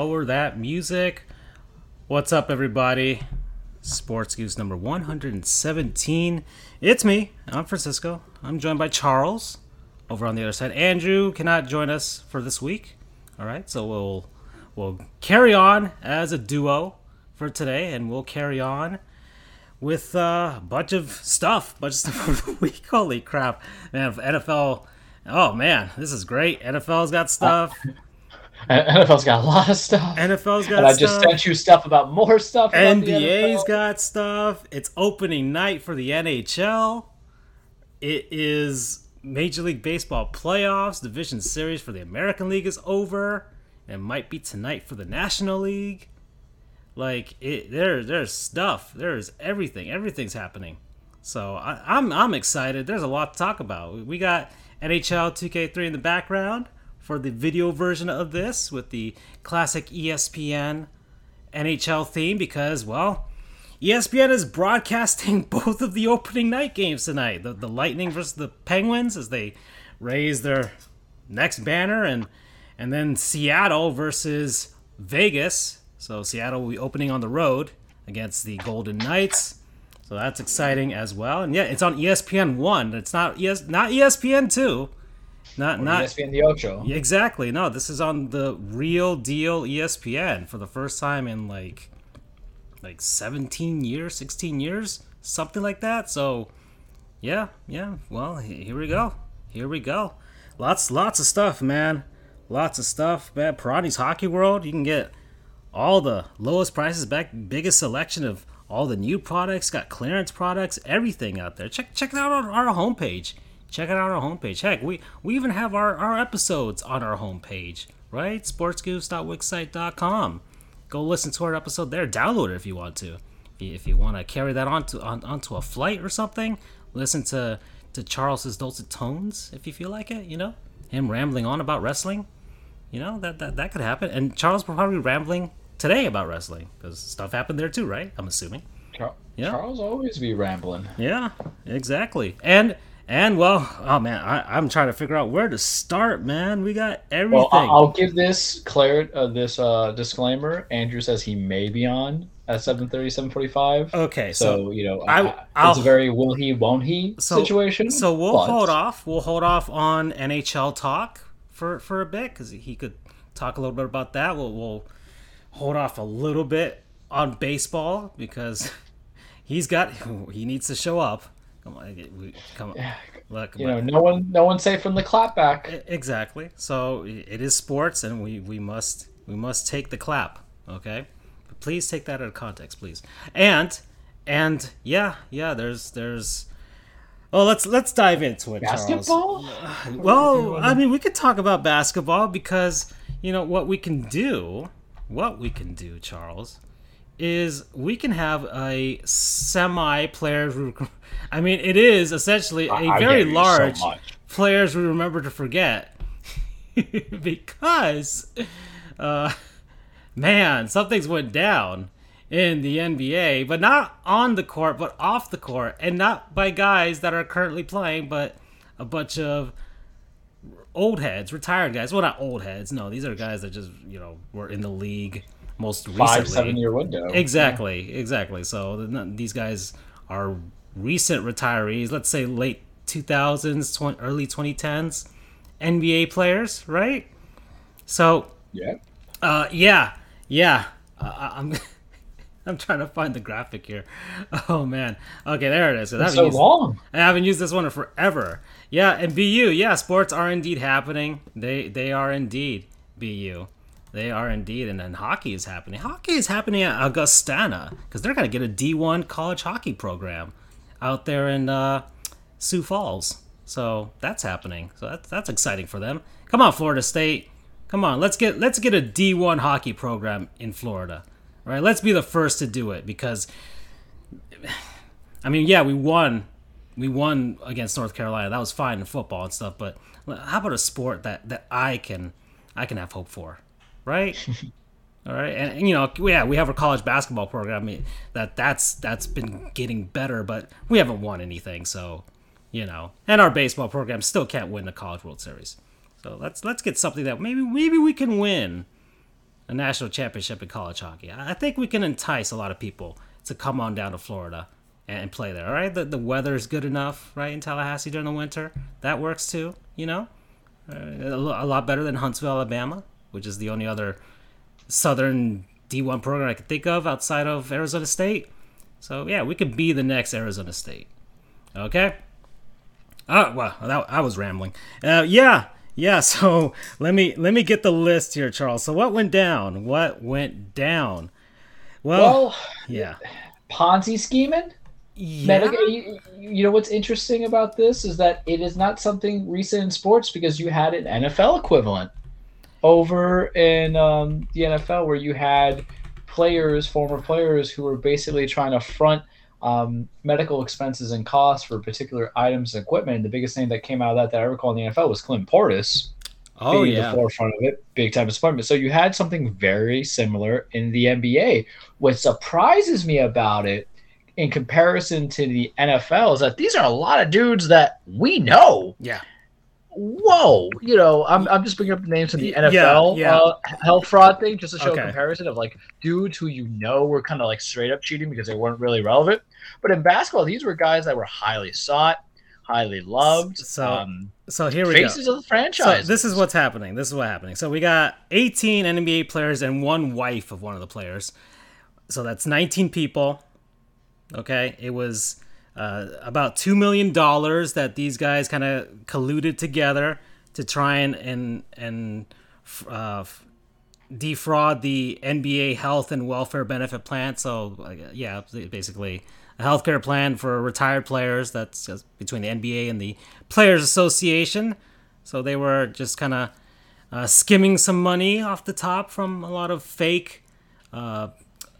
lower that music. What's up, everybody? Sports Goofs number 117. It's me. I'm Francisco. I'm joined by Charles over on the other side. Andrew cannot join us for this week. All right, so we'll we'll carry on as a duo for today, and we'll carry on with uh, a bunch of stuff, bunch of stuff for the week. Holy crap, man! NFL. Oh man, this is great. NFL's got stuff. NFL's got a lot of stuff. NFL's got and I stuff. just sent you stuff about more stuff. NBA's got stuff. It's opening night for the NHL. It is Major League Baseball playoffs. Division series for the American League is over. It might be tonight for the National League. Like it, there, there's stuff. There's everything. Everything's happening. So I, I'm, I'm excited. There's a lot to talk about. We got NHL 2K3 in the background for the video version of this with the classic ESPN NHL theme because, well, ESPN is broadcasting both of the opening night games tonight. The, the Lightning versus the Penguins as they raise their next banner, and and then Seattle versus Vegas. So Seattle will be opening on the road against the Golden Knights. So that's exciting as well. And yeah, it's on ESPN one. It's not ES, not ESPN two. Not not ESPN the Ocho. exactly. No, this is on the real deal ESPN for the first time in like like 17 years, 16 years, something like that. So, yeah, yeah. Well, here we go. Here we go. Lots lots of stuff, man. Lots of stuff, man. Pirani's Hockey World, you can get all the lowest prices back, biggest selection of all the new products, got clearance products, everything out there. Check check it out on our homepage. Check it out on our homepage. Heck, we, we even have our, our episodes on our homepage, right? sportsgoofs.wixsite.com. Go listen to our episode there. Download it if you want to. If you, want to carry that onto on, onto a flight or something, listen to to Charles's dulcet tones if you feel like it. You know, him rambling on about wrestling. You know that that, that could happen. And Charles will probably be rambling today about wrestling because stuff happened there too, right? I'm assuming. Char- Yeah. Charles always be rambling. Yeah, exactly. And and well, oh man, I, I'm trying to figure out where to start, man. We got everything. Well, I'll give this clar- uh, this uh, disclaimer. Andrew says he may be on at 7:30, 7:45. okay, so So you know, I- I, I'll- it's a very will he, won't he So- situation. So we'll but- hold off. We'll hold off on NHL talk for for a bit because he could talk a little bit about that. We'll we'll hold off a little bit on baseball because he's got he needs to show up. Come on, we- come on. Look, You know, no one, no one's safe from the clapback. Exactly. So it is sports, and we, we must we must take the clap. Okay, but please take that out of context, please. And and yeah yeah there's there's. Oh, let's let's dive into it, Charles. Basketball. Well, I mean, we could talk about basketball because you know what we can do. What we can do, Charles, is we can have a semi players. I mean, it is essentially a I- very you so large players we remember to forget because, uh, man, something's went down in the NBA, but not on the court, but off the court, and not by guys that are currently playing, but a bunch of old heads, retired guys. Well, not old heads. No, these are guys that just you know were in the league most recently. Five, seven year window. Exactly, exactly. So these guys are recent retirees. Let's say late 2000s, 20, early 2010s NBA players, right? So Yeah. uh, yeah, yeah. Uh, I'm I'm trying to find the graphic here. Oh man. Okay, there it is. I haven't So used- long. I haven't used this one in forever. Yeah, and BU, yeah, sports are indeed happening. They they are indeed BU. They are indeed, and then hockey is happening. Hockey is happening at Augustana because they're gonna get a D1 college hockey program out there in uh, Sioux Falls. So that's happening. So that's that's exciting for them. Come on, Florida State. Come on, let's get let's get a D1 hockey program in Florida. All right, let's be the first to do it because I mean, yeah, we won. We won against North Carolina. That was fine in football and stuff. But how about a sport that that I can I can have hope for, right? All right, and, you know, yeah, we have a college basketball program I mean, that that's that's been getting better, but we haven't won anything. So, you know, and our baseball program still can't win the College World Series. So let's let's get something that maybe maybe we can win. a national championship in college hockey. I think we can entice a lot of people to come on down to Florida and play there. All right, the the weather is good enough, right, in Tallahassee during the winter. That works too. You know, uh, a lot better than Huntsville, Alabama, which is the only other Southern D1 program I can think of outside of Arizona State. So yeah, we could be the next Arizona State. Okay. Oh well, that, I was rambling. Uh, yeah, yeah. So let me let me get the list here, Charles. So what went down? What went down? Well, well yeah. Ponzi scheming. Yeah. you, you know what's interesting about this is that it is not something recent in sports because you had an NFL equivalent over in um, the NFL where you had players, former players, who were basically trying to front um, medical expenses and costs for particular items and equipment. And the biggest thing that came out of that that I recall in the NFL was Clint Portis. Oh yeah, in the forefront of it, big time disappointment. So you had something very similar in the NBA. What surprises me about it, in comparison to the NFL, is that these are a lot of dudes that we know. Yeah whoa, you know, I'm, I'm just bringing up the names of the NFL yeah, yeah. Uh, health fraud thing just to show okay. a comparison of like dudes who you know were kind of like straight up cheating because they weren't really relevant. But in basketball, these were guys that were highly sought, highly loved. So, um, so here we faces go. of the franchise. So this is what's happening. This is what's happening. So we got 18 NBA players and one wife of one of the players. So that's 19 people. Okay, it was uh, about two million dollars that these guys kind of colluded together to try and and and uh, defraud the NBA health and welfare benefit plan. So uh, yeah, basically a healthcare plan for retired players. That's between the NBA and the Players Association. So they were just kind of uh, skimming some money off the top from a lot of fake uh,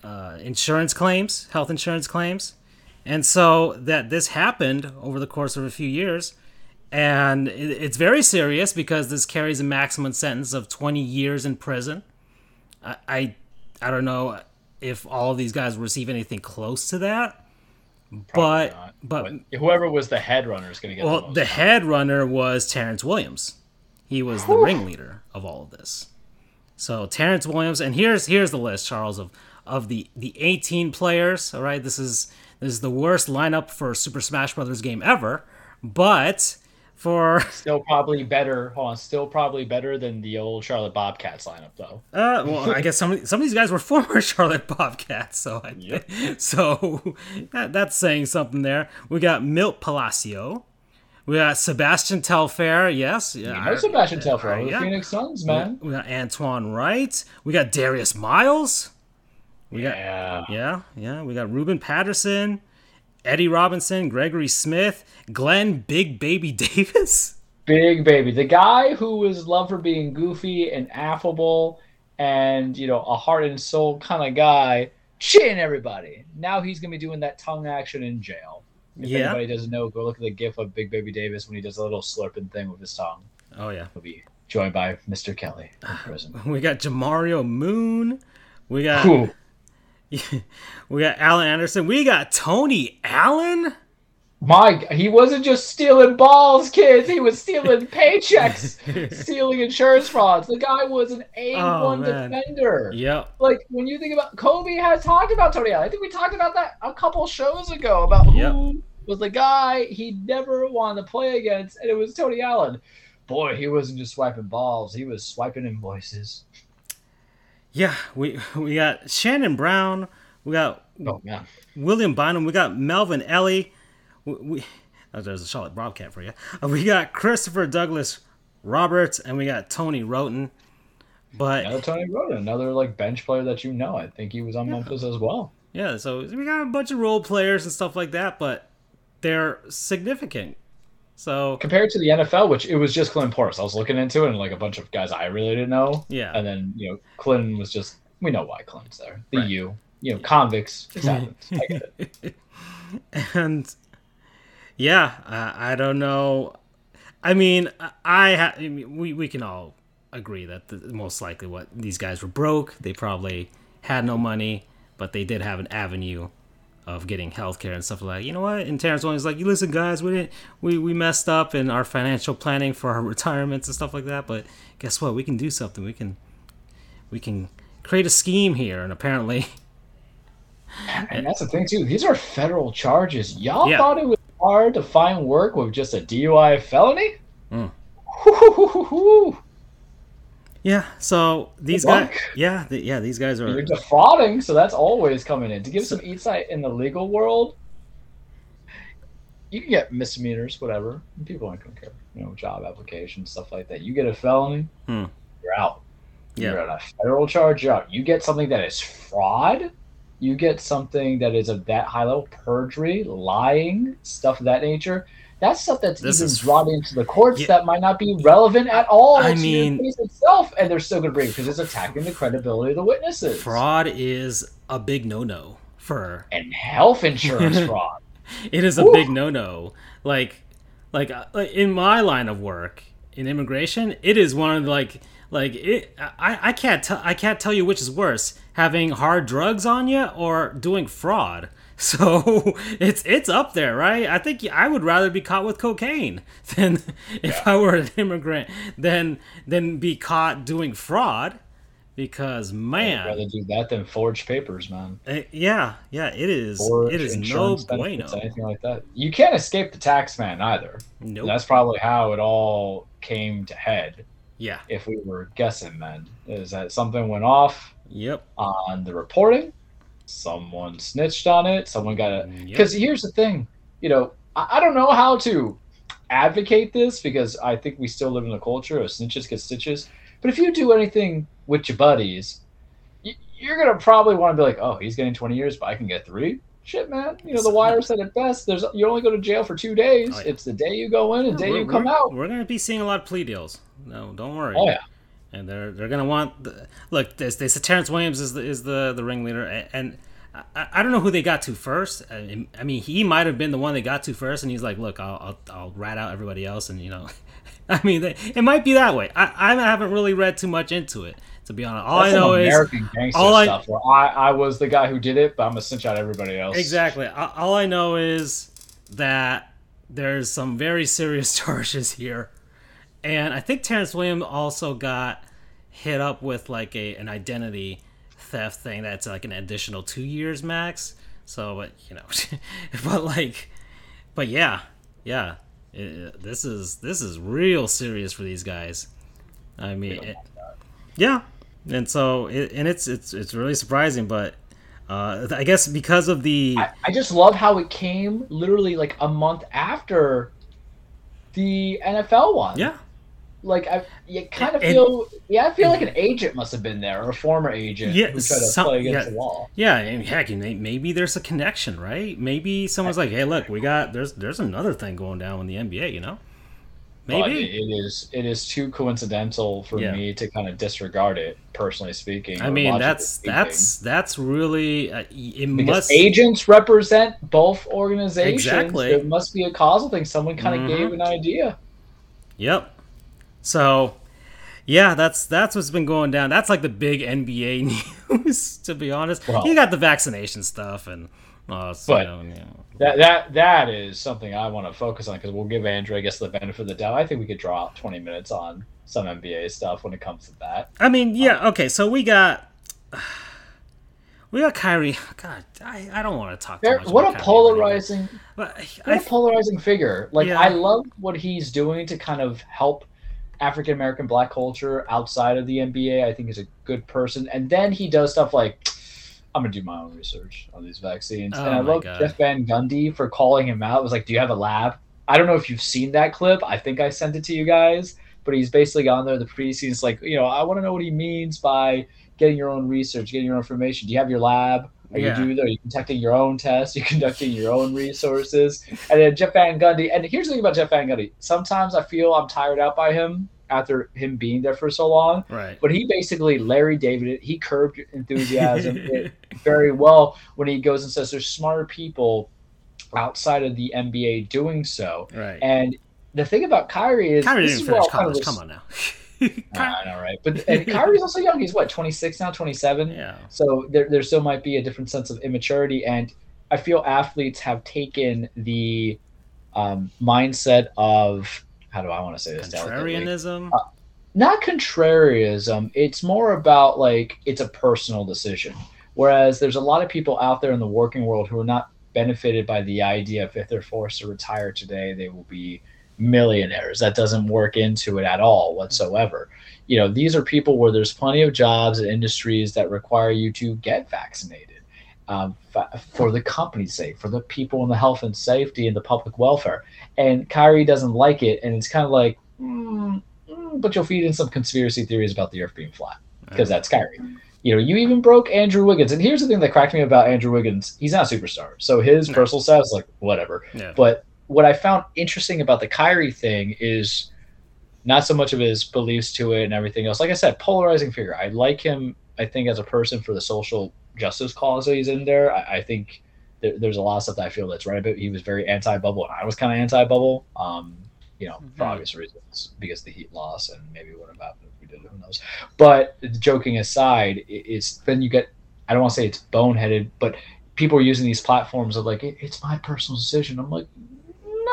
uh, insurance claims, health insurance claims. And so that this happened over the course of a few years. And it's very serious because this carries a maximum sentence of 20 years in prison. I, I, I don't know if all of these guys receive anything close to that. But, but, but whoever was the head runner is going to get well. The, the head runner was Terrence Williams. He was the ringleader of all of this. So Terrence Williams, and here's here's the list, Charles, of of the the 18 players. All right, this is this is the worst lineup for Super Smash Brothers game ever, but for still probably better. Hold on, still probably better than the old Charlotte Bobcats lineup, though. Uh, well, I guess some of, some of these guys were former Charlotte Bobcats, so I, yep. so that, that's saying something there. We got Milt Palacio. We got Sebastian Telfair, yes. Yeah, you know Sebastian Telfair, uh, yeah. Phoenix Suns, man. We got Antoine Wright. We got Darius Miles. We yeah. got yeah, yeah. We got Ruben Patterson, Eddie Robinson, Gregory Smith, Glen Big Baby Davis. Big Baby, the guy who was loved for being goofy and affable, and you know a heart and soul kind of guy, chin everybody. Now he's gonna be doing that tongue action in jail. If yeah. anybody doesn't know, go look at the gif of Big Baby Davis when he does a little slurping thing with his tongue. Oh yeah, he'll be joined by Mr. Kelly in ah, prison. We got Jamario Moon. We got Ooh. we got Alan Anderson. We got Tony Allen. Mike, he wasn't just stealing balls, kids. He was stealing paychecks, stealing insurance frauds. The guy was an A1 oh, defender. Yep. Like when you think about Kobe has talked about Tony Allen. I think we talked about that a couple shows ago about who was the guy he never wanted to play against, and it was Tony Allen. Boy, he wasn't just swiping balls; he was swiping invoices. Yeah, we we got Shannon Brown. We got oh, yeah. William Bynum. We got Melvin Ely. We, we oh, there's a Charlotte Bobcat for you. Uh, we got Christopher Douglas Roberts, and we got Tony Wroten. But another Tony Wroten, another like bench player that you know. I think he was on yeah. Memphis as well. Yeah, so we got a bunch of role players and stuff like that, but they're significant so compared to the NFL, which it was just Clinton Portis, I was looking into it and like a bunch of guys I really didn't know. Yeah. And then you know Clinton was just we know why Clinton's there. The right. U, you know, convicts. I get it. And yeah, I, I don't know. I mean, I, ha- I mean, we we can all agree that the, most likely what these guys were broke. They probably had no money, but they did have an avenue of getting healthcare and stuff like that. You know what? And Terrence Williams like, you listen, guys, we didn't, we we messed up in our financial planning for our retirements and stuff like that. But guess what? We can do something. We can we can create a scheme here, and apparently. And that's the thing too. These are federal charges. Y'all yeah. thought it was hard to find work with just a DUI felony? Mm. Yeah, so these guys, yeah, the, yeah, these guys are. You're defrauding, so that's always coming in. To give some insight in the legal world, you can get misdemeanors, whatever. People aren't gonna care, you know, job applications, stuff like that. You get a felony, hmm. you're out. Yeah. You're on a federal charge, you're out. You get something that is fraud, you get something that is of that high level, perjury, lying, stuff of that nature that's stuff that's this even is, brought into the courts yeah, that might not be relevant at all I to mean, the case itself, and they're still going to bring it because it's attacking the credibility of the witnesses. Fraud is a big no-no for and health insurance fraud. it is a Ooh. big no-no. Like, like uh, in my line of work in immigration, it is one of the, like like it. I I can't tell I can't tell you which is worse, having hard drugs on you or doing fraud So it's it's up there, right? I think I would rather be caught with cocaine than if yeah. I were an immigrant than than be caught doing fraud. Because man, I'd rather do that than forge papers, man. It, eh, yeah, yeah, it is. Forge, it is no bueno. Anything like that. You can't escape the tax man either. Nope. That's probably how it all came to head. Yeah. If we were guessing, then is that something went off. Yep. On the reporting, someone snitched on it. Someone got it. Mm, because yep. here's the thing, you know, I, I, don't know how to advocate this because I think we still live in a culture of snitches get stitches. But if you do anything with your buddies, you, you're gonna probably want to be like, oh, he's getting 20 years, but I can get three. Shit, man. You know, the wire said it best. There's you only go to jail for two days. Oh, yeah. It's the day you go in and the day you come out. We're gonna be seeing a lot of plea deals. No, don't worry. Oh yeah and they're they're gonna want the, look. They, they said Terrence Williams is the is the the ringleader, and, and I, I, don't know who they got to first. I, I, mean, he might have been the one they got to first, and he's like, "Look, I'll I'll, I'll rat out everybody else," and you know, I mean, they, it might be that way. I, I haven't really read too much into it, to be honest. All That's I know American is gangster all stuff. Where I I was the guy who did it, but I'm gonna cinch out everybody else. Exactly. All I know is that there's some very serious charges here, and I think Terrence Williams also got hit up with like a an identity theft thing that's like an additional two years max. So, but you know, but like, but yeah, yeah, it, this is this is real serious for these guys. I mean, it, yeah, and so it, and it's it's it's really surprising, but uh, I guess because of the, I, I just love how it came literally like a month after the NFL one. Yeah, like I, you kind of feel, and, yeah, I feel like an agent must have been there or a former agent yeah, who tried to some, play against yeah, the wall. Yeah, and heck, maybe there's a connection, right? Maybe someone's like, "Hey, look, we got there's there's another thing going down in the NBA," you know? Maybe it is it is too coincidental for yeah. me to kind of disregard it, personally speaking. I mean, that's speaking. that's that's really uh, it because must agents represent both organizations. Exactly, it must be a causal thing. Someone kind of mm-hmm. gave an idea. Yep. So, yeah, that's that's what's been going down. That's like the big NBA news, to be honest. Well, you got the vaccination stuff and. Uh, so, but you know, that that that is something I want to focus on because we'll give Andrew, I guess, the benefit of the doubt. I think we could draw out twenty minutes on some NBA stuff when it comes to that. I mean, yeah, um, okay. So we got we got Kyrie. God, I, I don't want to talk. There, what a Kyrie polarizing, but what a polarizing figure. Like yeah. I love what he's doing to kind of help African American black culture outside of the NBA. I think is a good person. And then he does stuff like I'm gonna do my own research on these vaccines. Oh and I love God. Jeff Van Gundy for calling him out. It was like, Do you have a lab? I don't know if you've seen that clip. I think I sent it to you guys. But he's basically gone there the preseason. It's like, you know, I want to know what he means by getting your own research, getting your own information. Do you have your lab? Are yeah. you doing? Are you conducting your own tests? you're you conducting your own resources? And then Jeff Van Gundy. And here's the thing about Jeff Van Gundy. Sometimes I feel I'm tired out by him after him being there for so long. Right. But he basically Larry David. He curbed enthusiasm very well when he goes and says there's smarter people outside of the NBA doing so. Right. And the thing about Kyrie is Kyrie didn't finish college. Kind of Come on now. I know, right? But and Kyrie's also young. He's what, 26 now, 27? Yeah. So there, there still might be a different sense of immaturity. And I feel athletes have taken the um, mindset of how do I want to say this? Contrarianism. Uh, not contrarianism. It's more about like it's a personal decision. Whereas there's a lot of people out there in the working world who are not benefited by the idea if they're forced to retire today, they will be millionaires. That doesn't work into it at all whatsoever. You know, these are people where there's plenty of jobs and industries that require you to get vaccinated. Um, for the company's sake, for the people and the health and safety and the public welfare. And Kyrie doesn't like it, and it's kind of like, mm, mm, but you'll feed in some conspiracy theories about the Earth being flat because that's Kyrie. You know, you even broke Andrew Wiggins, and here's the thing that cracked me about Andrew Wiggins: he's not a superstar, so his no. personal status, like whatever. Yeah. But what I found interesting about the Kyrie thing is not so much of his beliefs to it and everything else. Like I said, polarizing figure. I like him. I think as a person for the social justice cause that he's in there. I, I think there, there's a lot of stuff that I feel that's right about. He was very anti-bubble, and I was kind of anti-bubble. Um, you know, mm-hmm. for obvious reasons, because the Heat loss and maybe what about if we did, it, who knows. But joking aside, it's then you get. I don't want to say it's boneheaded, but people are using these platforms of like it, it's my personal decision. I'm like,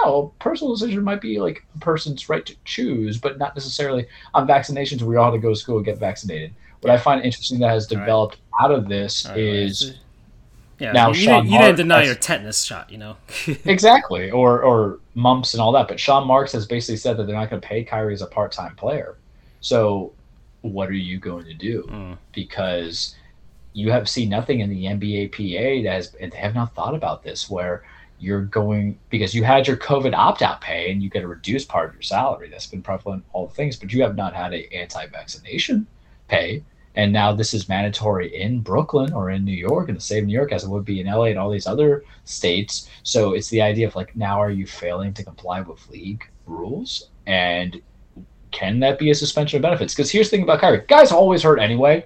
no, personal decision might be like a person's right to choose, but not necessarily on vaccinations. We all have to go to school and get vaccinated. What I find interesting that has developed right. out of this right, is right. yeah, now you, Sean didn't, you didn't deny has, your tetanus shot, you know. exactly, or or mumps and all that. But Sean Marks has basically said that they're not going to pay Kyrie as a part time player. So, what are you going to do? Mm. Because you have seen nothing in the NBA PA that has they have not thought about this where you're going because you had your COVID opt out pay and you get a reduced part of your salary. That's been prevalent all the things, but you have not had a anti vaccination pay. And now this is mandatory in Brooklyn or in New York, in the state of New York, as it would be in LA and all these other states. So it's the idea of like, now are you failing to comply with league rules? And can that be a suspension of benefits? Because here's the thing about Kyrie guys always hurt anyway.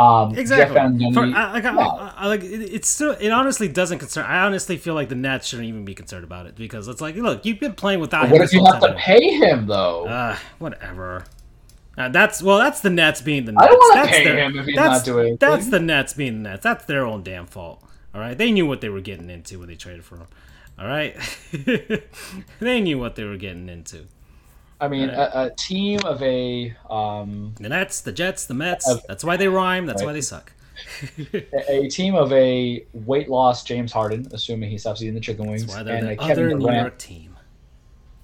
Um, exactly. For, I, yeah. I, I, like it, it's still. It honestly doesn't concern. I honestly feel like the Nets shouldn't even be concerned about it because it's like, look, you've been playing without. But what if you have to pay him though? Uh, whatever. Uh, that's well. That's the Nets being the Nets. I don't want to pay their, him if he's not doing anything. That's the Nets being the Nets. That's their own damn fault. All right, they knew what they were getting into when they traded for him. All right, they knew what they were getting into. I mean, right. a, a, team of a um, the Nets, the Jets, the Mets. Of, that's why they rhyme. That's right. why they suck. a team of a weight loss James Harden, assuming he stops eating the chicken wings, and a Kevin Durant team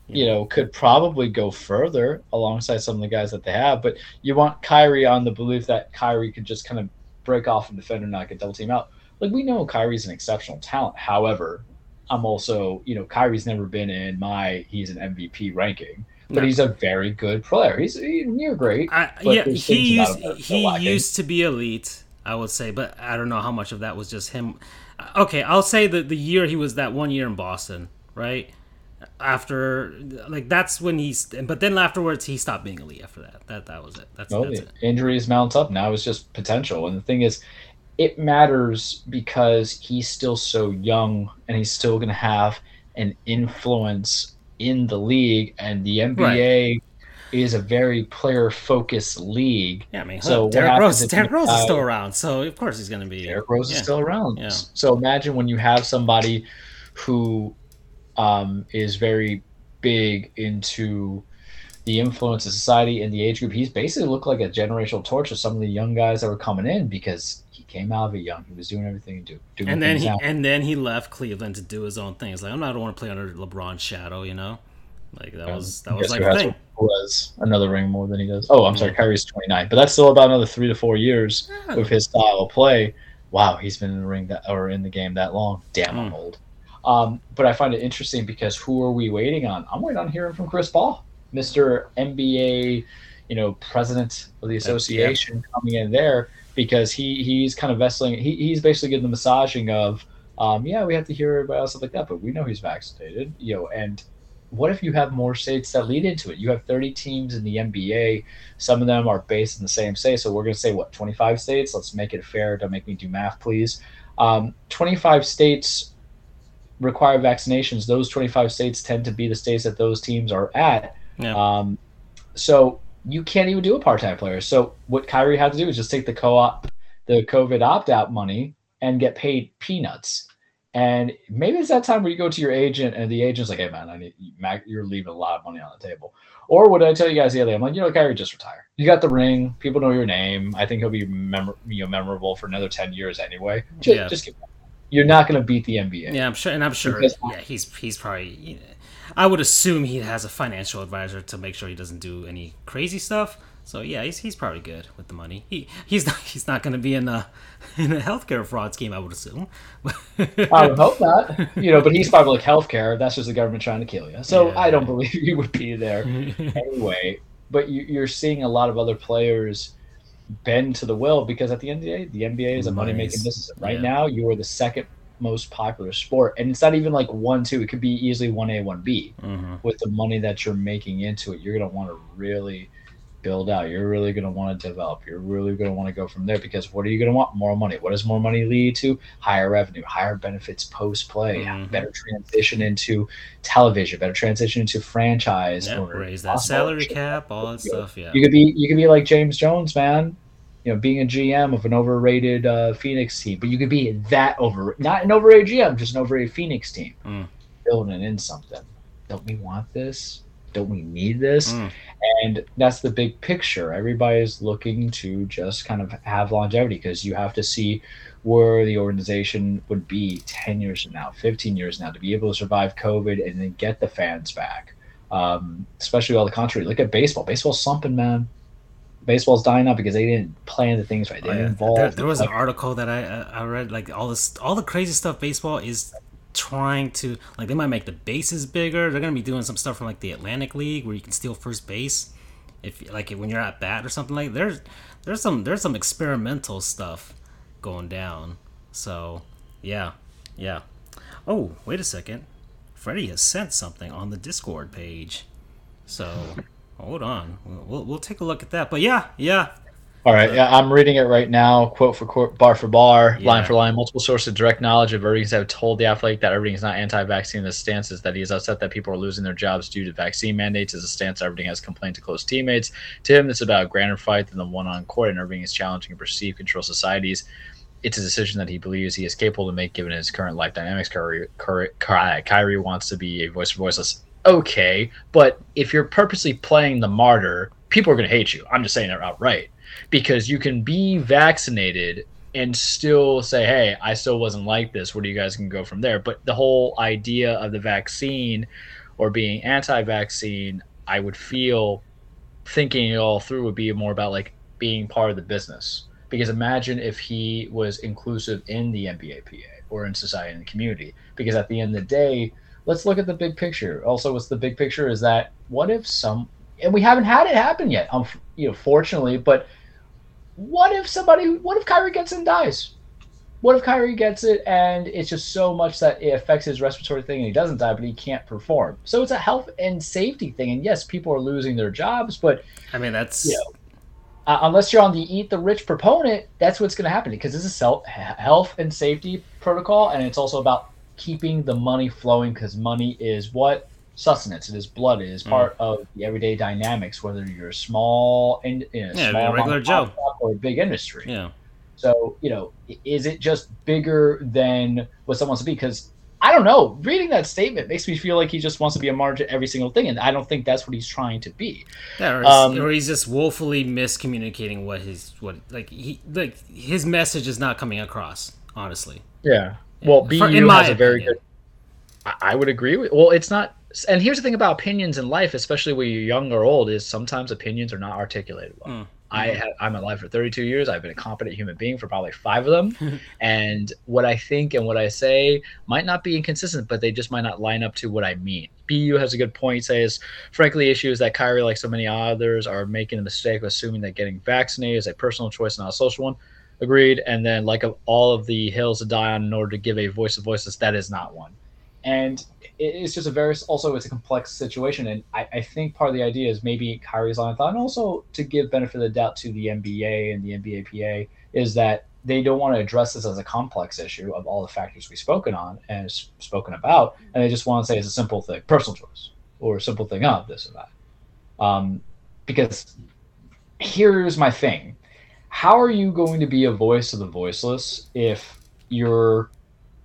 you know, could probably go further alongside some of the guys that they have. But you want Kyrie on the belief that Kyrie could just kind of break off and defend and not get double team out. Like we know Kyrie's an exceptional talent. However, I'm also, you know, Kyrie's never been in my he's an MVP ranking. But no. he's a very good player. He's near great. I, yeah, he used he used to be elite, I would say, but I don't know how much of that was just him. Uh, okay, I'll say that the year he was that one year in Boston, right? after like that's when he's but then afterwards he stopped being elite after that that that was it that's, that's it. injuries mount up now it's just potential and the thing is it matters because he's still so young and he's still going to have an influence in the league and the nba right. is a very player focused league yeah i mean so Derrick Rose, Derrick Rose is still around so of course he's going to be Derrick Rose yeah. is still around yeah. so imagine when you have somebody who um, is very big into the influence of society and the age group. He's basically looked like a generational torch of some of the young guys that were coming in because came out of it young. He was doing everything do, doing. And then he out. and then he left Cleveland to do his own thing. It's like I'm not I don't want to play under LeBron's shadow, you know. Like that was that was like thing. Was another ring more than he does. Oh, I'm sorry, Kyrie's 29, but that's still about another three to four years yeah. with his style of play. Wow, he's been in the ring that or in the game that long. Damn, mm. I'm old. Um, but I find it interesting because who are we waiting on? I'm waiting on hearing from Chris Paul, Mr. NBA, you know, president of the association, yeah. coming in there because he he's kind of vessling. He, he's basically getting the massaging of, um, yeah, we have to hear about stuff like that, but we know he's vaccinated, you know, and what if you have more states that lead into it? You have 30 teams in the NBA. Some of them are based in the same state. So we're going to say, what, 25 states? Let's make it fair. Don't make me do math, please. Um, 25 states require vaccinations, those 25 states tend to be the states that those teams are at. Yeah. Um, so you can't even do a part-time player. So what Kyrie had to do is just take the co-op, the COVID opt-out money and get paid peanuts. And maybe it's that time where you go to your agent and the agent's like, "Hey man, I need Mac, you're leaving a lot of money on the table." Or would I tell you guys the other day? I'm like, you know, Kyrie, just retire. You got the ring. People know your name. I think he'll be mem- you know memorable for another ten years anyway. Just, yeah. just you're not going to beat the NBA. Yeah, I'm sure, and I'm sure. Because yeah, he's he's probably. You know, I would assume he has a financial advisor to make sure he doesn't do any crazy stuff. So yeah, he's, he's probably good with the money. He he's not he's not going to be in a in a healthcare fraud scheme. I would assume. I would hope not. You know, but he's probably like healthcare. That's just the government trying to kill you. So yeah. I don't believe he would be there anyway. But you, you're seeing a lot of other players bend to the will because at the end of the day, the NBA is a money making business. Right yeah. now, you are the second most popular sport, and it's not even like one two. It could be easily one A one B. Mm-hmm. With the money that you're making into it, you're gonna want to really build out. You're really going to want to develop. You're really going to want to go from there because what are you going to want? More money. What does more money lead to? Higher revenue, higher benefits post play, mm-hmm. better transition into television, better transition into franchise. Yeah, raise that salary cap, all that stuff. Yeah, you could be you could be like James Jones, man. You know, being a GM of an overrated uh, Phoenix team, but you could be that over not an overrated GM, just an overrated Phoenix team, mm. building in something. Don't we want this? Don't we need this? Mm. And that's the big picture. Everybody's looking to just kind of have longevity because you have to see where the organization would be 10 years from now, 15 years now to be able to survive COVID and then get the fans back. Um, especially all the country. Look at baseball. Baseball's slumping, man. Baseball's dying out because they didn't plan the things right. They oh, didn't involve. There, there was an article that I I read like all this all the crazy stuff baseball is trying to like they might make the bases bigger. They're gonna be doing some stuff from like the Atlantic League where you can steal first base if like when you're at bat or something like there's there's some there's some experimental stuff going down. So yeah, yeah. Oh wait a second, Freddie has sent something on the Discord page. So hold on, we'll, we'll take a look at that. But yeah, yeah, all right, yeah, I'm reading it right now, quote for quote, bar for bar, yeah. line for line. Multiple sources of direct knowledge of Irving have told the Athletic that Irving is not anti-vaccine. The stance is that he is upset that people are losing their jobs due to vaccine mandates. Is a stance Irving has complained to close teammates. To him, it's about a grander fight than the one on court, and Irving is challenging and perceived control societies. It's a decision that he believes he is capable to make given his current life dynamics. Kyrie, Kyrie, Kyrie wants to be a voice for voiceless. Okay, but if you're purposely playing the martyr, people are going to hate you. I'm just saying it outright because you can be vaccinated and still say, hey, I still wasn't like this. Where do you guys can go from there? But the whole idea of the vaccine or being anti vaccine, I would feel thinking it all through would be more about like being part of the business. Because imagine if he was inclusive in the NBAPA or in society and the community. Because at the end of the day, let's look at the big picture. Also, what's the big picture is that what if some, and we haven't had it happen yet, um, you know, fortunately, but what if somebody, what if Kyrie gets it and dies? What if Kyrie gets it and it's just so much that it affects his respiratory thing and he doesn't die, but he can't perform? So it's a health and safety thing. And yes, people are losing their jobs, but I mean, that's. You know, uh, unless you're on the eat the rich proponent, that's what's going to happen because this is self health and safety protocol, and it's also about keeping the money flowing because money is what sustenance. It is blood. It is mm. part mm. of the everyday dynamics, whether you're a small and you know, yeah, small regular Joe or a big industry. Yeah. So you know, is it just bigger than what someone wants to be? Because I don't know. Reading that statement makes me feel like he just wants to be a margin every single thing, and I don't think that's what he's trying to be. Yeah, or he's, um, or he's just woefully miscommunicating what his what like he like his message is not coming across. Honestly. Yeah. Well, BU For, has a very good. I would agree with. Well, it's not and here's the thing about opinions in life, especially when you're young or old, is sometimes opinions are not articulated well. Mm. I have, I'm alive for 32 years. I've been a competent human being for probably five of them, and what I think and what I say might not be inconsistent, but they just might not line up to what I mean. BU has a good point. Says, frankly, the issue is that Kyrie, like so many others, are making the mistake of assuming that getting vaccinated is a personal choice, and not a social one. Agreed. And then, like all of the hills to die on in order to give a voice of voices, that is not one. And it's just a very also it's a complex situation. And I, I think part of the idea is maybe Kyrie's line of thought and also to give benefit of the doubt to the NBA and the NBAPA is that they don't want to address this as a complex issue of all the factors we've spoken on and spoken about. And they just want to say it's a simple thing personal choice or a simple thing of this or that. Um, because here's my thing how are you going to be a voice of the voiceless if you're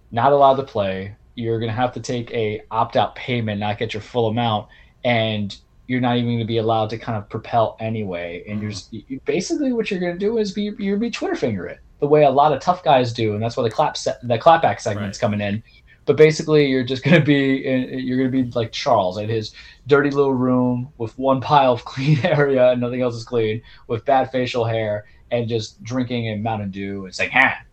not allowed to play. You're going to have to take a opt out payment, not get your full amount, and you're not even going to be allowed to kind of propel anyway. And mm-hmm. you're just, you, basically what you're going to do is be you're be Twitter finger it the way a lot of tough guys do, and that's why the clap set, the clapback segment's right. coming in. But basically, you're just going to be you're going to be like Charles in his dirty little room with one pile of clean area and nothing else is clean, with bad facial hair and just drinking a Mountain Dew and saying, "Ha."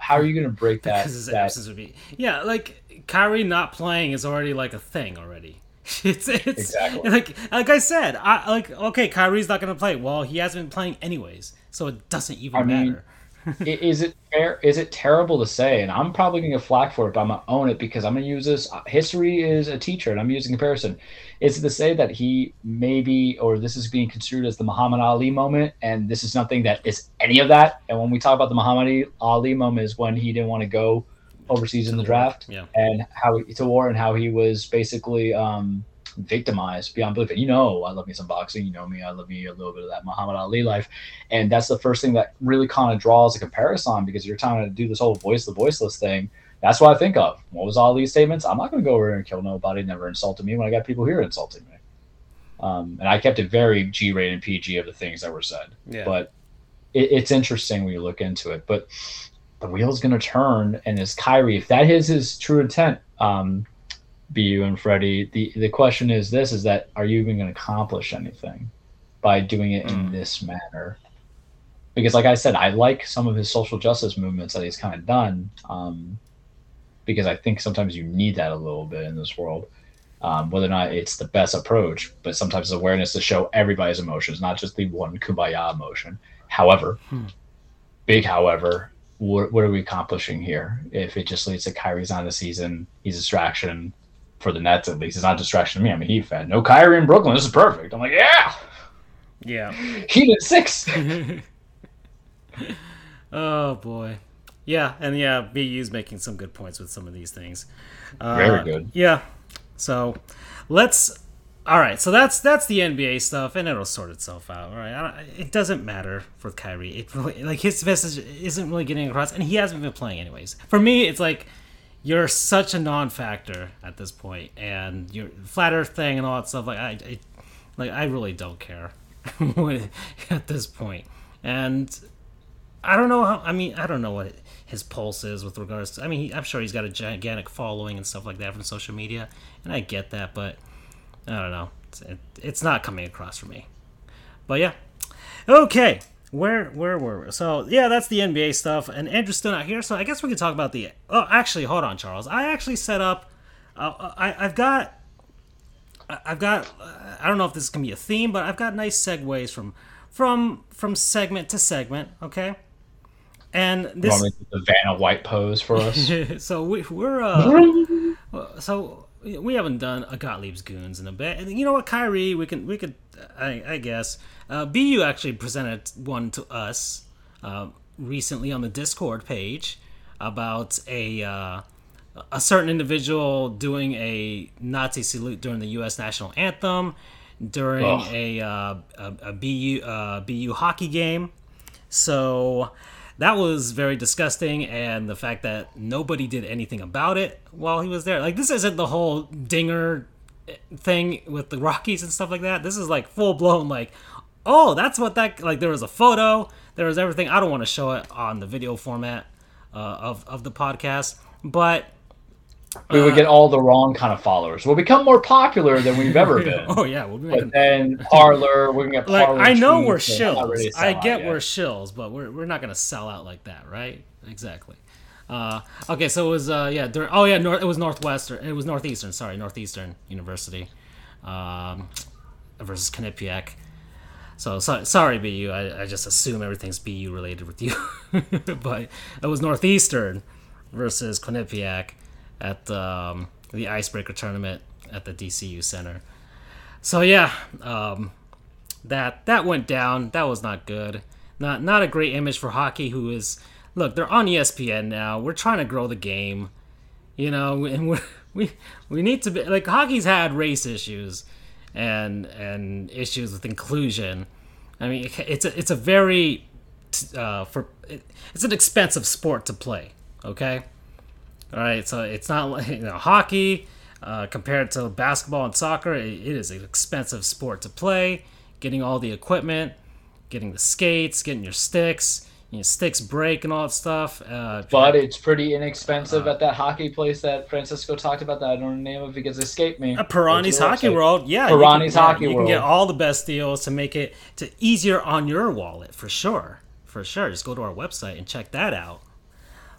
How are you going to break that? that... Would be, yeah, like Kyrie not playing is already like a thing already. it's it's exactly. like like I said, I like okay, Kyrie's not going to play. Well, he hasn't been playing anyways, so it doesn't even I mean, matter is it fair? Is it terrible to say? And I'm probably going to get flack for it, but I'm going to own it because I'm going to use this. Uh, history is a teacher, and I'm using comparison. Is to say that he maybe, or this is being construed as the Muhammad Ali moment, and this is nothing that is any of that? And when we talk about the Muhammad Ali moment, is when he didn't want to go overseas in the draft, yeah. and how he, to war, and how he was basically. Um, victimized beyond belief. And you know, I love me some boxing. You know me, I love me a little bit of that Muhammad Ali life. And that's the first thing that really kind of draws a comparison because you're trying to do this whole voice the voiceless thing. That's what I think of. What was all these statements? I'm not going to go over here and kill nobody. Never insulted me when I got people here insulting me. Um, and I kept it very G-rated PG of the things that were said. Yeah. But it, it's interesting when you look into it. But the wheel's going to turn, and is Kyrie, if that is his true intent, um, BU and Freddie. The the question is this: is that are you even going to accomplish anything by doing it in mm. this manner? Because, like I said, I like some of his social justice movements that he's kind of done. Um, because I think sometimes you need that a little bit in this world. Um, whether or not it's the best approach, but sometimes awareness to show everybody's emotions, not just the one kumbaya emotion. However, hmm. big however, what, what, are we accomplishing here? If it just leads to Kyrie's on the season, he's a distraction, for the Nets at least. It's not distraction to me. I'm a Heat fan. No Kyrie in Brooklyn. This is perfect. I'm like, yeah. Yeah. Heat at six. oh boy. Yeah, and yeah, BU's making some good points with some of these things. Uh, Very good. Yeah. So let's. All right, so that's that's the NBA stuff, and it'll sort itself out. All right, it doesn't matter for Kyrie. It really, like his message isn't really getting across, and he hasn't been playing anyways. For me, it's like you're such a non-factor at this point, and your flat Earth thing and all that stuff. Like I, I like I really don't care at this point, and I don't know how. I mean, I don't know what his pulse is with regards to. I mean, he, I'm sure he's got a gigantic following and stuff like that from social media, and I get that, but I don't know. It's, it, it's not coming across for me. But yeah, okay where where were we? So yeah, that's the NBA stuff. And Andrew's still not here, so I guess we can talk about the. Oh, actually, hold on, Charles. I actually set up. Uh, I I've got. I've got. I don't know if this is gonna be a theme, but I've got nice segues from from from segment to segment. Okay. And this. You want me to the Vanna White pose for us? so we, we're. Uh, so we haven't done a Gottlieb's Goons in a bit. And you know what, Kyrie, we can we could I, I guess uh, BU actually presented one to us uh, recently on the Discord page about a uh, a certain individual doing a Nazi salute during the U.S. national anthem during oh. a, uh, a, a BU uh, BU hockey game. So that was very disgusting, and the fact that nobody did anything about it while he was there. Like this isn't the whole dinger thing with the Rockies and stuff like that. This is like full blown like, oh, that's what that like. There was a photo, there was everything. I don't want to show it on the video format uh, of of the podcast, but we would get all the wrong kind of followers. We'll become more popular than we've ever been. oh yeah, we'll be making... But then Parler, we're gonna get. Like, I know we're shills. I get we're shills, but we're we're not gonna sell out like that, right? Exactly. Uh, okay, so it was uh, yeah. During, oh yeah, North, it was Northwestern. It was Northeastern. Sorry, Northeastern University um, versus Quinnipiac. So, so sorry, BU. I, I just assume everything's BU related with you, but it was Northeastern versus Quinnipiac at um, the Icebreaker tournament at the DCU Center. So yeah, um, that that went down. That was not good. Not not a great image for hockey, who is look, they're on ESPN now. We're trying to grow the game, you know, and we we we need to be like hockey's had race issues and and issues with inclusion. I mean, it's a it's a very uh, for it's an expensive sport to play. Okay, All right, so it's not like you know, hockey uh, compared to basketball and soccer. It, it is an expensive sport to play. Getting all the equipment, getting the skates, getting your sticks you know, sticks break and all that stuff. Uh, but it's pretty inexpensive uh, at that hockey place that Francisco talked about that I don't know the name of because it escaped me. Uh, Perani's Hockey World, yeah. Perani's Hockey yeah, World. You can get all the best deals to make it to easier on your wallet for sure, for sure. Just go to our website and check that out.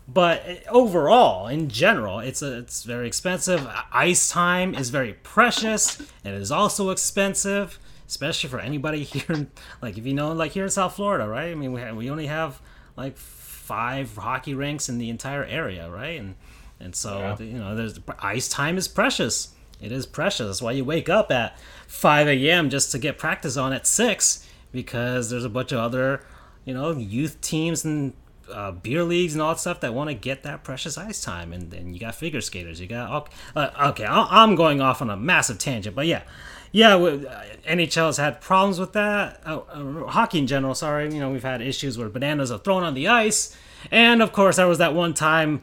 But overall, in general, it's a, it's very expensive. Ice time is very precious, and it is also expensive especially for anybody here, like if you know, like here in South Florida, right? I mean, we have, we only have like five hockey rinks in the entire area, right? And and so yeah. you know, there's ice time is precious. It is precious. That's why you wake up at 5 a.m. just to get practice on at six because there's a bunch of other, you know, youth teams and uh, beer leagues and all that stuff that want to get that precious ice time. And then you got figure skaters. You got uh, okay. I'm going off on a massive tangent, but yeah, yeah, NHL has had problems with that. Uh, uh, hockey in general, sorry. You know, we've had issues where bananas are thrown on the ice. And of course, there was that one time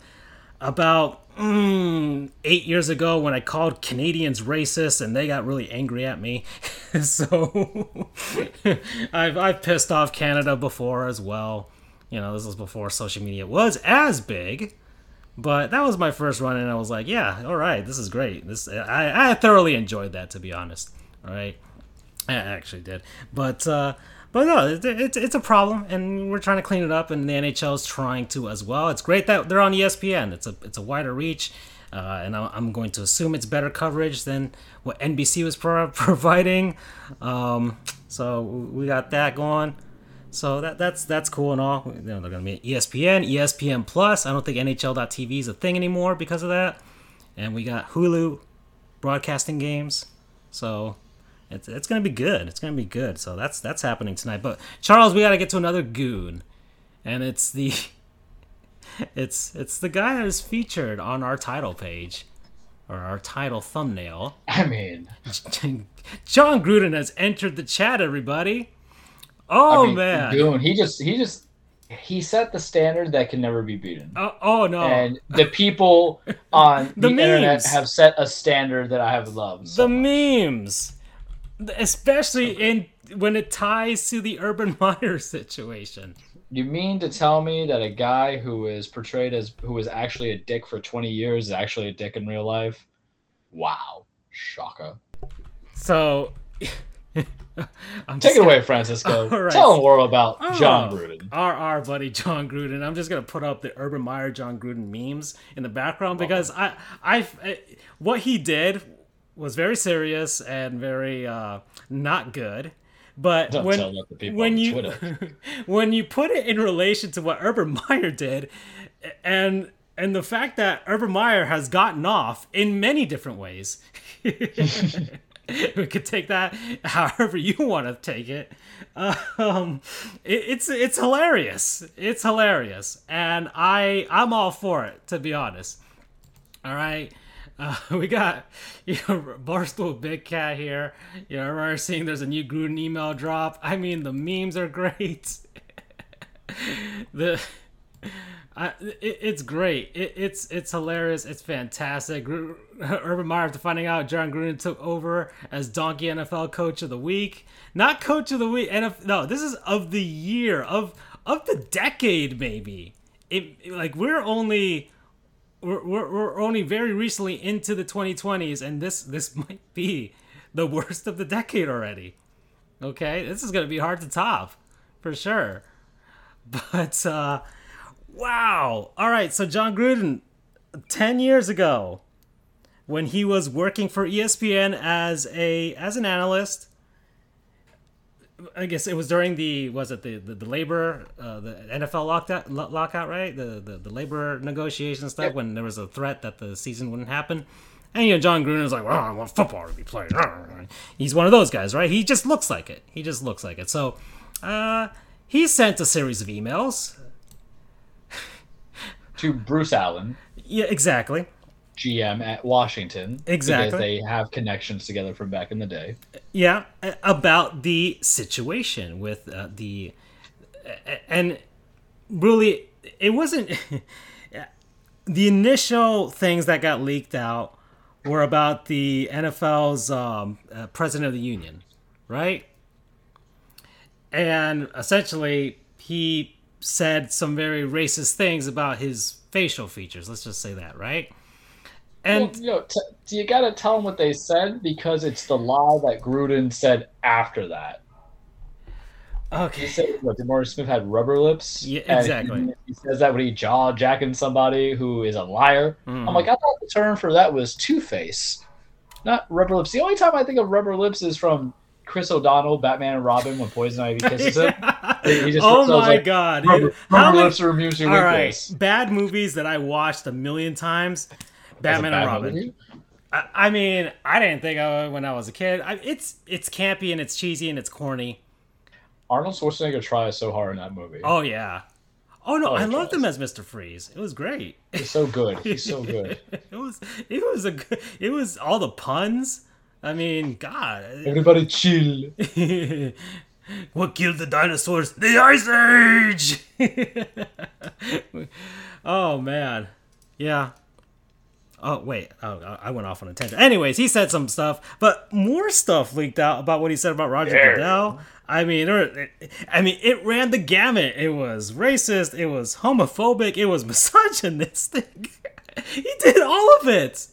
about mm, eight years ago when I called Canadians racist and they got really angry at me. so I've, I've pissed off Canada before as well. You know, this was before social media was as big. But that was my first run, and I was like, "Yeah, all right, this is great. This I, I thoroughly enjoyed that, to be honest." All right, I actually did, but uh, but no, it's it, it's a problem, and we're trying to clean it up, and the NHL is trying to as well. It's great that they're on ESPN. It's a it's a wider reach, uh, and I'm going to assume it's better coverage than what NBC was pro- providing. Um, so we got that going. So that that's that's cool and all. You know, they're gonna be ESPN, ESPN Plus. I don't think NHL.tv is a thing anymore because of that. And we got Hulu broadcasting games. So it's it's gonna be good. It's gonna be good. So that's that's happening tonight. But Charles, we gotta get to another goon, and it's the it's it's the guy that is featured on our title page or our title thumbnail. I mean, Jon Gruden has entered the chat. Everybody. Oh I mean, man, goon. He just he just he set the standard that can never be beaten. Uh, oh no! And the people on the, the internet have set a standard that I have loved. So the much. memes especially in when it ties to the Urban Meyer situation. You mean to tell me that a guy who is portrayed as who was actually a dick for 20 years is actually a dick in real life? Wow, shocker. So Take it away, Francisco. Right. Tell the world about oh, Jon Gruden. Our, our buddy Jon Gruden. I'm just gonna put up the Urban Meyer Jon Gruden memes in the background because I, I, I, what he did was very serious and very uh, not good. But Don't when when you when you put it in relation to what Urban Meyer did, and and the fact that Urban Meyer has gotten off in many different ways, we could take that however you want to take it. Um, it, it's it's hilarious. It's hilarious, and I I'm all for it to be honest. All right. Uh, we got you know Barstool Big Cat here. You know, remember seeing there's a new Gruden email drop. I mean, the memes are great. the It, it's great. It, it's it's hilarious. It's fantastic. Urban Meyer, after finding out Jon Gruden took over as Donkey NFL Coach of the Week, not Coach of the Week. NFL, no, this is of the year of of the decade, maybe. It like we're only we're, we're, we're only very recently into the 2020s, and this this might be the worst of the decade already. Okay, this is gonna be hard to top for sure. But uh, wow! All right, so Jon Gruden, ten years ago, when he was working for ESPN as a as an analyst, I guess it was during the was it the the, the labor uh, the NFL lockout lockout right the the, the labor negotiation stuff yep. when there was a threat that the season wouldn't happen. And you know, Jon Gruden was like, "Well, I want football to be played." He's one of those guys, right? He just looks like it. He just looks like it. So, uh, he sent a series of emails to Bruce Allen. Yeah, exactly. GM at Washington. Exactly. Because they have connections together from back in the day. Yeah, about the situation with uh, the. And really, it wasn't. the initial things that got leaked out were about the NFL's um, uh, president of the union, right? And essentially, he said some very racist things about his facial features. Let's just say that, right? And well, you, know, t- you got to tell them what they said because it's the lie that Gruden said after that. Okay. He said what DeMaurice Smith had rubber lips. Yeah, exactly. He, he, says that when he jaw jacking somebody who is a liar. Mm. I'm like, I thought the term for that was two face, not rubber lips. The only time I think of rubber lips is from Chris O'Donnell, Batman and Robin, when Poison Ivy kisses him. Just oh my like, god! Rubber, rubber lips are. All right, bad movies that I watched a million times. Batman and Robin. I, I, mean, I didn't think of it when I was a kid. I, it's it's campy and it's cheesy and it's corny. Arnold Schwarzenegger tries so hard in that movie. Oh yeah. Oh no, oh, I loved him as Mr. Freeze. It was great. He's so good. He's so good. it was it was a good, it was all the puns. I mean, God. Everybody chill. what killed the dinosaurs? The Ice Age. oh man, yeah. Oh wait, oh, I went off on a tangent. Anyways, he said some stuff, but more stuff leaked out about what he said about Roger yeah. Goodell. I mean, er, I mean, it ran the gamut. It was racist. It was homophobic. It was misogynistic. he did all of it.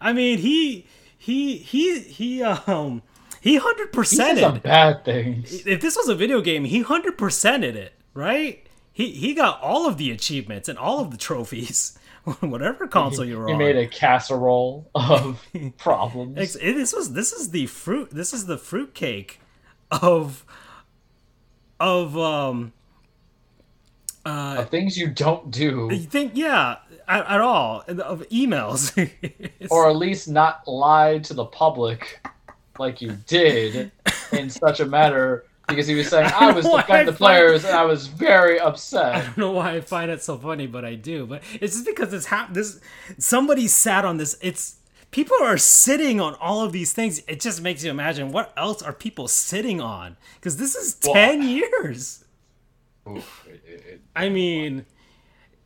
I mean, he he he he um he hundred percented bad things. If this was a video game, he hundred percented it, right? He he got all of the achievements and all of the trophies. whatever console you were he on. He made a casserole of problems. this was this is the fruit. This is the fruitcake of of um uh, of things you don't do. You think, yeah, at, at all of emails, or at least not lie to the public like you did in such a matter because he was saying I was defending the players and I was very upset. I don't know why I find it so funny, but I do. But it's just because it's hap- this somebody sat on this. It's people are sitting on all of these things. It just makes you imagine what else are people sitting on? Because this is ten well, years. Oof, it, it, I mean,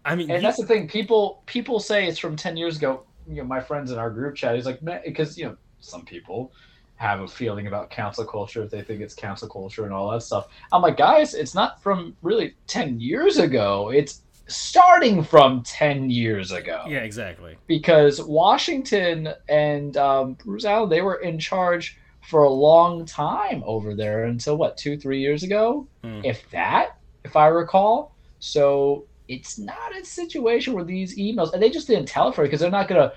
I mean, and you, that's the thing. People people say it's from ten years ago. You know, my friends in our group chat. He's like, because you know, some people have a feeling about cancel culture if they think it's cancel culture and all that stuff. I'm like, guys, it's not from really 10 years ago. It's starting from 10 years ago. Yeah, exactly. Because Washington and um, Bruce Allen, they were in charge for a long time over there until what, two, three years ago? Mm. If that, if I recall. So it's not a situation where these emails, and they just didn't tell it because they're not going to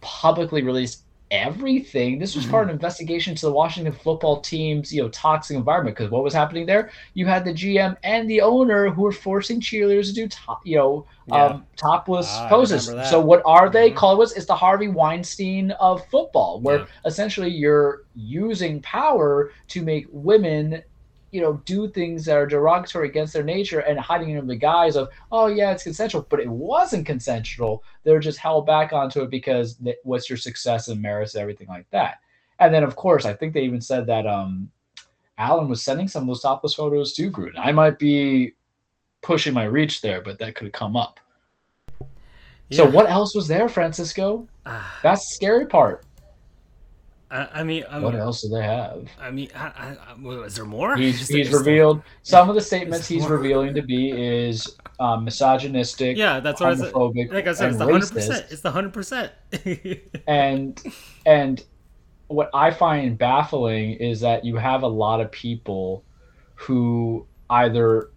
publicly release everything. This was part of an mm-hmm. investigation to the Washington football team's, you know, toxic environment. Because what was happening there? You had the GM and the owner who were forcing cheerleaders to do, top, you know, yeah. um, topless ah, poses. So what are they? Mm-hmm. Call it was it's the Harvey Weinstein of football, where yeah. essentially you're using power to make women you know, do things that are derogatory against their nature and hiding in the guise of, oh yeah, it's consensual, but it wasn't consensual. They're just held back onto it because what's your success and merits and everything like that. And then of course, I think they even said that um, Allen was sending some of those topless photos to Gruden. I might be pushing my reach there, but that could come up. Yeah. So what else was there, Francisco? Ah. That's the scary part. I, I mean, what else do they have? I mean, I, I, is there more? He's, he's revealed some of the statements he's more? revealing to be is um, misogynistic. Yeah, that's what I said. Like I said, it's the hundred percent. It's the hundred percent. And and what I find baffling is that you have a lot of people who either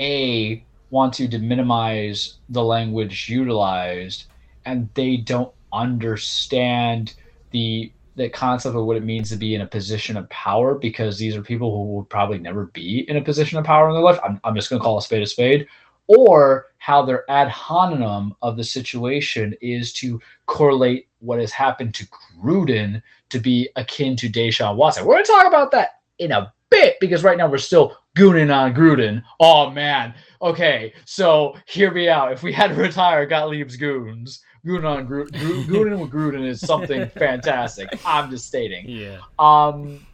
a want to minimize the language utilized and they don't understand the the concept of what it means to be in a position of power because these are people who will probably never be in a position of power in their life. I'm, I'm just going to call a spade a spade. Or how their ad hominem of the situation is to correlate what has happened to Gruden to be akin to Deshaun Watson. We're going to talk about that in a bit because right now we're still gooning on Gruden. Oh man. Okay, so hear me out. If we had to retire Gottlieb's goons, Gruden Gruden, Gruden with Gruden is something fantastic. I'm just stating. Yeah. Um,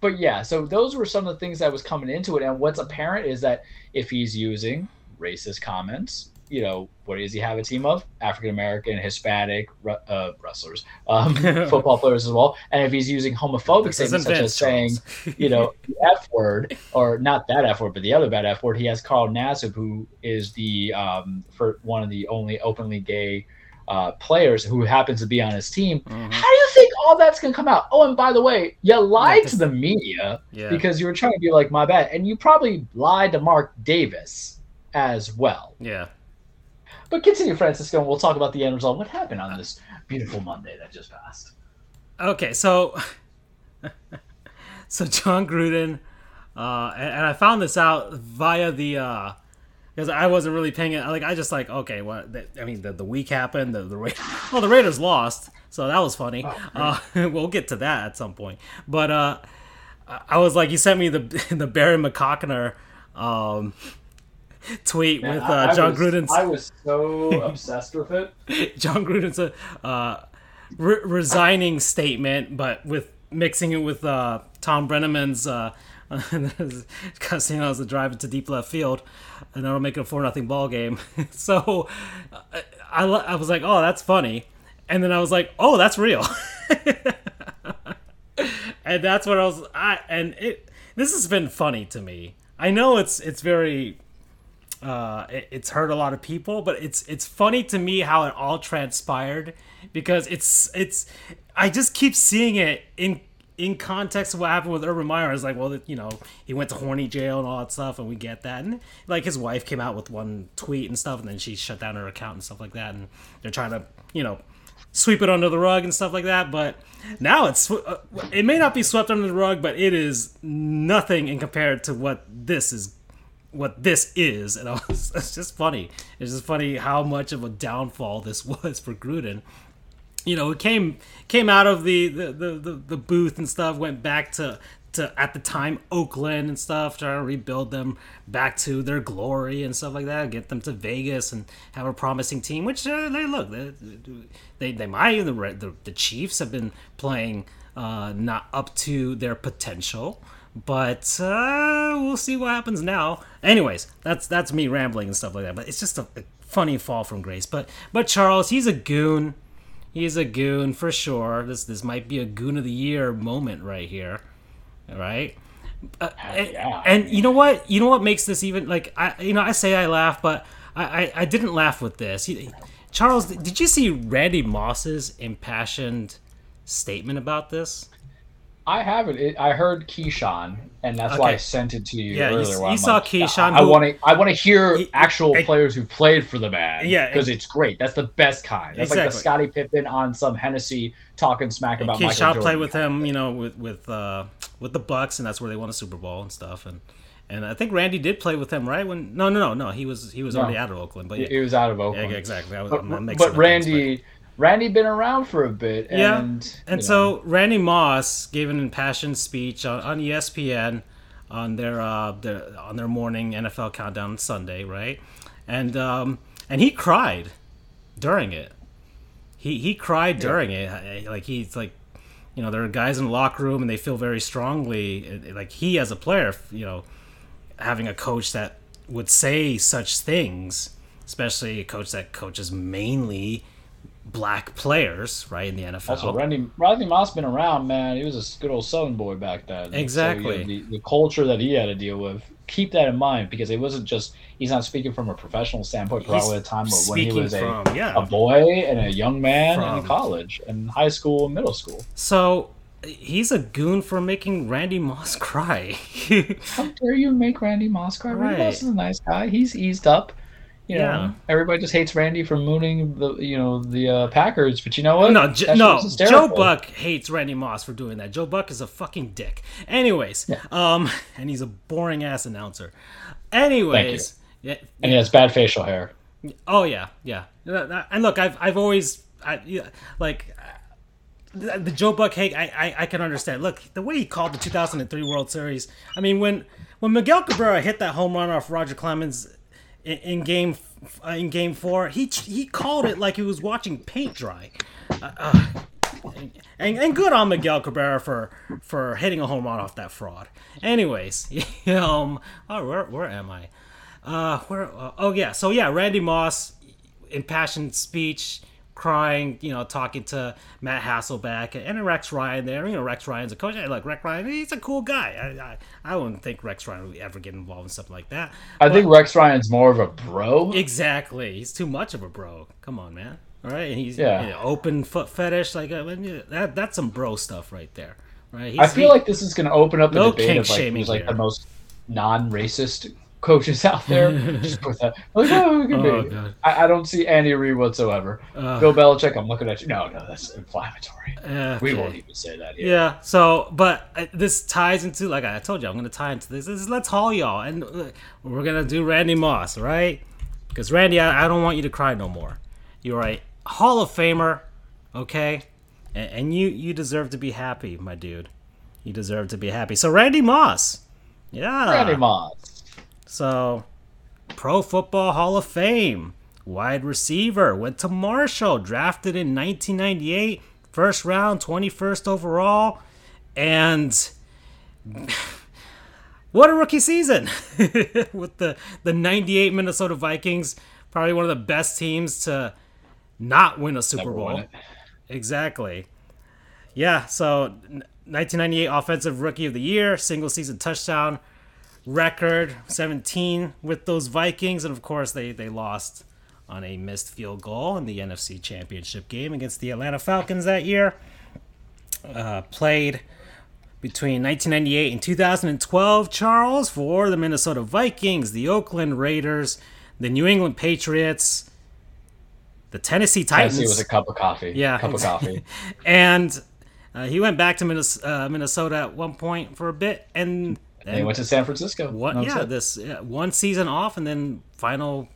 but yeah, so those were some of the things that was coming into it, and what's apparent is that if he's using racist comments, you know, what does he have a team of? African American, Hispanic uh, wrestlers, um, football players as well. And if he's using homophobic statements such as saying, you know, the F word, or not that F word, but the other bad F word, he has Carl Nassib, who is the um, for one of the only openly gay uh, players who happens to be on his team. Mm-hmm. How do you think all that's going to come out? Oh, and by the way, you lied yeah, to the media yeah. because you were trying to be like, my bad. And you probably lied to Mark Davis as well. Yeah. But continue, Francisco, and we'll talk about the end result. What happened on this beautiful Monday that just passed? Okay, so so Jon Gruden, uh, and, and, I found this out via the uh, because I wasn't really paying it. Like I just like okay, what? I mean, the, the week happened. The the Ra- well, the Raiders lost, so that was funny. Oh, uh, we'll get to that at some point. But uh, I was like, you sent me the the Barry McCockner um, tweet Man, with uh, I, Jon Gruden's. I was so obsessed with it. Jon Gruden's uh, re- resigning statement, but with mixing it with uh, Thom Brennaman's uh, casinos the drive into deep left field, and that'll make it a four nothing ball game. so I, I was like, oh, that's funny, and then I was like, oh, that's real, and that's what I was. I and it. This has been funny to me. I know it's it's very uh, it, it's hurt a lot of people, but it's it's funny to me how it all transpired because it's it's I just keep seeing it in in context of what happened with Urban Meyer. It's like, well, you know, he went to horny jail and all that stuff, and we get that. And like his wife came out with one tweet and stuff, and then she shut down her account and stuff like that. And they're trying to, you know, sweep it under the rug and stuff like that. But now it's uh, it may not be swept under the rug, but it is nothing in compared to what this is what this is, and was, it's just funny. It's just funny how much of a downfall this was for Gruden. You know, it came came out of the the, the, the, the booth and stuff, went back to to at the time Oakland and stuff, trying to rebuild them back to their glory and stuff like that, get them to Vegas and have a promising team. Which uh, they look, they they, they might. The, the the Chiefs have been playing uh, not up to their potential. But uh, we'll see what happens now. Anyways, that's that's me rambling and stuff like that. But it's just a, a funny fall from grace. But but Charles, he's a goon. He's a goon for sure. This this might be a goon of the year moment right here, right? Uh, and, yeah. and, you know what? You know what makes this even like I you know I say I laugh, but I I, I didn't laugh with this. Charles, did you see Randy Moss's impassioned statement about this? I haven't. It, I heard Keyshawn, and that's okay. why I sent it to you yeah, earlier. You, you saw like, Keyshawn. I want to. I want to hear he, actual he, players who played for the band. Yeah, because it's great. That's the best kind. That's exactly. like the Scottie Pippen on some Hennessy talking smack about. And Keyshawn played with him, you know, with with uh, with the Bucks, and that's where they won a Super Bowl and stuff. And and I think Randy did play with him, right? When no, no, no, no, he was he was no. already out of Oakland, but yeah. he was out of Oakland. Yeah, exactly. I was, but, but Randy. Things, Randy been around for a bit. And, yeah. And so know. Randy Moss gave an impassioned speech on, on ESPN on their, uh, their on their morning NFL countdown Sunday, right? And um, and he cried during it. He he cried during yeah. it. Like he's like, you know, there are guys in the locker room and they feel very strongly. Like he as a player, you know, having a coach that would say such things, especially a coach that coaches mainly black players, right, in the NFL. Also, Randy Randy Moss has been around, man. He was a good old Southern boy back then. Exactly. So, the, the culture that he had to deal with. Keep that in mind because it wasn't just he's not speaking from a professional standpoint. Probably a time when he was from, a, yeah. a boy and a young man from, in college and high school and middle school. So he's a goon for making Randy Moss cry. How dare you make Randy Moss cry? Right. Randy Moss is a nice guy. He's eased up. You know, yeah. everybody just hates Randy for mooning the you know the uh, Packers, but you know what? No, J- no. Joe Buck hates Randy Moss for doing that. Joe Buck is a fucking dick. Anyways, yeah. um, and he's a boring ass announcer. Anyways, yeah, and he has bad facial hair. Oh yeah, yeah. And look, I've I've always I, like the, the Joe Buck hate. I, I I can understand. Look, the way he called the 2003 World Series. I mean, when when Miguel Cabrera hit that home run off Roger Clemens in, game uh, in game four. He he called it like he was watching paint dry. Uh, uh, and, and good on Miguel Cabrera for for hitting a home run off that fraud. Anyways, um, oh, where where am I? uh, where? Uh, oh yeah, so yeah, Randy Moss, impassioned speech, crying, you know, talking to Matt Hasselbeck and Rex Ryan there. You know, Rex Ryan's a coach. I like Rex Ryan. He's a cool guy. I, I, I wouldn't think Rex Ryan would ever get involved in something like that. I but, think Rex Ryan's more of a bro. Exactly. He's too much of a bro. Come on, man. All right, and he's yeah. You know, open foot fetish. Like uh, I mean, that that's some bro stuff right there. Right. He's, I feel he, like this is going to open up a no debate of like who's like the most non-racist coaches out there. just put that. Like, oh, oh I, I, don't see Andy Reid whatsoever. Uh, Bill Belichick, I'm looking at you. No, no, that's inflammatory. Okay. We won't even say that. Here. Yeah. So, but uh, this ties into like I told you, I'm going to tie into this. this is, let's haul y'all, and uh, we're gonna do Randy Moss, right? Because Randy, I, I, don't want you to cry no more. You're a Hall of Famer, okay, and, and you you deserve to be happy, my dude. You deserve to be happy. So Randy Moss. Yeah. Randy Moss. So, Pro Football Hall of Fame, wide receiver, went to Marshall, drafted in 1998, first round, 21st overall, and what a rookie season with the the 98 Minnesota Vikings, probably one of the best teams to not win a Super Never Bowl. Exactly. Yeah, so 1998 offensive rookie of the year, single season touchdown record 17 with those Vikings, and of course they they lost on a missed field goal in the NFC Championship game against the Atlanta Falcons that year. Uh, played between 1998 and 2012, Charles, for the Minnesota Vikings, the Oakland Raiders, the New England Patriots, the Tennessee Titans. Tennessee was a cup of coffee. Yeah, cup of coffee. and uh, he went back to Minnesota, uh, Minnesota at one point for a bit, and and they went to San Francisco. What? Yeah, this one season off, and then final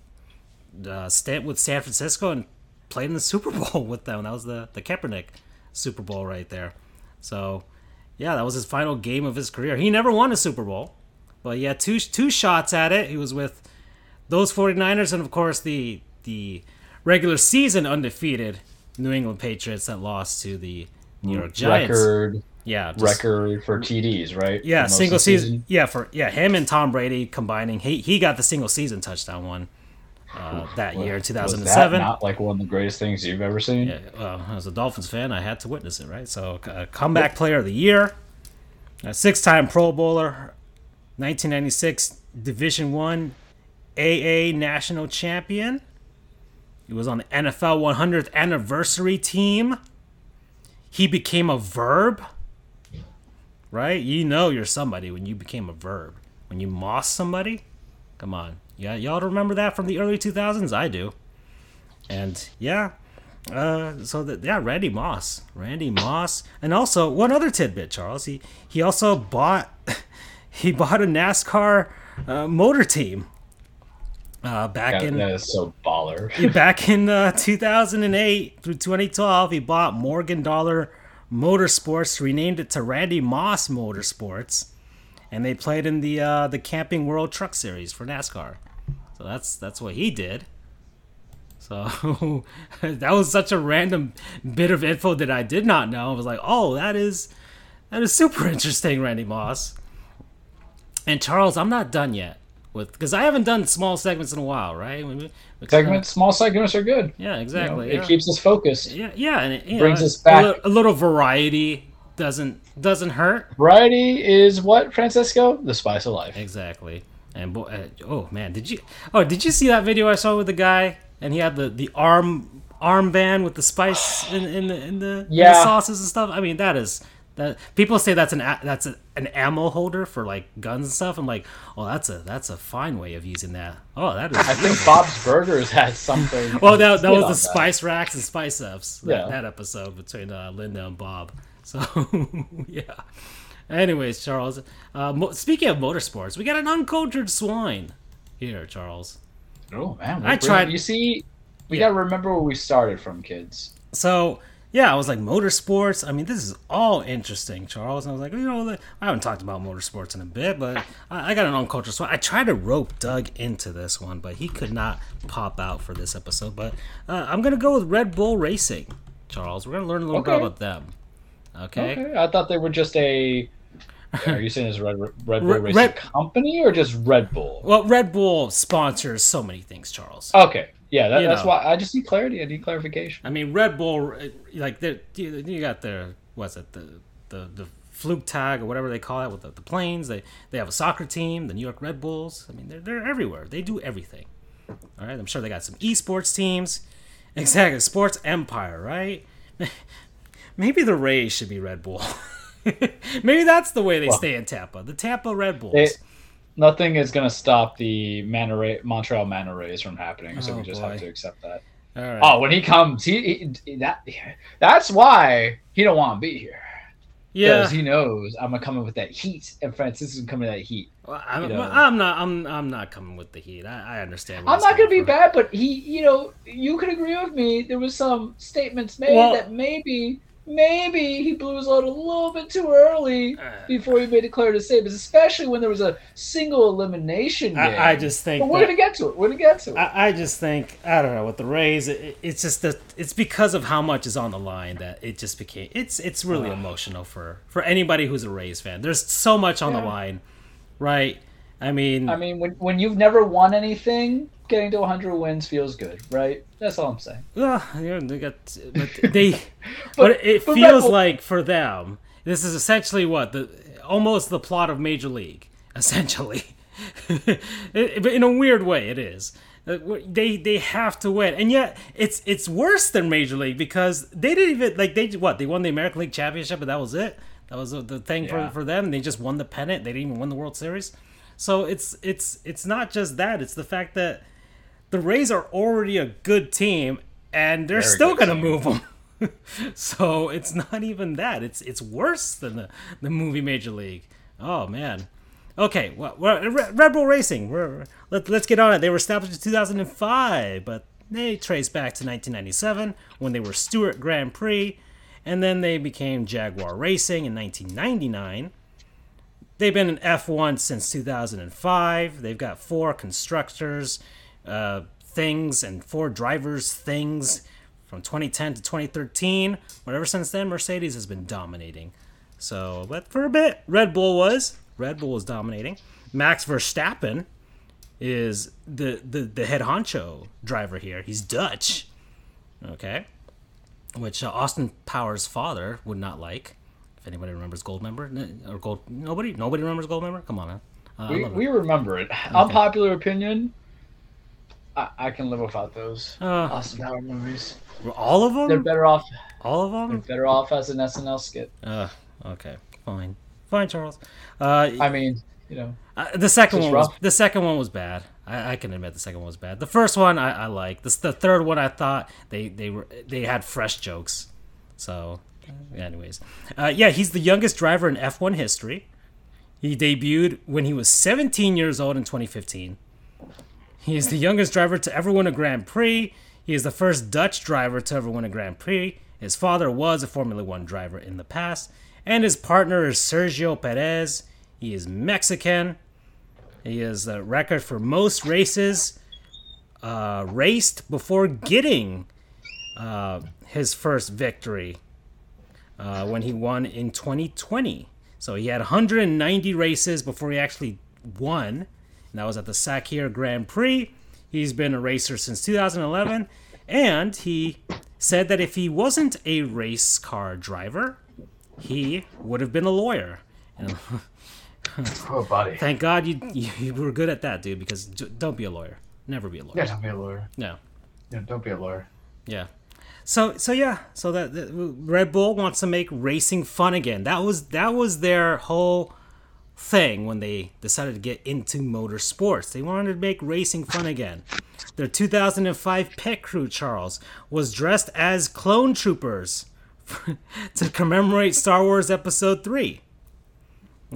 uh, stint with San Francisco, and played in the Super Bowl with them. That was the the Kaepernick Super Bowl right there. So, yeah, that was his final game of his career. He never won a Super Bowl, but yeah, two two shots at it. He was with those 49ers, and of course the the regular season undefeated New England Patriots that lost to the New York Giants. Record yeah just, record for TDs, right? Yeah, single season. season. Yeah, for yeah, him and Tom Brady combining, he he got the single season touchdown one uh, that year, two thousand and seven. Not like one of the greatest things you've ever seen. Yeah, well, as a Dolphins fan, I had to witness it, right? So, uh, comeback player of the year, a six-time Pro Bowler, 1996 Division One AA national champion. He was on the NFL 100th anniversary team. He became a verb right? You know you're somebody when you became a verb. When you moss somebody, come on. Yeah, y'all remember that from the early 2000s? I do. And yeah, uh, so that yeah, Randy Moss, Randy Moss, and also one other tidbit, Charles. He he also bought he bought a NASCAR uh, motor team. Uh, back in that is so baller. back in uh, 2008 through 2012, he bought Morgan Dollar Motorsports renamed it to Randy Moss Motorsports, and they played in the uh, the Camping World Truck Series for NASCAR. So that's that's what he did. So that was such a random bit of info that I did not know. I was like, oh, that is that is super interesting, Randy Moss. And Charles, I'm not done yet with because I haven't done small segments in a while, right? We, segments, small segments are good. Yeah, exactly. You know, yeah. It keeps us focused. Yeah, yeah, and it brings know, us back. A, li- a, little variety doesn't doesn't hurt. Variety is what Francisco, the spice of life. Exactly. And boy, uh, oh man, did you oh did you see that video I saw with the guy and he had the the arm armband with the spice in, in the in the, yeah. in the sauces and stuff. I mean that is that people say that's an that's a, an ammo holder for like guns and stuff. I'm like, oh, that's a that's a fine way of using that. Oh, that is. I think Bob's Burgers had something. well, that, that was the that. spice racks and spice ups. That, yeah. that episode between uh, Linda and Bob. So yeah. Anyways, Charles. Uh, mo- speaking of motorsports, we got an uncultured swine here, Charles. Oh man, I tried. You see, we yeah. got to remember where we started from, kids. So yeah, I was like motorsports. I mean, this is all interesting, Charles. And I was like, you know, I haven't talked about motorsports in a bit, but I, got an uncultured so I tried to rope Doug into this one, but he could not pop out for this episode. But uh, I'm gonna go with Red Bull Racing, Charles. We're gonna learn a little okay. bit about them. Okay? okay. I thought they were just a Are you saying it's Red, Red Bull Racing Red, Company or just Red Bull? Well, Red Bull sponsors so many things, Charles. Okay, yeah, that, that's know. why I just need clarity. I need clarification. I mean, Red Bull, eh, like you got their what's it the the the Flugtag or whatever they call it with the, the planes. They they have a soccer team, the New York Red Bulls. I mean, they're they're everywhere. They do everything. All right, I'm sure they got some esports teams. Exactly, sports empire, right? Maybe the Rays should be Red Bull. Maybe that's the way they well, stay in Tampa. The Tampa Red Bulls. They, nothing is going to stop the Manta Montreal Manta Rays from happening, so oh, we just boy. have to accept that. Oh, when he comes, he, he, that that's why he don't want to be here. Yeah, because he knows I'm gonna come in with that heat, and Francis is coming with that heat. Well, I'm, you know? I'm, not. I'm. I'm not coming with the heat. I, I understand. I'm not gonna be bad, but he. You know, you could agree with me. There was some statements made well, that maybe maybe he blew his load a little bit too early uh. before he made it clear to save especially when there was a single elimination game. I, I just think but we're gonna get to it. We're gonna get to it. I, I just think I don't know with the Rays. It, it's just that it's because of how much is on the line that it just became. It's it's really emotional for for anybody who's a Rays fan. There's so much on yeah. the line, right? I mean, I mean, when when you've never won anything, getting to 100 wins feels good, right? That's all I'm saying. Yeah, they got, but they, but, but, it but feels Bull, like for them, this is essentially what the almost the plot of Major League, essentially. but in a weird way, it is. Uh, they they have to win, and yet it's it's worse than Major League because they didn't even like they what they won the American League championship, but that was it. That was the thing yeah. for, for them. They just won the pennant. They didn't even win the World Series. So it's it's it's not just that. It's the fact that the Rays are already a good team, and they're Very still going to move them. so it's not even that. It's it's worse than the, the movie Major League. Oh man. Okay, well, Red Bull Racing. We're, let, let's get on it. They were established in 2005, but they trace back to 1997 when they were Stewart Grand Prix, and then they became Jaguar Racing in 1999. They've been in F1 since 2005. They've got four constructors uh, things and four drivers things from 2010 to 2013. Whatever since then, Mercedes has been dominating. So, but for a bit, Red Bull was Red Bull was dominating. Max Verstappen is the the, the head honcho driver here. He's Dutch. Okay, which uh, Austin Powers' father would not like. If anybody remembers Goldmember or Gold, nobody, nobody remembers Goldmember. Come on, man. Uh, we, we remember it. Okay. Unpopular opinion: I, I can live without those uh, Austin Power movies. All of them? They're better off. All of them? They're better off as an SNL skit. Uh, okay, fine, fine, Charles. Uh, I mean, you know, uh, the second one was the second one was bad. I, I, can admit the second one was bad. The first one I, I like. The, the third one I thought they they were they had fresh jokes. So, anyways, uh, yeah, he's the youngest driver in F1 history. He debuted when he was 17 years old in 2015. He is the youngest driver to ever win a Grand Prix. He is the first Dutch driver to ever win a Grand Prix. His father was a Formula One driver in the past. And his partner is Sergio Perez. He is Mexican. He has the record for most races uh, raced before getting uh, his first victory uh, when he won in 2020. So he had 190 races before he actually won and that was at the Sakhir Grand Prix. He's been a racer since 2011, and he said that if he wasn't a race car driver, he would have been a lawyer. And, oh, buddy! Thank God you, you, you were good at that, dude. Because don't be a lawyer. Never be a lawyer. Yeah, don't be a lawyer. No. Yeah, don't be a lawyer. Yeah. So so yeah, so that, that Red Bull wants to make racing fun again. That was that was their whole thing when they decided to get into motorsports. They wanted to make racing fun again. Their 2005 pit crew, Charles, was dressed as clone troopers to commemorate Star Wars Episode 3.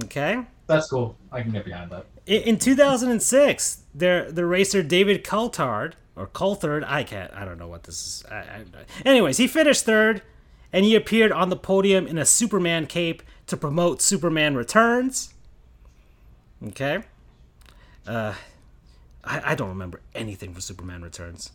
Okay? That's cool. I can get behind that. In, 2006, their the racer David Coulthard or Coulthard, I can't, I don't know what this is. I, I, anyways, he finished third, and he appeared on the podium in a Superman cape to promote Superman Returns. Okay. Uh, I, I don't remember anything from Superman Returns.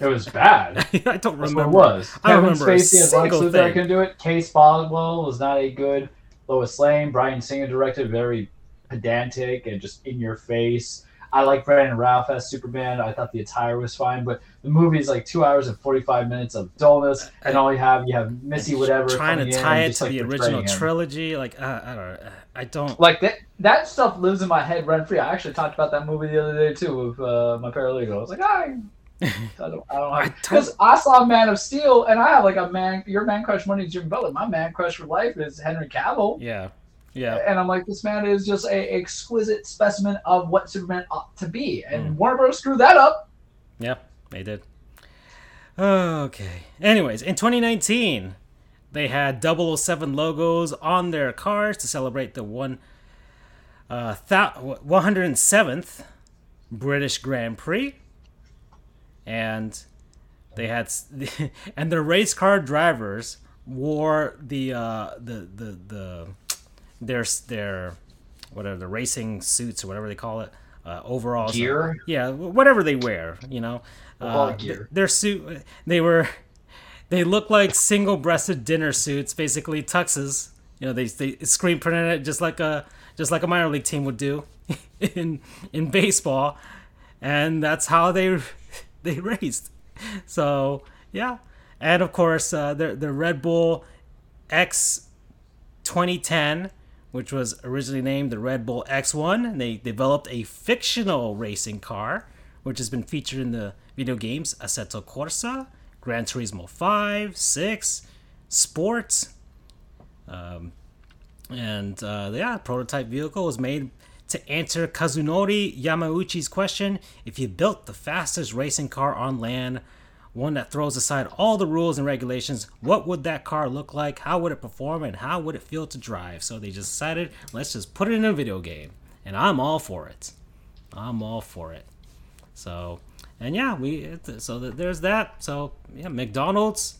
It was bad. I don't remember. What it was. I Kevin remember Spacey as Lex Luthor can do it. Kate Bosworth was not a good Lois Lane. Bryan Singer directed, very pedantic and just in your face. I like Brandon Routh as Superman. I thought the attire was fine, but the movie is like two hours and forty five minutes of dullness, and all you have you have Missy whatever trying to tie it to like the original him. trilogy. Like uh, I don't, I don't like that. That stuff lives in my head rent free. I actually talked about that movie the other day too with uh, my paralegal. I was like, I, I don't, I don't because I, I, saw Man of Steel, and I have like a man. Your man crush money is Jim Butler. My man crush for life is Henry Cavill. Yeah. Yeah. And I'm like, this man is just a exquisite specimen of what Superman ought to be. And mm. Warner Bros. screwed that up. Yeah, they did. Okay. Anyways, in 2019, they had 007 logos on their cars to celebrate the one uh, th- 107th British Grand Prix. And they had and the race car drivers wore the uh, the the the their their whatever the racing suits or whatever they call it uh, overalls gear yeah whatever they wear you know uh, gear. their suit they were they look like single-breasted dinner suits basically tuxes. You know they they screen printed it just like a just like a minor league team would do in in baseball. And that's how they they raced. So yeah. And of course uh, the the Red Bull X 2010 which was originally named the Red Bull X1. And they developed a fictional racing car, which has been featured in the video games Assetto Corsa, Gran Turismo 5, 6, Sports. Um, and uh, yeah, prototype vehicle was made to answer Kazunori Yamauchi's question if you built the fastest racing car on land, one that throws aside all the rules and regulations. What would that car look like? How would it perform? And how would it feel to drive? So they just decided, let's just put it in a video game. And I'm all for it. I'm all for it. So, and yeah, we so there's that. So yeah, McDonald's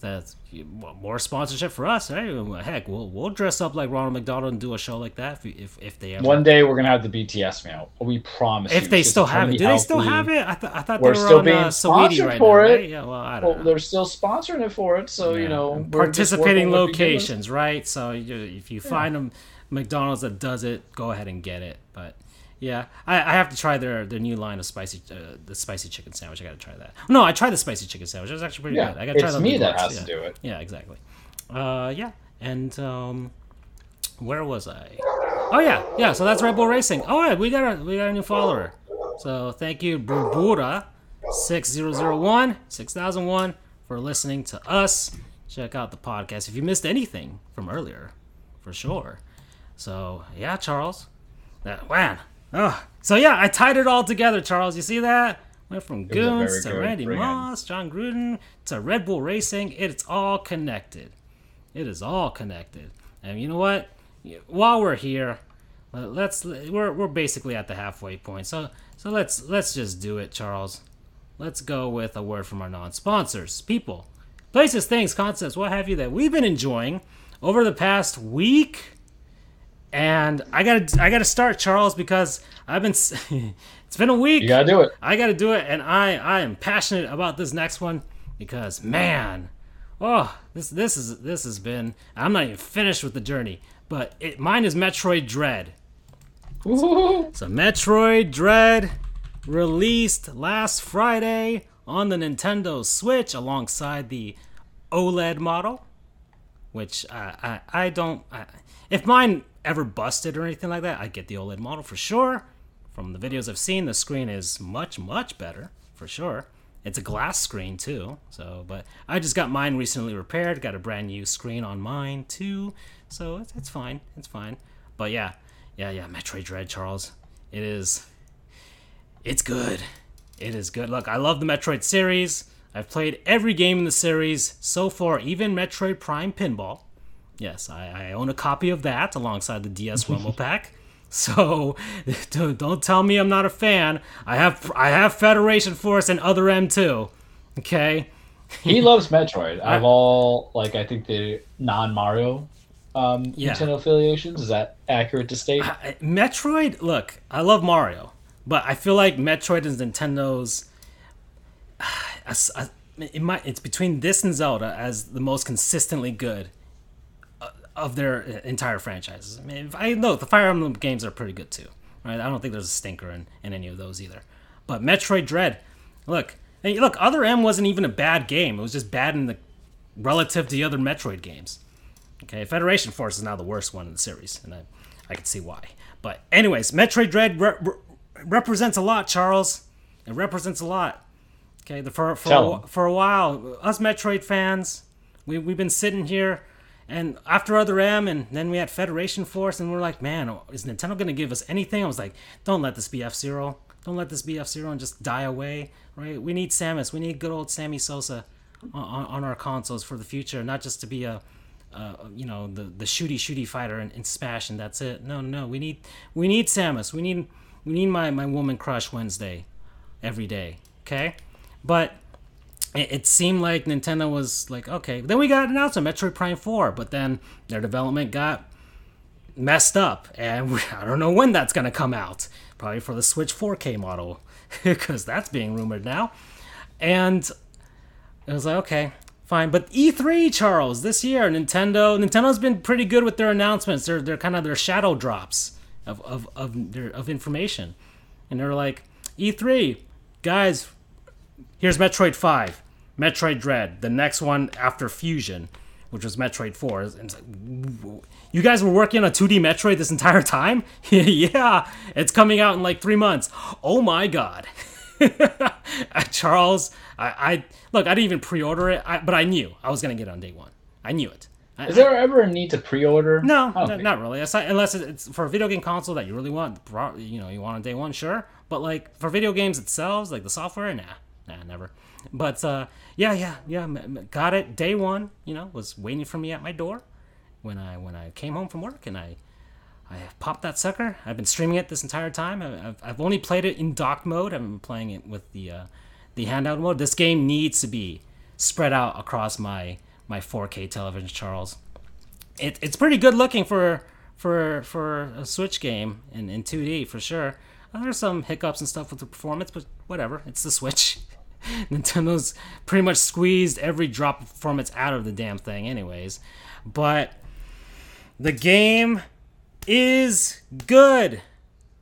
that's more sponsorship for us. Hey, heck, we'll we'll dress up like Ronald McDonald and do a show like that if if, if they ever. One day we're gonna have the BTS meal. We promise. If they still have it, do they still have it? I, th- I thought we're they were still on, being uh, sponsored right for now, it. Right? Yeah, well, I don't well, know. They're still sponsoring it for it, so yeah. you know, participating locations, right? So you, if you find yeah. them McDonald's that does it, go ahead and get it. But yeah, I, I have to try their their new line of spicy uh, the spicy chicken sandwich. I got to try that. No, I tried the spicy chicken sandwich. It was actually pretty yeah, good. I got to try the me that has yeah. to do it. Yeah, exactly. Uh, yeah, and um, where was I? Oh yeah, yeah. So that's Red Bull Racing. Oh yeah, we got a we got a new follower. So thank you, Brubura, six zero zero one six thousand one for listening to us. Check out the podcast if you missed anything from earlier, for sure. So yeah, Charles, that man Oh, so yeah, I tied it all together, Charles. You see that? Went from Goons to Randy Moss, John Gruden to Red Bull Racing. It's all connected. It is all connected. And you know what? While we're here, uh, let's we're we're basically at the halfway point. So so let's let's just do it, Charles. Let's go with a word from our non-sponsors, people, places, things, concepts, what have you that we've been enjoying over the past week and I gotta I gotta start Charles because I've been it's been a week. You gotta do it. I gotta do it, and I I am passionate about this next one because man, oh this this is this has been I'm not even finished with the journey, but it mine is Metroid Dread. So, so Metroid Dread released last Friday on the Nintendo Switch alongside the OLED model, which I I, I don't. I, if mine ever busted or anything like that, I get the OLED model for sure. From the videos I've seen, the screen is much, much better for sure. It's a glass screen too, so but I just got mine recently repaired. Got a brand new screen on mine too, so it's, it's fine. It's fine. But yeah, yeah, yeah. Metroid Dread, Charles. It is. It's good. It is good. Look, I love the Metroid series. I've played every game in the series so far, even Metroid Prime Pinball. Yes, I, I own a copy of that alongside the DS Rumble Pack. So don't tell me I'm not a fan. I have I have Federation Force and Other M too. Okay. he loves Metroid. Of all, like I think the non Mario um, yeah. Nintendo affiliations, is that accurate to state? I, Metroid. Look, I love Mario, but I feel like Metroid is Nintendo's. it might. It's between this and Zelda as the most consistently good of their uh, entire franchises. I mean, if I know the Fire Emblem games are pretty good too. Right? I don't think there's a stinker in, in any of those either. But Metroid Dread, look, hey, look, Other M wasn't even a bad game. It was just bad in the relative to the other Metroid games. Okay, Federation Force is now the worst one in the series, and I, I can see why. But anyways, Metroid Dread re- re- represents a lot, Charles. It represents a lot. Okay, the, for for a, for a while, us Metroid fans, we we've been sitting here, and after Other M, and then we had Federation Force, and we're like, man, is Nintendo gonna give us anything? I was like, don't let this be F Zero. Don't let this be F Zero and just die away. Right? We need Samus. We need good old Sammy Sosa on, on our consoles for the future, not just to be a you know the the shooty shooty fighter in, in Smash and that's it. No, no, we need we need Samus. We need we need my my woman crush Wednesday every day. Okay, but it, it seemed like Nintendo was like okay. Then we got an announcement Metroid Prime Four, but then their development got messed up, and we, I don't know when that's gonna come out. Probably for the Switch 4K model, because that's being rumored now. And it was like okay, fine. But E3, Charles, this year, Nintendo, Nintendo's been pretty good with their announcements. They're they're kind of their shadow drops of of of, their, of information, and they're like E3, guys. Here's Metroid Five, Metroid Dread, the next one after Fusion, which was Metroid Four. And like, you guys were working on a 2D Metroid this entire time? yeah, it's coming out in like three months. Oh my god. Uh, Charles, I, I, look. I didn't even pre-order it, I, but I knew I was gonna get it on day one. I knew it. Is there ever a need to pre-order? No, not, not really. Not, unless it's for a video game console that you really want. You know, you want on day one, sure. But like for video games itself, like the software, nah, nah, never. But uh, yeah, yeah, yeah, got it day one. You know, was waiting for me at my door when I when I came home from work, and I I popped that sucker. I've been streaming it this entire time. I've, I've only played it in docked mode. I've been playing it with the uh, the handheld mode. This game needs to be spread out across my my 4K television, Charles. It, it's pretty good looking for for for a Switch game in, in 2D for sure. Uh, there's some hiccups and stuff with the performance, but whatever. It's the Switch. Nintendo's pretty much squeezed every drop of performance out of the damn thing, anyways. But the game is good.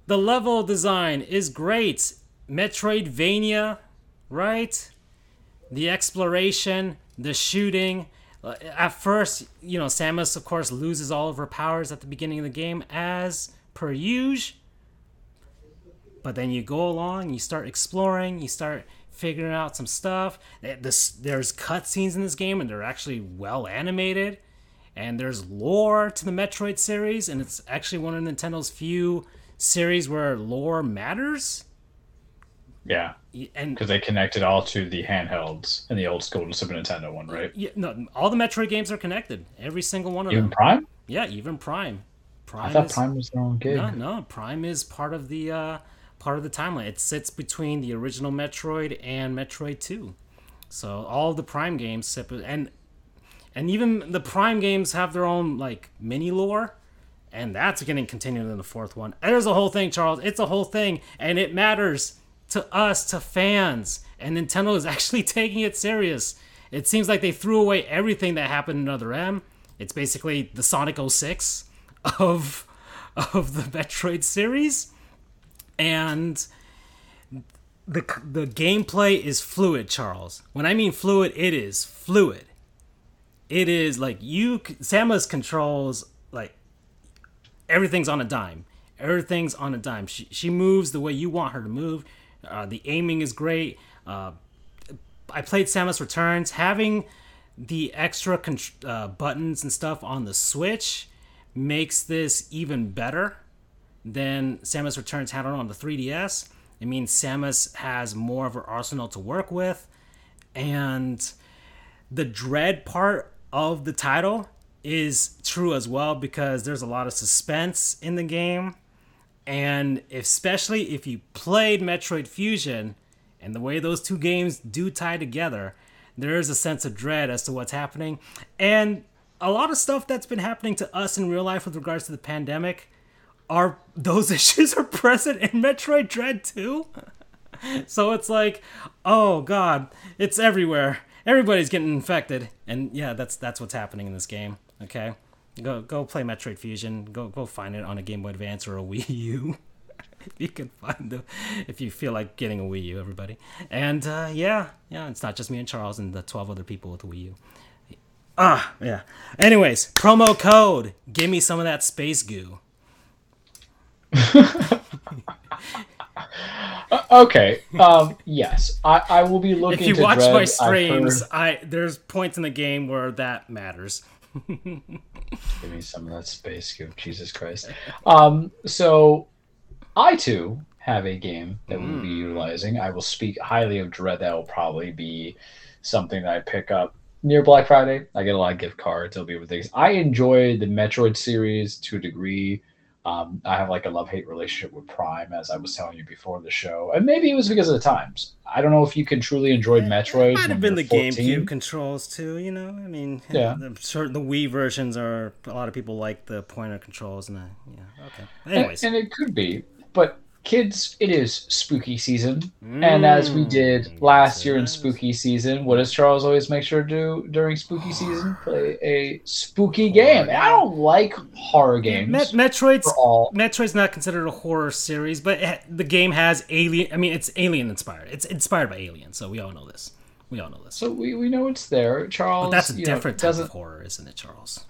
The level design is great. Metroidvania, right? The exploration, the shooting. Uh, at first, you know, Samus, of course, loses all of her powers at the beginning of the game, as per usual. But then you go along, you start exploring, you start figuring out some stuff. This, there's cutscenes in this game, and they're actually well animated and there's lore to the Metroid series, and it's actually one of Nintendo's few series where lore matters. Yeah, and because they connected all to the handhelds in the old school Super Nintendo one, right? Yeah, no, all the Metroid games are connected. Every single one of even them. Even Prime? Yeah, even Prime. Prime I thought is, Prime was their own game. No, no, Prime is part of the uh, part of the timeline. It sits between the original Metroid and Metroid Two. So all the Prime games sit, and and even the Prime games have their own like mini lore, and that's getting continued in the fourth one. There's a whole thing, Charles. It's a whole thing, and it matters to us, to fans. And Nintendo is actually taking it serious. It seems like they threw away everything that happened in Other M. It's basically the Sonic 06 of of the Metroid series, and the the gameplay is fluid, Charles. When I mean fluid, it is fluid it is like you Samus controls like everything's on a dime. Everything's on a dime. She she moves the way you want her to move. Uh, the aiming is great. Uh, I played Samus Returns. Having the extra con- uh, buttons and stuff on the Switch makes this even better than Samus Returns had on the 3DS. It means Samus has more of her arsenal to work with, and the dread part of the title is true as well because there's a lot of suspense in the game. And especially if you played Metroid Fusion and the way those two games do tie together, there is a sense of dread as to what's happening. And a lot of stuff that's been happening to us in real life with regards to the pandemic are those issues are present in Metroid Dread too. so it's like, oh god, it's everywhere everybody's getting infected, and yeah, that's that's what's happening in this game. Okay, Go go play Metroid Fusion. Go go find it on a Game Boy Advance or a Wii U. if you can find them, if you feel like getting a Wii U, everybody. And uh, yeah, yeah, it's not just me and Charles and the twelve other people with a Wii U. Ah, yeah. Anyways, promo code. Give me some of that space goo. Okay. Um, yes, I, I will be looking. If you watch Dread. my streams, heard- I there's points in the game where that matters. Give me some of that space scoop, Jesus Christ. Um, so I too have a game that we'll be utilizing. I will speak highly of Dread. That will probably be something that I pick up near Black Friday. I get a lot of gift cards. It'll be with things. I enjoy the Metroid series to a degree. Um, I have like a love hate relationship with Prime, as I was telling you before the show, and maybe it was because of the times. I don't know if you can truly enjoy Metroid. It Might have been the you're 14. GameCube controls too. You know, I mean, Yeah. I'm sure the Wii versions are a lot of people like the pointer controls and the yeah. Okay. And- Anyways, and, it could be, but kids, it is spooky season, and as we did Mm, last year in spooky season, what does Charles always make sure to do during spooky season? Play a spooky game. I don't like horror games Met- Metroid's. Metroid's not considered a horror series, but the game has alien. I mean, it's alien inspired. It's inspired by Alien, so we all know this. We all know this. So we, we know it's there. Charles, But that's a you know, different type of horror, isn't it, Charles?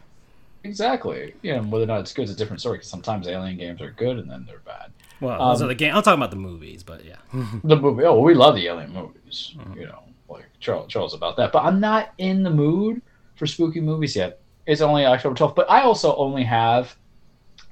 exactly. You know whether or not it's good is a different story. Because sometimes alien games are good and then they're bad. Well, Um, those the game. I'm talking about the movies, but yeah. the movie. Oh, we love the alien movies. Mm-hmm. You know, like Charles, Charles about that. But I'm not in the mood for spooky movies yet. It's only October 12th. But I also only have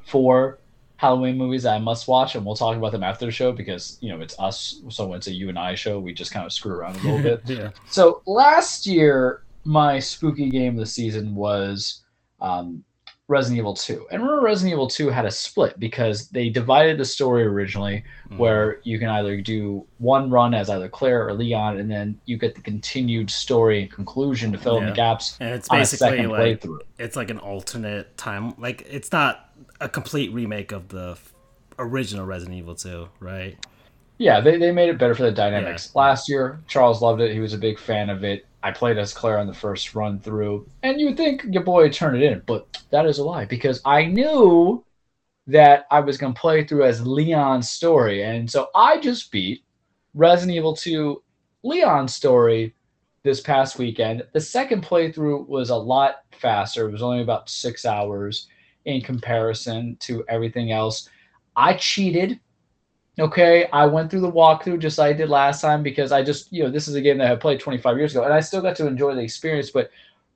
four Halloween movies that I must watch, and we'll talk about them after the show because you know it's us. So when it's a you and I show, we just kind of screw around a little bit. yeah. So last year, my spooky game of the season was um, Resident Evil 2. And remember, Resident Evil 2 had a split because they divided the story originally, Mm-hmm. where you can either do one run as either Claire or Leon, and then you get the continued story and conclusion to fill in the gaps And it's basically like playthrough. it's like an alternate time. Like it's not a complete remake of the original Resident Evil 2, right? Yeah, they, they made it better for the dynamics. Yeah. Last year, Charles loved it. He was a big fan of it. I played as Claire on the first run through, and you would think your boy would turn it in, but that is a lie because I knew that I was going to play through as Leon's story. And so I just beat Resident Evil 2 Leon's story this past weekend. The second playthrough was a lot faster, it was only about six hours in comparison to everything else. I cheated. Okay, I went through the walkthrough just like I did last time because I just, you know, this is a game that I played 25 years ago and I still got to enjoy the experience. But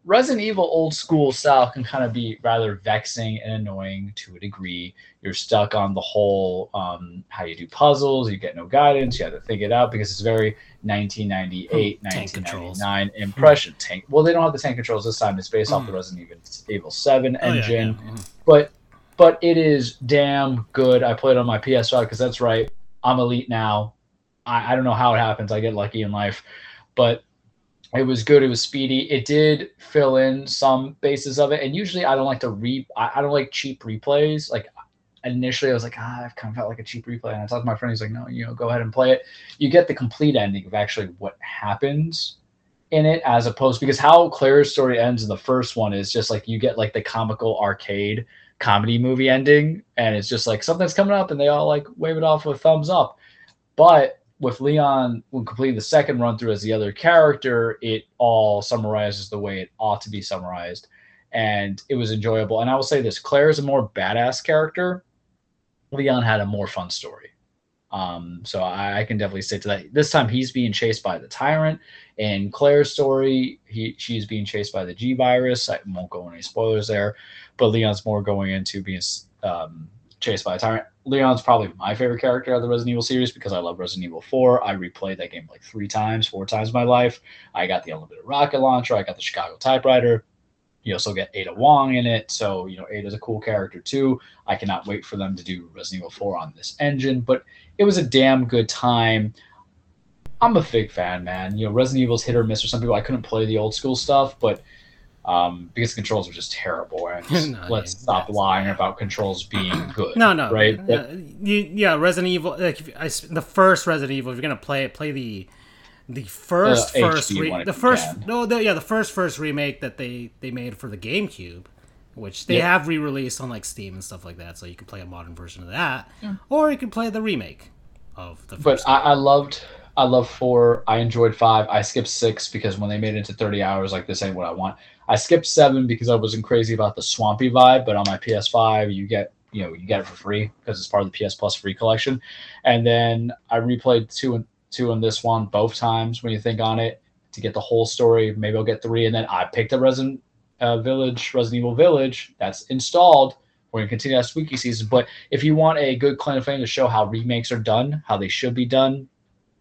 Resident Evil old school style can kind of be rather vexing and annoying to a degree. You're stuck on the whole um, how you do puzzles, you get no guidance, you have to figure it out because it's very 1998, Hmm, Tank controls. 1999 impression. Tank. Well, they don't have the tank controls this time. It's based off the Hmm. Resident Evil, Evil 7 Oh, yeah, engine yeah. But but it is damn good. I played on my PS5 because that's right. I'm elite now. I, I don't know how it happens. I get lucky in life, but it was good. It was speedy. It did fill in some bases of it, and usually I don't like to re. I, I don't like cheap replays. Like initially, I was like, ah, I've kind of felt like a cheap replay, and I talked to my friend. He's like, no, you know, go ahead and play it. You get the complete ending of actually what happens in it as opposed because how Claire's story ends in the first one is just like you get like the comical arcade comedy movie ending and it's just like something's coming up and they all like wave it off with thumbs up. But with leon when completing the second run through as the other character it all summarizes the way it ought to be summarized and it was enjoyable. And i will say this claire is a more badass character. Leon had a more fun story. Um, so I, I can definitely say to that this time he's being chased by the tyrant. In claire's story he she's being chased by the g virus. I won't go into any spoilers there but Leon's more going into being um, chased by a tyrant. Leon's probably my favorite character of the Resident Evil series because I love Resident Evil 4. I replayed that game like three times, four times in my life. I got the unlimited rocket launcher. I got the Chicago typewriter. You also get Ada Wong in it. So, you know, Ada's a cool character too. I cannot wait for them to do Resident Evil 4 on this engine, but it was a damn good time. I'm a big fan, man. You know, Resident Evil's hit or miss for some people. I couldn't play the old school stuff, but um, because controls are just terrible. And No, let's yeah, stop that's- lying about controls being good. No, no, right? Uh, you, yeah, Resident Evil. Like if I, s- the first Resident Evil. If you're gonna play it, play the the first The first re- the first can. no the, yeah the first first remake that they they made for the GameCube. which they yeah. have re-released on like Steam and stuff like that, so you can play a modern version of that, yeah. or you can play the remake of the. but I, I, loved, I loved four. I enjoyed five. I skipped six because when they made it into thirty hours, like this ain't what I want. I skipped seven because I wasn't crazy about the swampy vibe, but on my PS5, you get you know you get it for free because it's part of the PS Plus free collection. And then I replayed two and two in this one both times when you think on it to get the whole story. Maybe I'll get three, and then I picked up Resident uh, Village, Resident Evil Village. That's installed. We're gonna continue that spooky season. But if you want a good claim to show how remakes are done, how they should be done,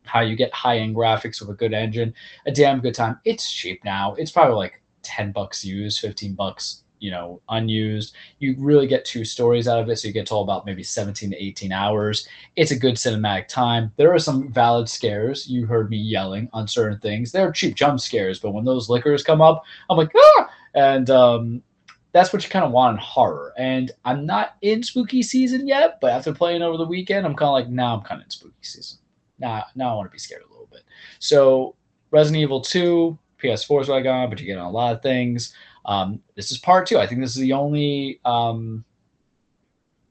how you get high end graphics with a good engine, a damn good time. It's cheap now. It's probably like ten bucks used, fifteen bucks you know unused. You really get two stories out of it so you get to about maybe 17 to 18 hours. It's a good cinematic time. There are some valid scares. You heard me yelling on certain things. They're cheap jump scares but when those Lickers come up i'm like ah! And um, that's what you kind of want in horror. And i'm not in spooky season yet but after playing over the weekend i'm kind of like now i'm kind of in spooky season. Now now i want to be scared a little bit. So resident evil 2 ps4 is what i got but you get on a lot of things um, this is part two. I think this is the only um,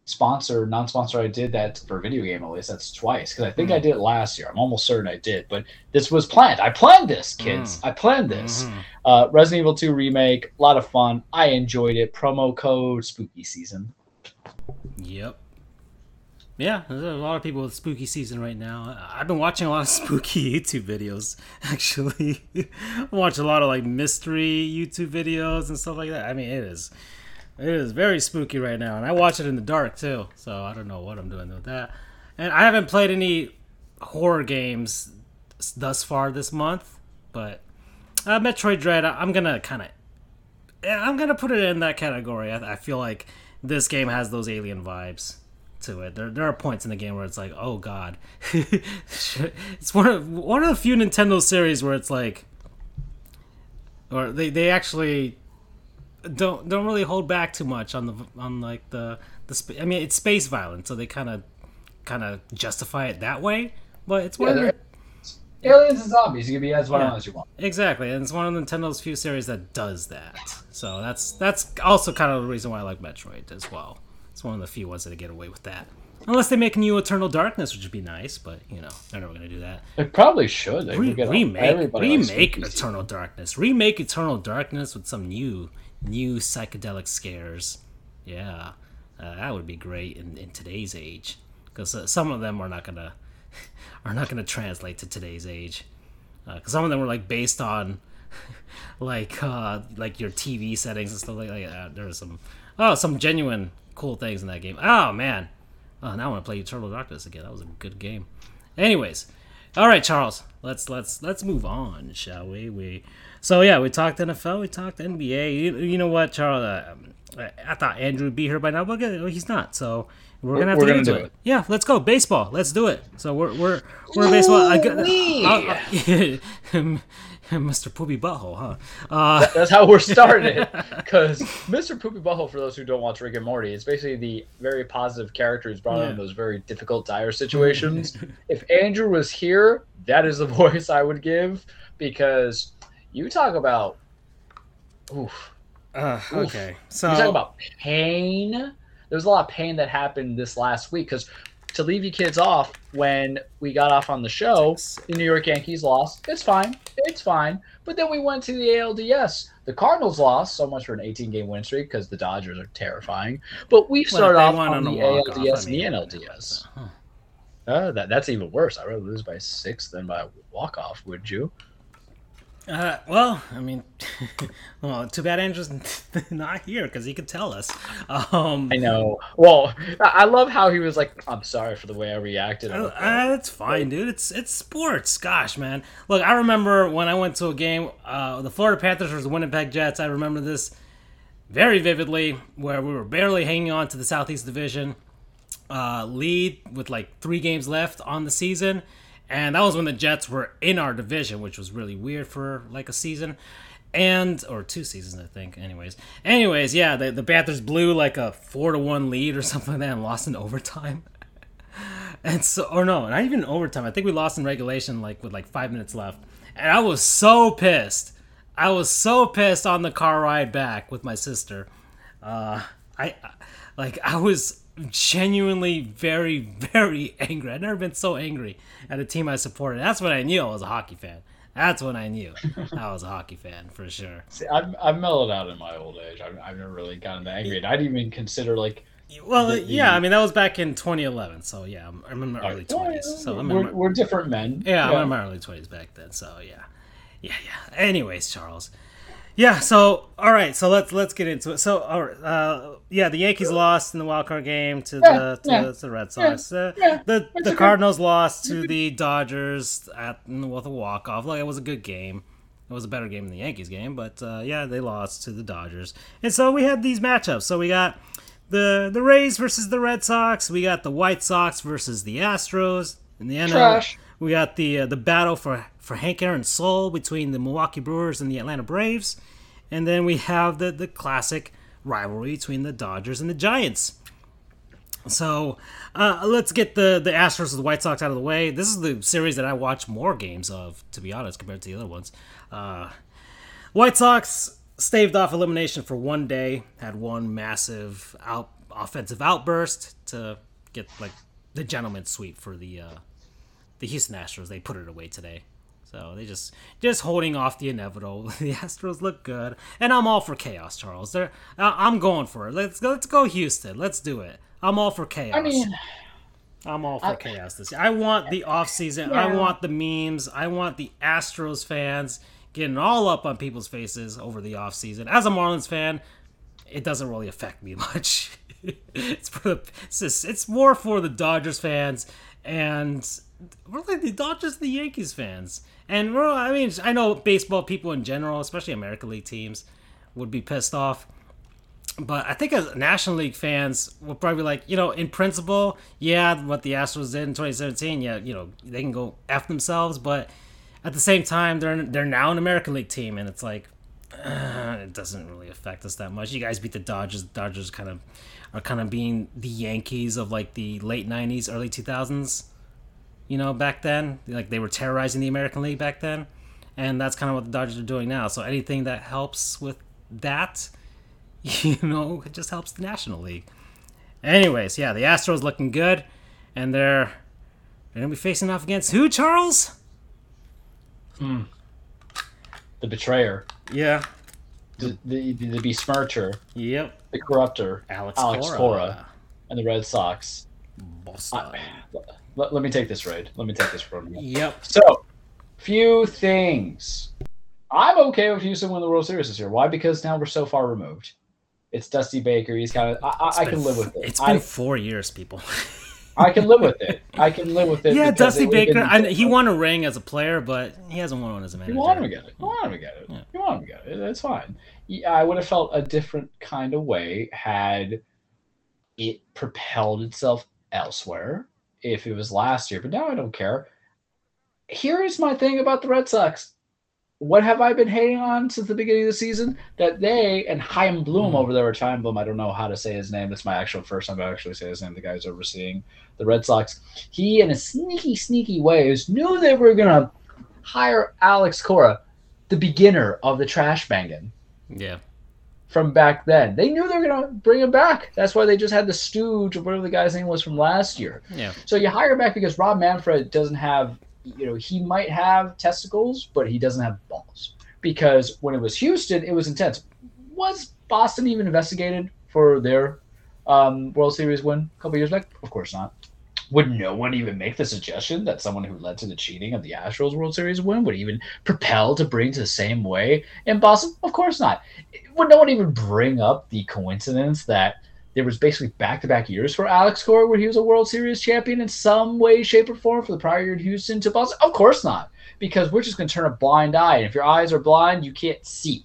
sponsor, non-sponsor I did that for video game at least. That's twice because I think mm. I hmm. did it last year. I'm almost certain I did, but this was planned. I planned this, kids. Mm. I planned this. Mm-hmm. Uh, Resident Evil 2 remake, a lot of fun. I enjoyed it. Promo code spooky season. Yep. Yeah, there's a lot of people with spooky season right now. I've been watching a lot of spooky YouTube videos, actually. I watch a lot of like mystery YouTube videos and stuff like that. I mean, it is it is very spooky right now, and I watch it in the dark too. So I don't know what I'm doing with that. And I haven't played any horror games thus far this month, but uh, Metroid Dread, I'm gonna kind of, I'm gonna put it in that category. I, I feel like this game has those alien vibes to it. There, there are points in the game where it's like, oh god, it's one of one of the few Nintendo series where it's like, or they, they actually don't don't really hold back too much on the on like the the. I mean, it's space violence, so they kind of kind of justify it that way. But it's one yeah, of the, aliens and zombies. You can be as violent yeah, as you want. Exactly, and it's one of Nintendo's few series that does that. So that's that's also kind of the reason why I like Metroid as well. It's one of the few ones that get away with that. Unless they make a new Eternal Darkness, which would be nice, but you know they're never gonna do that. They probably should. They Re- remake, remake Eternal Darkness. Remake Eternal Darkness with some new, new psychedelic scares. Yeah, uh, that would be great in, in today's age, because uh, some of them are not gonna are not gonna translate to today's age. Because uh, some of them were like based on like uh, like your TV settings and stuff like that. There's some oh some genuine cool things in that game. Oh man, oh, now I want to play Eternal Darkness again. That was a good game. Anyways, all right, Charles, let's let's let's move on, shall we? We so yeah, we talked NFL, we talked NBA. You, you know what, Charles? Uh, I thought Andrew would be here by now, but he's not. So we're gonna have we're to get into it. it. Yeah, let's go baseball. Let's do it. So we're we're we're baseball. I, I, I, Mr. Poopy Butthole, huh? Uh, That's how we're started. Because Mr. Poopy Butthole, for those who don't watch Rick and Morty, is basically the very positive character who's brought yeah. in those very difficult, dire situations. if Andrew was here, that is the voice I would give because you talk about. Oof. Uh, okay. So you talk about pain. There's a lot of pain that happened this last week because to leave you kids off when we got off on the show, the New York Yankees lost. It's fine. It's fine. But then we went to the ALDS. The Cardinals lost, so much for an 18 game win streak because the Dodgers are terrifying. But we started off on, on the ALDS and the NLDS. Huh. Uh, that, that's even worse. I'd rather lose by six than by walk off, would you? Uh, well, I mean, well, too bad Andrew's not here because he could tell us. Um, I know. Well, I love how he was like, "I'm sorry for the way I reacted." Uh, uh, it's fine, dude. It's it's sports. Gosh, man. Look, I remember when I went to a game. Uh, the Florida Panthers versus the Winnipeg Jets. I remember this very vividly, where we were barely hanging on to the Southeast Division uh, lead with like three games left on the season and that was when the Jets were in our division, which was really weird for like a season, and or two seasons, I think. Anyways, anyways, yeah, the, the Panthers blew like a four to one lead or something like that, and lost in overtime. and so, or no, not even overtime. I think we lost in regulation, like with like five minutes left, and I was so pissed. I was so pissed on the car ride back with my sister. Uh, I like I was genuinely very very angry. I've never been so angry at a team I supported. That's when I knew I was a hockey fan. That's when I knew I was a hockey fan for sure. See, I've, I've mellowed out in my old age. I've, I've never really gotten that angry. And I didn't even consider like. Well, the, yeah, I mean that was back in 2011, so yeah, I'm, I'm in my early 20s. So I'm we're, my, we're different men. Yeah, yeah, I'm in my early 20s back then. So yeah, yeah, yeah. Anyways, Charles. Yeah. So all right. So let's let's get into it. So all right. Uh, yeah, the Yankees lost in the wild card game to Yeah, the to, yeah. the, to the Red Sox. Uh, yeah, the the okay. Cardinals lost to the Dodgers at with a walk off. Like it was a good game. It was a better game than the Yankees game, but uh, yeah, they lost to the Dodgers. And so we had these matchups. So we got the the Rays versus the Red Sox. We got the White Sox versus the Astros. In the NL, Trash. We got the uh, the battle for for Hank Aaron's soul between the Milwaukee Brewers and the Atlanta Braves, and then we have the the classic rivalry between the Dodgers and the Giants. So uh, let's get the the Astros and the White Sox out of the way. This is the series that I watch more games of, to be honest, compared to the other ones. Uh, White Sox staved off elimination for one day, had one massive out offensive outburst to get like the gentleman's sweep for the uh, the Houston Astros. They put it away today. So they just just holding off the inevitable. The Astros look good, and I'm all for chaos, Charles. They're, I'm going for it. Let's go. Let's go, Houston. Let's do it. I'm all for chaos. I mean, I'm all for I- chaos this year. I want the off season. I want the memes. I want the Astros fans getting all up on people's faces over the off season. As a Marlins fan, it doesn't really affect me much. it's for the, it's, just, it's more for the Dodgers fans and really the Dodgers the Yankees fans. And we're, I mean, I know baseball people in general, especially American League teams, would be pissed off but I think as National League fans will probably like, you know, in principle, yeah, what the Astros did in 2017, yeah, you know, they can go f themselves, but at the same time, they're they're now an American League team, and it's like, uh, it doesn't really affect us that much. You guys beat the Dodgers. The Dodgers kind of are kind of being the Yankees of like the late 90s, early 2000s. You know, back then, like they were terrorizing the American League back then, and that's kind of what the Dodgers are doing now. So anything that helps with that you know, it just helps the National League. Anyways, yeah, the Astros looking good, and they're they're gonna be facing off against who, Charles? Hmm. the betrayer, Yeah. the, the, the besmircher, Yep. the corrupter, Alex, Alex Cora. Cora. and the Red Sox. Boston. Let, let me take this, Raid. Let me take this from you. Yep. So, few things. I'm okay with Houston winning the World Series this year. Why? Because now we're so far removed. It's Dusty Baker. He's kind of. I, I, I can live with it. It's I, been four years, people. I can live with it. I can live with it. yeah, Dusty it Baker. I, he won a ring as a player, but he hasn't won one as a manager. You want him to get it. You want him to get it. Yeah. You want him to get it. That's fine. Yeah, I would have felt a different kind of way had it propelled itself elsewhere if it was last year. But now I don't care. Here is my thing about the Red Sox. What have I been hating on since the beginning of the season? That they and Chaim Bloom Mhm. over there, or Chaim Bloom, I don't know how to say his name. That's my actual first time I actually say his name. The guy who's overseeing the Red Sox. He, in a sneaky, sneaky ways, knew they were gonna hire Alex Cora, the beginner of the trash banging Yeah. From back then. They knew they were gonna bring him back. That's why they just had the stooge or whatever the guy's name was from last year. Yeah. So you hire him back because Rob Manfred doesn't have, you know, he might have testicles, but he doesn't have balls. Because when it was Houston, it was intense. Was Boston even investigated for their um, World Series win a couple years back? Of course not. Would no one even make the suggestion that someone who led to the cheating of the Astros World Series win would even propel to bring to the same way in Boston? Of course not. Would no one even bring up the coincidence that there was basically back-to-back years for Alex Cora where he was a World Series champion in some way, shape, or form for the prior year in Houston to Boston? Of course not, because we're just going to turn a blind eye. And if your eyes are blind, you can't see.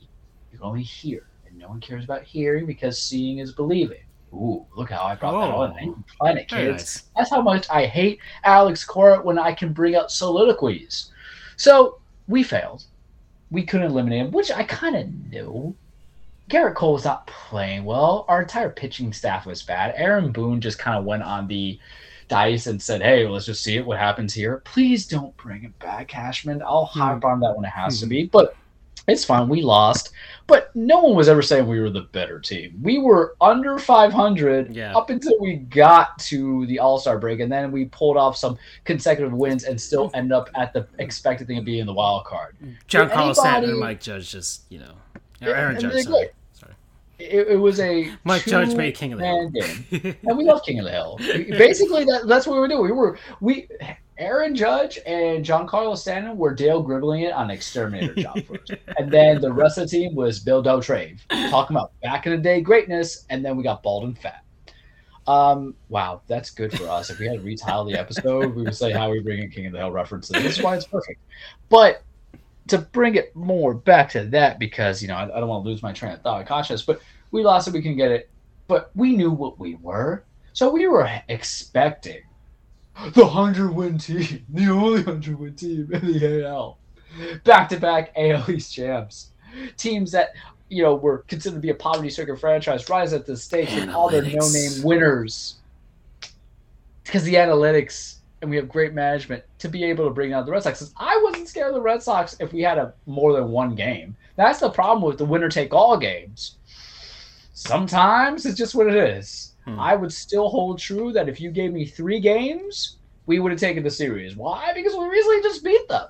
You can only hear, and no one cares about hearing because seeing is believing. Ooh, look how I brought that Oh. on. Planet kids. nice. That's how much I hate Alex Cora when I can bring out soliloquies. So we failed. We couldn't eliminate him, which I kind of knew. Gerrit Cole was not playing well. Our entire pitching staff was bad. Aaron Boone just kind of went on the dice and said, "Hey, let's just see it. What happens here? Please don't bring it back, Cashman. I'll hmm. harp on that when it has to hmm. be." But It's fine. We lost. But no one was ever saying we were the better team. We were under 500 Yeah. up until we got to the All Star break, and then we pulled off some consecutive wins and still end up at the expected thing of being the wild card. Giancarlo and Mike Judge just, you know. Yeah, Aaron Judge, sorry. sorry. It, it was a Mike Judge made King of the Hill. game. and we love King of the Hill. Basically, that, that's what we were doing. We were we Aaron Judge and Giancarlo Stanton were Dale Gribbling it on exterminator job first, and then the rest of the team was Bill Dauterive talking about back in the day greatness, and then we got bald and fat. Um, wow, that's good for us. If we had to retile the episode, we would say how we bring in King of the Hill references. This is why it's perfect. But to bring it more back to that, because you know I, I don't want to lose my train of thought, conscious, but we lost it, we can get it but we knew what we were. So we were expecting the 100 win team, the only 100 win team in the AL. Back to back AL East champs. Teams that, you know, were considered to be a poverty stricken franchise rise at the stakes and all their no name winners. Because the analytics and we have great management to be able to bring out the Red Sox. I wasn't scared of the Red Sox if we had a more than one game. That's the problem with the winner take all games. Sometimes it's just what it is. Hmm. I would still hold true that if you gave me three games, we would have taken the series. Why? Because we recently just beat them.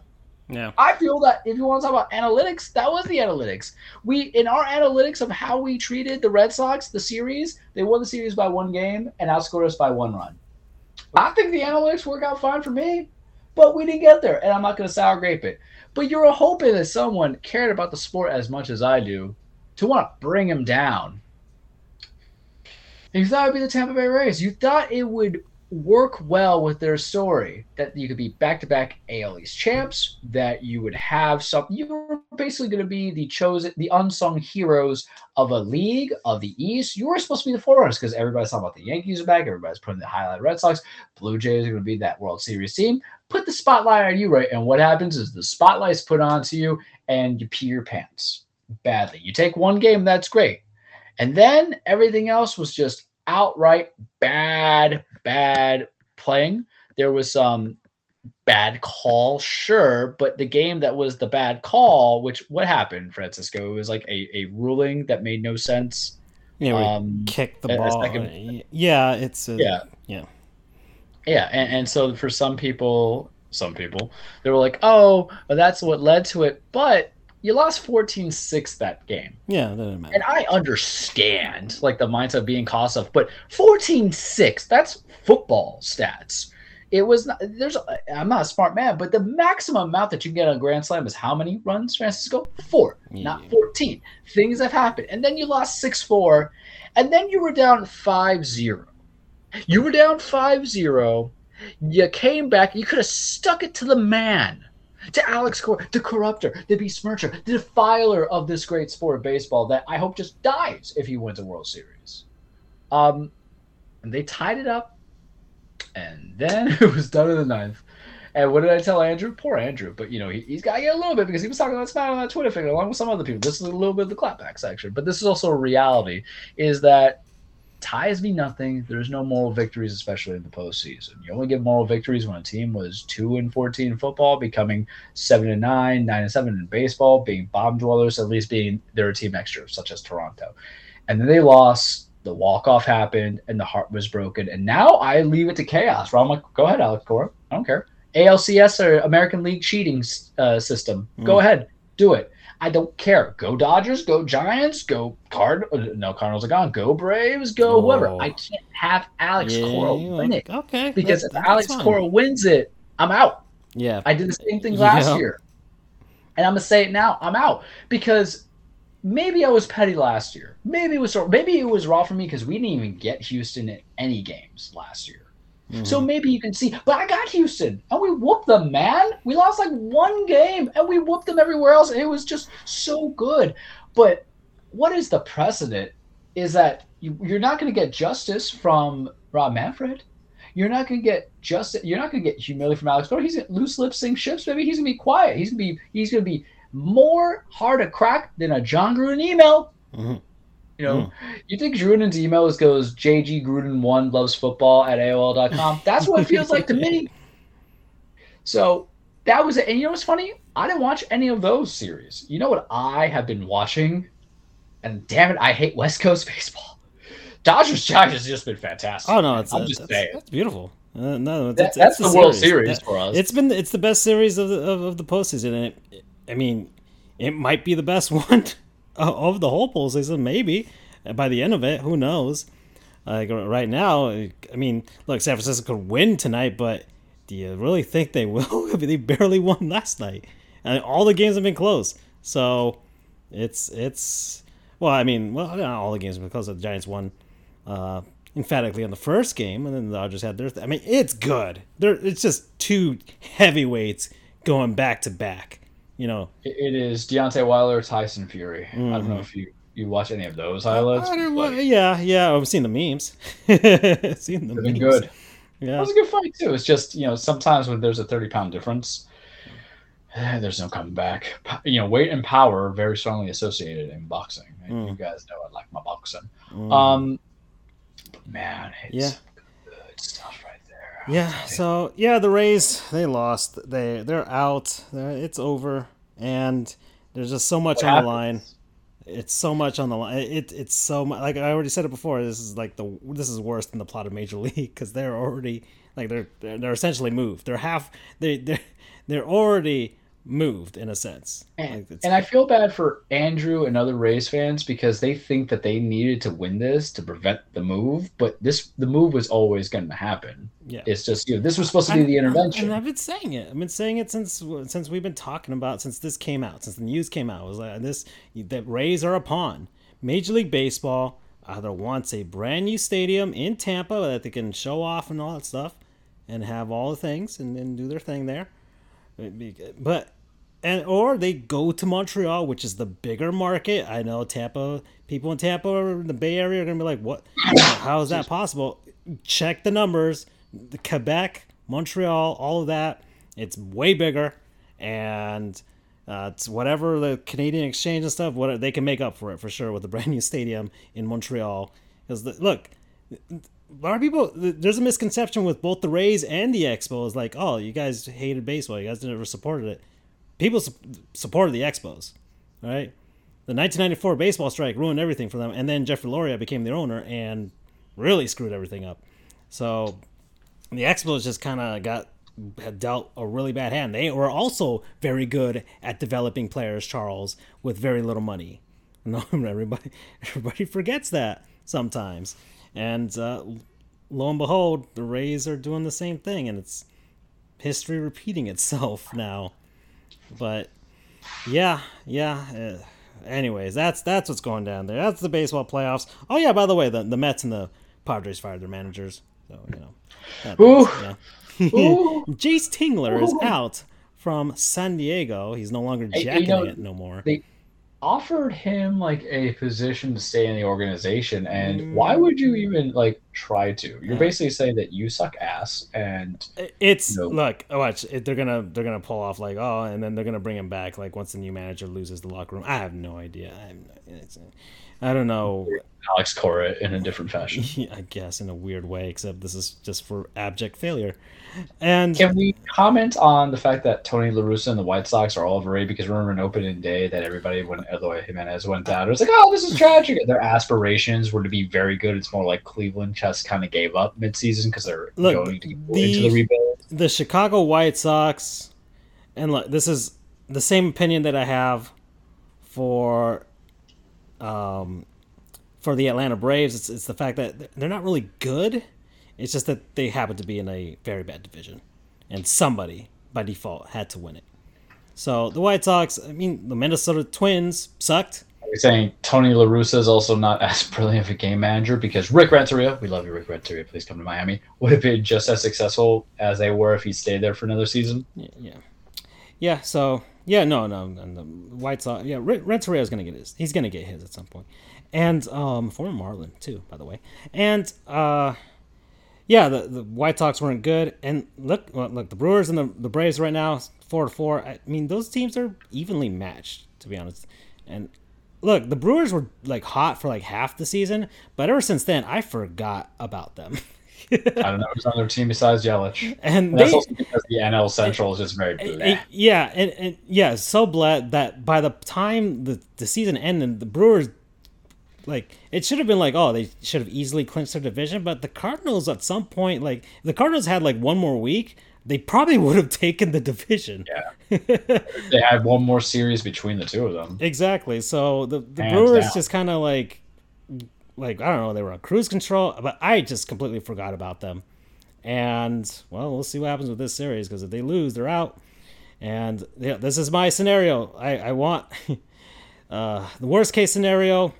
Yeah. I feel that if you want to talk about analytics, that was the analytics. We in our analytics of how we treated the Red Sox, the series, they won the series by one game and outscored us by one run. I think the analytics work out fine for me, but we didn't get there, and I'm not going to sour grape it. But you're hoping that someone cared about the sport as much as I do to want to bring him down. You thought it would be the Tampa Bay Rays. You thought it would work well with their story that you could be back-to-back AL East champs, that you would have some. You were basically going to be the chosen, the unsung heroes of a league of the East. You were supposed to be the forerunners because everybody's talking about the Yankees are back. Everybody's putting the highlight Red Sox. Blue Jays are going to be that World Series team. Put the spotlight on you, right? And what happens is the spotlight's put onto you, and you pee your pants badly. You take one game, that's great, and then everything else was just outright bad, bad playing. There was some bad call, sure, but the game that was the bad call, which what happened, Francisco? It was like a, a ruling that made no sense. Yeah, Um, kick the a- a ball. second- yeah, it's a, Yeah. yeah. Yeah, and, and so for some people, some people, they were like, oh, that's what led to it. But you lost 14 6 that game. Yeah, that doesn't matter. And I understand like the mindset of being cost of, but 14 6, that's football stats. It was not, there's, I'm not a smart man, but the maximum amount that you can get on Grand Slam is how many runs, Francisco? Four, not 14. Things have happened. And then you lost 6 4, and then you were down 5 0. You were down 5 0. You came back. You could have stuck it to the man, to Alex Cora, the corrupter, the besmircher, the defiler of this great sport of baseball that I hope just dies if he wins a World Series. Um, and they tied it up, and then it was done in the ninth. And what did I tell Andrew? Poor Andrew, but you know he, he's got to get a little bit because he was talking about smack on that Twitter thing along with some other people. This is a little bit of the clapback section, but this is also a reality: is that ties mean nothing. There's no moral victories, especially in the postseason. You only get moral victories when a team was two and fourteen in football, becoming seven and nine, nine and seven in baseball, being bomb dwellers, at least being they're a team extra, such as Toronto. And then they lost. The walk off happened, and the heart was broken. And now I leave it to chaos. Where I'm like, go ahead, Alex Cora. I don't care. ALCS or American League cheating uh, system. Go Mm. ahead, do it. I don't care. Go Dodgers, go Giants, go Card. uh, No, Cardinals are gone. Go Braves, go whoever. Oh. I can't have Alex Yeah, Cora win it Okay. because if that's Alex fine. Cora wins it, I'm out. Yeah. I did the same thing last Yeah. year, and I'm gonna say it now. I'm out because maybe I was petty last year. Maybe it was maybe it was raw for me because we didn't even get Houston in any games last year. So Mhm. maybe you can see, but I got Houston and we whooped them, man. We lost like one game and we whooped them everywhere else. And it was just so good. But what is the precedent is that you, you're not going to get justice from Rob Manfred. You're not going to get justice. You're not going to get humility from Alex Cora. He's going to loose lips, sing ships. Maybe he's going to be quiet. He's going to be he's going to be more hard to crack than a Jon Gruden email. Mhm. You know, you think Gruden's email is goes JG Gruden one loves football at AOL.com. That's what it feels like to me. So that was it. And you know what's funny? I didn't watch any of those series. You know what I have been watching? And damn it, I hate West Coast baseball. Dodgers Giants has just been fantastic. Oh no, it's I'm just that's, saying. that's beautiful. Uh, no, it's, That- that's the World Series That- for us. It's been it's the best series of the of, of the postseason, and it, I mean, it might be the best one of the whole postseason. Maybe by the end of it, who knows? Like right now, I mean, look, San Francisco could win tonight, but do you really think they will? They barely won last night, and all the games have been close. So it's it's well, I mean, well, not all the games have close. The Giants won uh, emphatically on the first game, and then the Dodgers had their. I mean, it's good. There, it's just two heavyweights going back to back. You know, It- it is Deontay Wilder, Tyson Fury. I don't know if you you watch any of those highlights. Mm-hmm. I don't- but yeah, yeah. I've seen the memes. seen the memes. been good. That Yeah, was a good fight too. It's just you know sometimes when there's a thirty pound difference, eh, there's no coming back. You know, weight and power are very strongly associated in boxing. And Mm. You guys know I like my boxing. Mm. Um, man, it's Yeah. good stuff right there. Yeah. So yeah, the Rays they lost. They they're out. They're, it's over, and there's just so much What on the line. It's so much on the line. It it's so much. Like I already said it before. This is like the this is worse than the plot of Major League because they're already like they're, they're they're essentially moved. They're half. They they they're already moved in a sense. And, Like, and I feel bad for Andrew and other Rays fans because they think that they needed to win this to prevent the move, but this the move was always going to happen. yeah. It's just you know this was supposed to be the intervention. And. I've been saying it. I've been saying it since since we've been talking about since this came out, since the news came out. It was like this that Rays are a pawn. Major League Baseball either wants a brand new stadium in Tampa that they can show off and all that stuff, and have all the things and, and do their thing there, but and or they go to Montreal, which is the bigger market. I know Tampa people in Tampa or in the Bay Area are gonna be like, "What? How is that possible?" Check the numbers. The Quebec, Montreal, all of that. It's way bigger, and uh, it's whatever the Canadian exchange and stuff. What they can make up for it for sure with the brand new stadium in Montreal. Because look, a lot of people there's a misconception with both the Rays and the Expos like oh you guys hated baseball. You guys never supported it. People su- supported the Expos right? The 1994 baseball strike ruined everything for them and then Jeffrey Loria became their owner and really screwed everything up. So the Expos just kind of got had dealt a really bad hand. They were also very good at developing players Charles with very little money. No everybody everybody forgets that sometimes and uh, lo and behold, the Rays are doing the same thing, and it's history repeating itself now. But yeah, yeah. Uh, anyways, that's that's what's going down there. That's the baseball playoffs. Oh yeah, by the way, the the Mets and the Padres fired their managers, so you know. that- Ooh. yeah. Ooh. Jayce Tingler is out from San Diego. He's no longer Hey, you jacking know, it no more. They offered him like a position to stay in the organization, and Mm. why would you even like try to? You're basically saying that you suck ass, and It's No. look, watch. It, they're gonna they're gonna pull off like oh, and then they're gonna bring him back like once the new manager loses the locker room. I have no idea. I, have no, it's, I don't know. Alex Cora in a different fashion. I guess in a weird way, except this is just for abject failure. And Can we comment on the fact that Tony La Russa and the White Sox are all overrated? Because remember, in opening day, that everybody when Eloy Jimenez went down, it was like, "Oh, this is tragic." Their aspirations were to be very good. It's more like Cleveland just kind of gave up midseason because they're Look, going to the- into the rebuild. the Chicago White Sox, and look, this is the same opinion that I have for, um, for the Atlanta Braves. It's it's the fact that they're not really good. It's just that they happen to be in a very bad division, and somebody by default had to win it. So the White Sox, I mean, the Minnesota Twins sucked. Are saying Tony La Russa is also not as brilliant of a game manager because Rick Renteria, we love you, Rick Renteria, please come to Miami, would have been just as successful as they were if he stayed there for another season? Yeah, yeah, yeah. So yeah, no, no, and the White Sox. Yeah, Ren- Renteria is gonna get his. He's gonna get his at some point, and um, former Marlin too, by the way. And uh, yeah, the the White Sox weren't good. And look, well, look, the Brewers and the the Braves right now four to four. I mean, those teams are evenly matched, to be honest. And look, the Brewers were like hot for like half the season, but ever since then, I forgot about them. I don't know who's on their team besides Yelich. And, And that's also because the NL Central is just very it- bleh. yeah, and, and yeah, so bled that by the time the, the season ended, the Brewers like it should have been like oh they should have easily clinched their division, but the Cardinals at some point like the Cardinals had like one more week, they probably would have taken the division. Yeah. they had one more series between the two of them. Exactly. So the the Hands Brewers down. just kind of like like I don't know, they were on cruise control, but I just completely forgot about them. And well, we'll see what happens with this series because if they lose, they're out. And yeah, this is my scenario. I I want uh, the worst case scenario.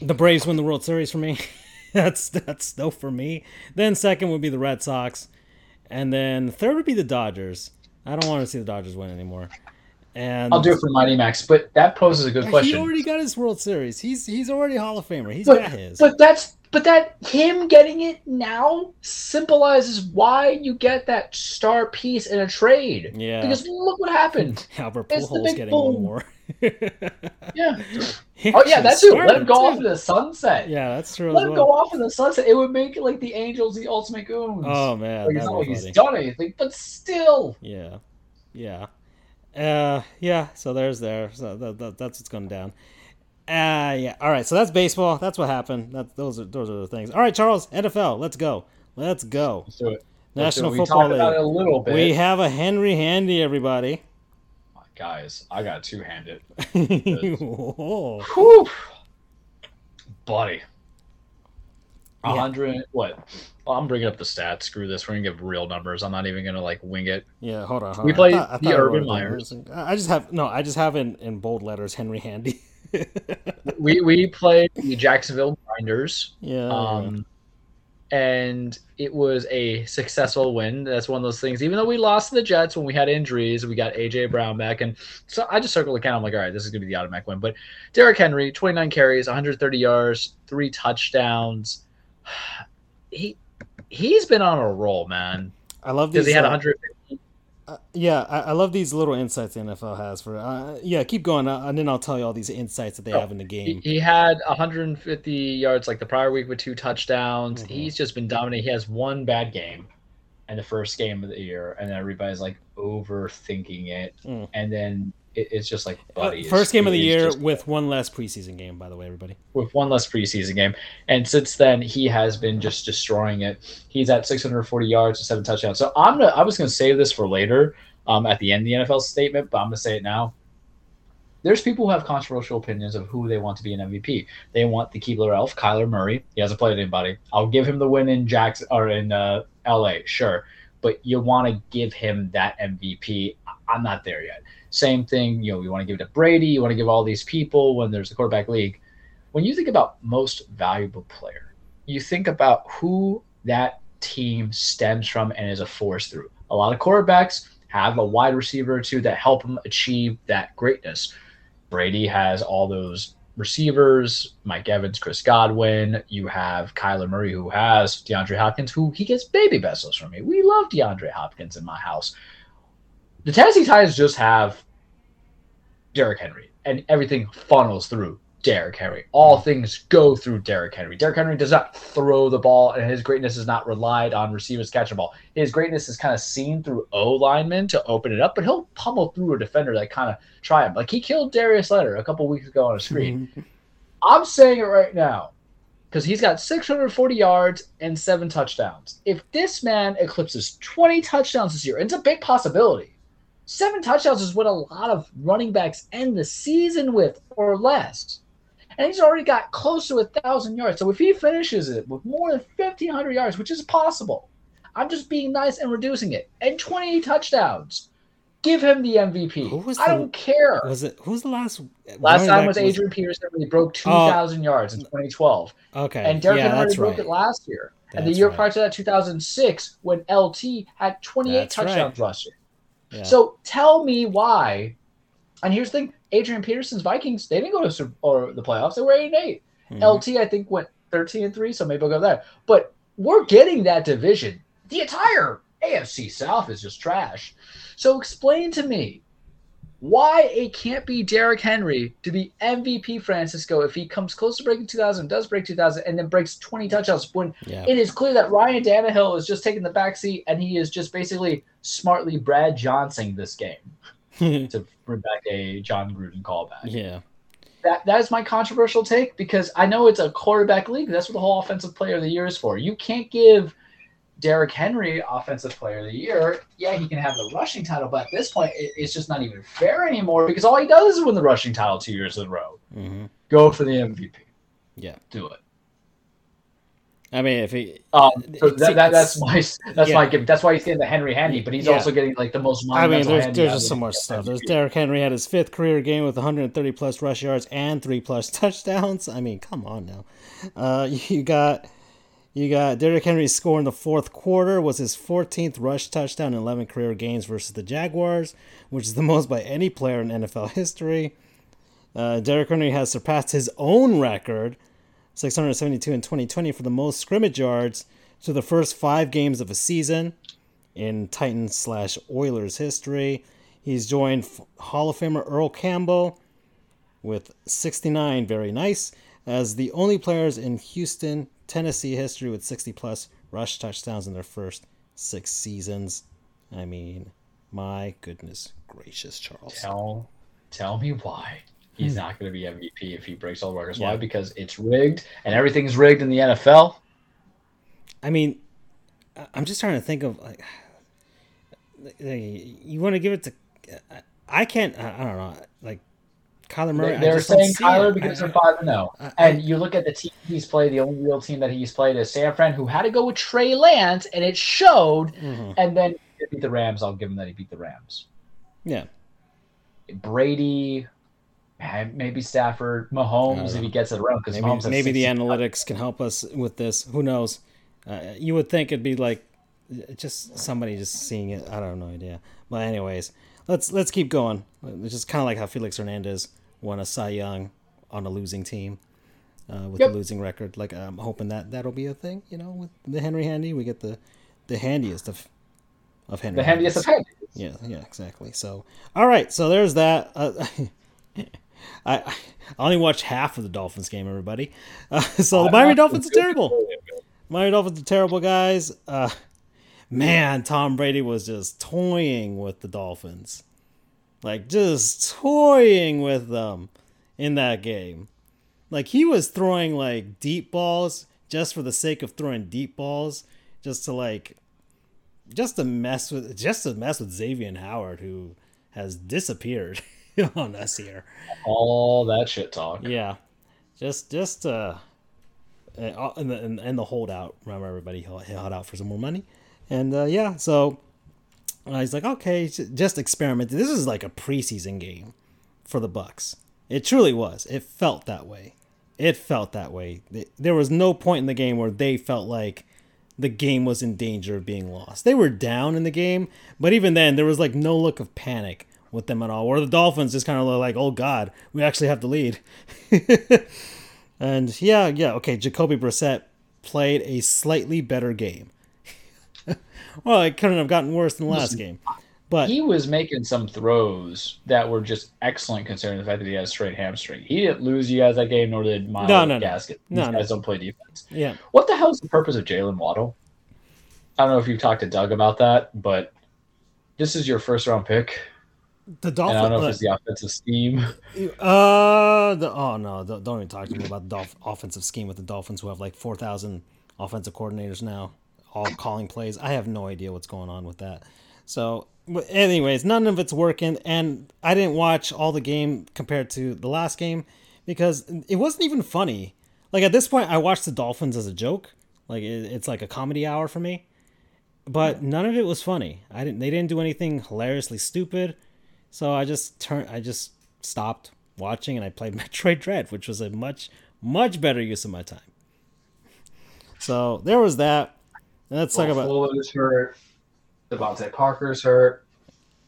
The Braves win the World Series for me. that's that's no for me. Then second would be the Red Sox, and then third would be the Dodgers. I don't want to see the Dodgers win anymore. And I'll do it for Mighty Max, but that poses a good he question. He already got his World Series. He's he's already Hall of Famer. He's but, got his. but that's but that him getting it now symbolizes why you get that star piece in a trade. Yeah. Because look what happened. Albert Pujols getting bull. one more. Yeah. Oh yeah, that's that too. Let him go off in the sunset. Yeah, that's true Let him well. go off in the sunset. It would make like the Angels the ultimate goons. Oh man, like, it's not like he's done anything, but still. Yeah, yeah, uh, yeah. So there's there. So that, that, that's what's going down. Uh, yeah. All right. So that's baseball. That's what happened. That those are those are the things. All right, Charles. NFL. Let's go. Let's go. Let's do it. Let's do National it. Football talked about it League. a little bit. We have a Henry Handy, everybody. Guys, I got two handed. Whoa. Whew. Buddy. Yeah. hundred. What? Well, I'm bringing up the stats. Screw this. We're gonna give real numbers. I'm not even gonna like wing it. Yeah, hold on. Hold We played the Urban. Myers. I just have no. I just have in in bold letters Henry Handy. We we played the Jacksonville Grinders. yeah. Um, and it was a successful win. That's one of those things. Even though we lost to the Jets when we had injuries, we got AJ Brown back, and so I just circled the count. I'm like, all right, this is gonna be the automatic win. But Derrick Henry, 29 carries, 130 yards, three touchdowns. He he's been on a roll, man. I love. Because he had uh, 100. uh, yeah, I, I love these little insights the NFL has for. Uh, yeah, keep going, uh, and then I'll tell you all these insights that they Oh, have in the game. he had 150 yards like the prior week with two touchdowns. Mhm. He's just been dominating. He has one bad game in the first game of the year, and everybody's like overthinking it. Mm. And then it, it's just like, Uh, buddy. First game of the year just- with one less preseason game, by the way, everybody. with one less preseason game. And since then, he has been just destroying it. He's at 640 yards and seven touchdowns. So I'm gonna, I was going to save this for later um, at the end of the NFL statement, but I'm going to say it now. There's people who have controversial opinions of who they want to be an MVP. They want the Keebler elf, Kyler Murray. He hasn't played anybody. I'll give him the win in Jackson or in uh, LA, sure. But you want to give him that MVP. I'm not there yet. Same thing, you know, you want to give it to Brady. You want to give all these people when there's a quarterback league when you think about most valuable player, you think about who that team stems from and is a force through. A lot of quarterbacks have a wide receiver or two that help them achieve that greatness. Brady has all those receivers, Mike Evans, Chris Godwin. You have Kyler Murray, who has DeAndre Hopkins, who he gets baby bezels from me. We love DeAndre Hopkins in my house. The Tennessee Titans just have Derrick Henry, and everything funnels through Derrick Henry. All things go through Derrick Henry. Derrick Henry does not throw the ball, and his greatness is not relied on receivers catching the ball. His greatness is kind of seen through O linemen to open it up, but he'll pummel through a defender that kind of try him. Like he killed Darius Leonard a couple weeks ago on a screen. I'm saying it right now because he's got 640 yards and seven touchdowns. If this man eclipses 20 touchdowns this year, it's a big possibility. Seven touchdowns is what a lot of running backs end the season with or less. And he's already got close to a thousand yards. So if he finishes it with more than 1,500 yards, which is possible, I'm just being nice and reducing it, and 20 touchdowns, give him the MVP. Who was I the- don't care. Was it who's the last? Last time was Adrian Peterson when he broke Oh. 2,000 yards in 2012. Okay, And Derrick yeah, Henry that's broke right. it last year. and the year right. prior to that, 2006, when LT had 28 That's right. touchdowns last year. Yeah. So tell me why. And here's the thing: Adrian Peterson's Vikings they didn't go to or the playoffs; they were eight and 8 Mhm. LT I think went 13 and three, so maybe I'll go there. But we're getting that division. The entire AFC South is just trash. So explain to me why it can't be Derrick Henry to be MVP Francisco if he comes close to breaking 2000, does break 2000, and then breaks 20 touchdowns when yeah. it is clear that Ryan Tannehill is just taking the backseat and he is just basically smartly Brad Johnson this game to bring back a Jon Gruden callback. Yeah. That, that is my controversial take because I know it's a quarterback league. That's what the whole offensive player of the year is for. You can't give – Derrick Henry, Offensive Player of the Year, yeah, he can have the rushing title, but at this point, it, it's just not even fair anymore because all he does is win the rushing title two years in a row. Mm-hmm. Go for the MVP. Yeah, do it. I mean, if he, um, so that, that, that's my that's yeah. my gift. That's why he's getting the Henry Handy, but he's yeah. also getting like the most. I mean, there's, there's just so much stuff. There's Derrick Henry had his fifth career game with 130 plus rush yards and three plus touchdowns. I mean, come on now. Uh, you got you got Derrick Henry's score in the fourth quarter was his 14th rush touchdown and 11 career games versus the Jaguars, which is the most by any player in NFL history. Uh, Derrick Henry has surpassed his own record, 672 in 2020, for the most scrimmage yards to the first five games of a season in Titans slash Oilers history. He's joined Hall of Famer Earl Campbell with 69, very nice, as the only players in Houston Tennessee history with 60 plus rush touchdowns in their first six seasons. I mean, my goodness gracious, Charles. Tell, tell me why he's hmm. not going to be MVP if he breaks all the records. Yeah. Why? Because it's rigged and everything's rigged in the NFL. I mean, I'm just trying to think of like, you want to give it to. I can't. I don't know. Like Kyler Murray. They, are saying Kyler because they're five and zero. And you look at the team he's played. The only real team that he's played is San Fran, who had to go with Trey Lance, and it showed. Mm-hmm. And then he beat the Rams. I'll give him that he beat the Rams. Yeah. Brady, maybe Stafford, Mahomes if he gets it around. Because maybe, maybe the analytics can help us with this. Who knows? Uh, you would think it'd be like just somebody just seeing it. I don't know idea. But anyways, let's let's keep going. It's just kind of like how Felix Hernandez won a Cy Young on a losing team uh, with yep. a losing record. Like I'm hoping that that'll be a thing. You know, with the Henry Handy, we get the the handiest of of Henry. The handiest of handies. Yeah, yeah, exactly. So, all right, so there's that. Uh, I I only watched half of the Dolphins game, everybody. Uh, so the Miami Dolphins are terrible. Miami Dolphins are terrible, guys. Uh, man, Tom Brady was just toying with the Dolphins. Like just toying with them in that game. Like he was throwing like deep balls just for the sake of throwing deep balls, just to like just to mess with just to mess with Xavier Howard who has disappeared on us here. All that shit talk. Yeah. Just just uh and the, and, and the holdout. Remember, everybody held out for some more money, and uh, yeah, so and he's like, okay, just experiment. This is like a preseason game for the Bucks. It truly was. It felt that way. It felt that way. There was no point in the game where they felt like the game was in danger of being lost. They were down in the game, but even then, there was like no look of panic with them at all. Where the Dolphins just kind of look like, oh God, we actually have the lead. and yeah, yeah, okay, Jacoby Brissett played a slightly better game well, it couldn't have gotten worse than the last game. But he was making some throws that were just excellent considering the fact that he has straight hamstring. He didn't lose you guys that game, nor did Myles no, no, Gaskin. These no, guys no. don't play defense. Yeah. What the hell is the purpose of Jaylen Waddle? I don't know if you've talked to Doug about that, but this is your first round pick. The Dolphins. I don't know if it's the offensive scheme. Uh, the, oh no, don't even talk to me about the Dolph- offensive scheme with the Dolphins, who have like four thousand offensive coordinators now all calling plays. I have no idea what's going on with that. So, but anyways, none of it's working, and I didn't watch all the game compared to the last game because it wasn't even funny. Like at this point, I watched the Dolphins as a joke. Like it's like a comedy hour for me, but none of it was funny. I didn't. They didn't do anything hilariously stupid, so I just turned. I just stopped watching and I played Metroid Dread, which was a much much better use of my time. So there was that. Let's well, talk about Fuller's hurt. DeVante Parker's hurt.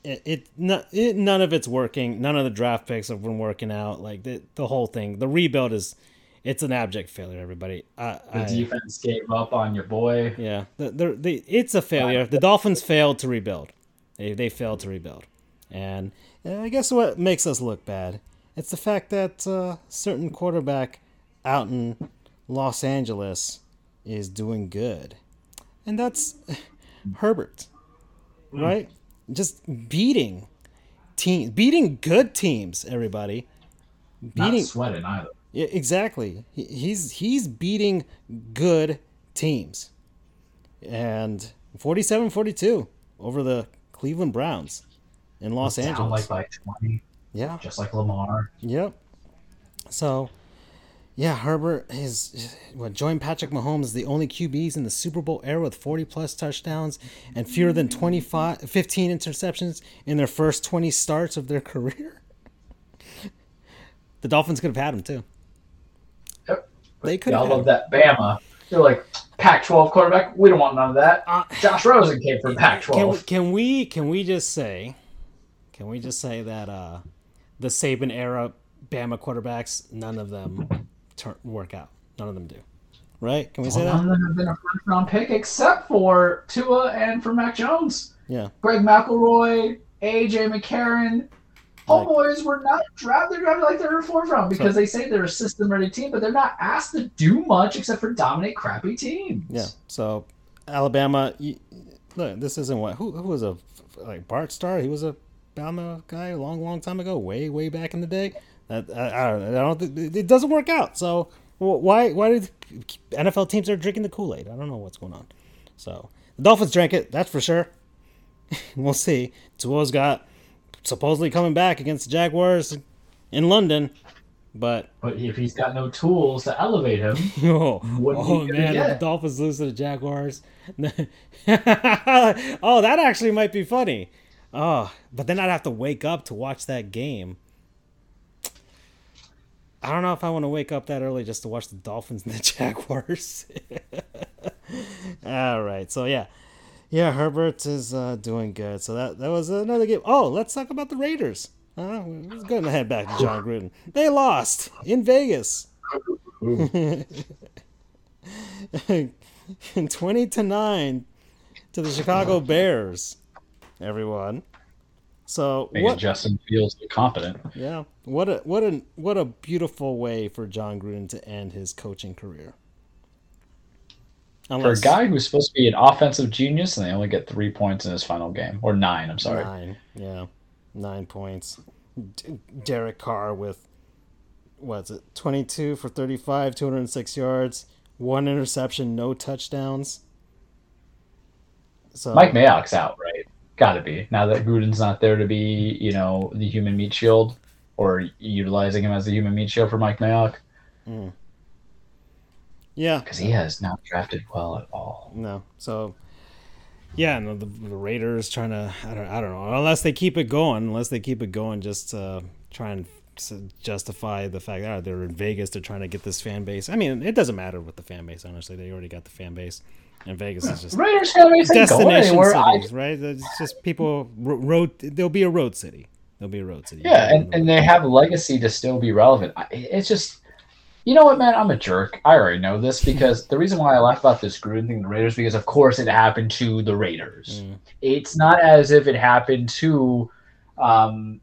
It, it, it, none of it's working. None of the draft picks have been working out. Like the, the whole thing, the rebuild is, it's an abject failure. Everybody, I, the I, defense gave up on your boy. Yeah, the, the, the it's a failure. The Dolphins failed to rebuild. They, they failed to rebuild, And uh, I guess what makes us look bad? It's the fact that uh, certain quarterback out in Los Angeles is doing good, and that's Herbert, right? Just beating teams, beating good teams. Everybody beating Not sweating either. Yeah, exactly. He, he's he's beating good teams, and 47-42 over the Cleveland Browns in Los Angeles. Like by twenty. Yeah. Just like Lamar. Yep. So yeah, Herbert is what joined Patrick Mahomes the only QBs in the Super Bowl era with 40 plus touchdowns and fewer than 25 15 interceptions in their first 20 starts of their career. the Dolphins could have had him too. Yep. They could. Have. I love that Bama. They're like Pac-12 quarterback. We don't want none of that. Uh, Josh Rosen came from Pac-12. Can can we can we just say, can we just say that uh, the Saban era Bama quarterbacks, none of them turn, work out. None of them do. Right? Can we say that? None of them have been a first round pick except for Tua and for Mac Jones. Yeah. Greg McElroy, AJ McCarron. All boys were not drafted. They're drafted like they're a fourth round because so, they say they're a system ready team, but they're not asked to do much except for dominate crappy teams. Yeah. So Alabama, you, look, this isn't what who, who was a like Bart Starr. He was a Bama guy a long, long time ago, way, way back in the day. I, I, don't. I don't. Think, it doesn't work out. So why why did NFL teams are drinking the Kool Aid? I don't know what's going on. So the Dolphins drank it. That's for sure. we'll see. Tua's got supposedly coming back against the Jaguars in London, but but if he's got no tools to elevate him, oh, oh man, the Dolphins lose to the Jaguars, oh that actually might be funny. Oh, but then I'd have to wake up to watch that game I don't know if I want to wake up that early just to watch the Dolphins and the Jaguars. All right, so yeah, yeah, Herbert is uh, doing good. So that that was another game. Oh, let's talk about the Raiders. Uh, let's go ahead back to Jon Gruden. They lost in Vegas. Twenty to nine to the Chicago Bears. Everyone. So Making what Justin Fields competent. Yeah. What a what a what a beautiful way for Jon Gruden to end his coaching career. Unless, for a guy who's supposed to be an offensive genius and they only get three points in his final game. Or nine, I'm sorry. Nine. Yeah. Nine points. D- Derek Carr with what's it, twenty two for thirty five, two hundred and six yards, one interception, no touchdowns. So Mike Mayock's out, right? Got to be now that Gruden's not there to be, you know, the human meat shield or utilizing him as the human meat shield for Mike Mayock. Mm. Yeah, because he has not drafted well at all. No, so yeah, no, the, the, Raiders trying to I don't I don't know unless they keep it going, unless they keep it going, just to try and justify the fact that oh, they're in Vegas, they're trying to get this fan base. I mean, it doesn't matter with the fan base. Honestly, they already got the fan base. And Vegas is just Raiders destination cities, right? It's just people road. There'll be a road city. There'll be a road city. Yeah, and, and they have a legacy to still be relevant. It's just, you know what, man? I'm a jerk. I already know this because the reason why I laugh about this Gruden thing, the Raiders, because of course it happened to the Raiders. Mm. It's not as if it happened to um,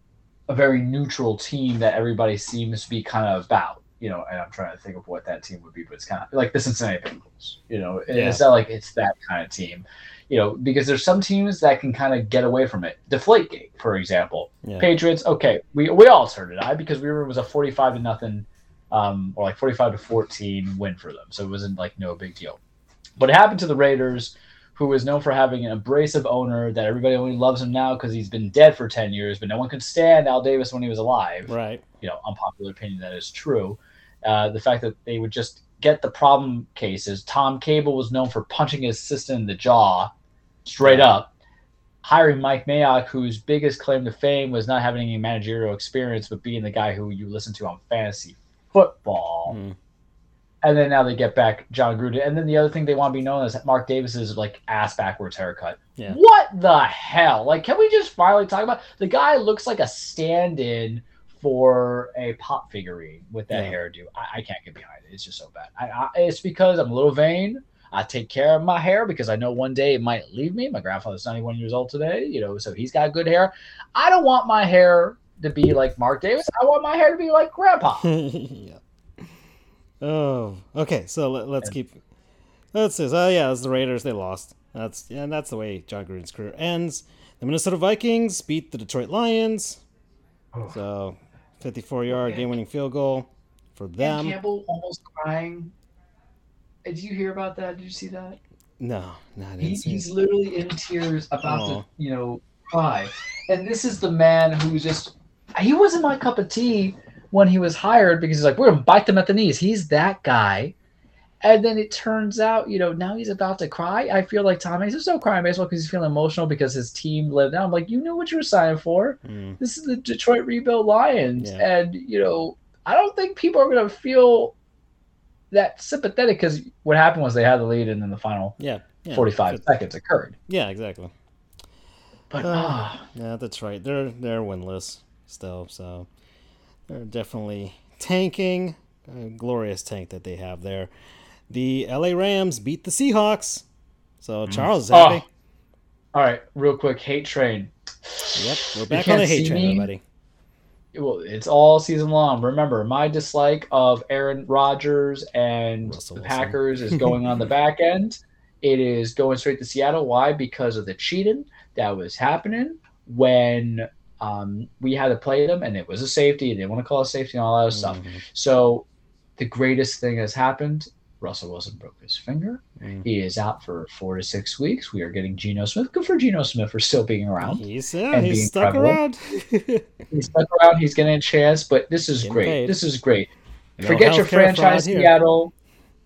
a very neutral team that everybody seems to be kind of about you know, and I'm trying to think of what that team would be, but it's kind of like the Cincinnati Bengals. You know, yeah. it's not like it's that kind of team. You know, because there's some teams that can kind of get away from it. Deflategate, for example. Yeah. Patriots, okay, we we all turned it eye because we were it was a 45 to nothing, um, or like 45 to 14 win for them, so it wasn't like no big deal. But it happened to the Raiders, who is known for having an abrasive owner that everybody only loves him now because he's been dead for 10 years, but no one could stand Al Davis when he was alive. Right. You know, unpopular opinion that is true. Uh, the fact that they would just get the problem cases. Tom Cable was known for punching his assistant in the jaw, straight up. Hiring Mike Mayock, whose biggest claim to fame was not having any managerial experience, but being the guy who you listen to on fantasy football. Mm. And then now they get back Jon Gruden. And then the other thing they want to be known as Mark Davis's like ass backwards haircut. Yeah. What the hell? Like, can we just finally talk about the guy looks like a stand-in for a pop figurine with that yeah. hairdo. I, I, can't get behind it. It's just so bad. I, I, it's because I'm a little vain. I take care of my hair because I know one day it might leave me. My grandfather's 91 years old today, you know, so he's got good hair. I don't want my hair to be like Mark Davis. I want my hair to be like Grandpa. yeah. Oh, okay. So let, us keep. Let's see. Oh, yeah, it's the Raiders. They lost. That's yeah, and that's the way Jon Gruden's career ends. The Minnesota Vikings beat the Detroit Lions. Oh. So, 54 yard game winning field goal for them. Dan Campbell almost crying. Did you hear about that? Did you see that? No, not. he, he's literally in tears about oh. to, you know, cry. And this is the man who just he wasn't my cup of tea when he was hired because he's like, we're gonna bite them at the knees. He's that guy. And then it turns out, you know, now he's about to cry. I feel like Tom Hanks is so crying baseball because he's feeling emotional because his team lived down. I'm like, you knew what you were signing for. Mm. This is the Detroit Rebuild Lions. Yeah. And, you know, I don't think people are gonna feel that sympathetic because what happened was they had the lead and then the final yeah, yeah 45 seconds occurred. Yeah, exactly. But uh, uh, yeah, that's right. They're they're winless still, so they're definitely tanking. A glorious tank that they have there. The LA Rams beat the Seahawks. So mm. Charles is happy. Oh. All right, real quick, hate train. Yep, we're back on the hate train, me. everybody. Well, it's all season long. Remember, my dislike of Aaron Rodgers and Russell the Packers is going on the back end. It is going straight to Seattle. Why? Because of the cheating that was happening when um, we had to play them, and it was a safety. They didn't want to call a safety and all that mm-hmm. stuff. So the greatest thing has happened. Russell Wilson broke his finger. Mm. He is out for four to six weeks. We are getting Geno Smith. Good for Geno Smith for still being around. He's, uh, he's stuck around. he's stuck around. He's getting a chance, but this is Getting great. Paid. This is great. No Forget your franchise, Seattle.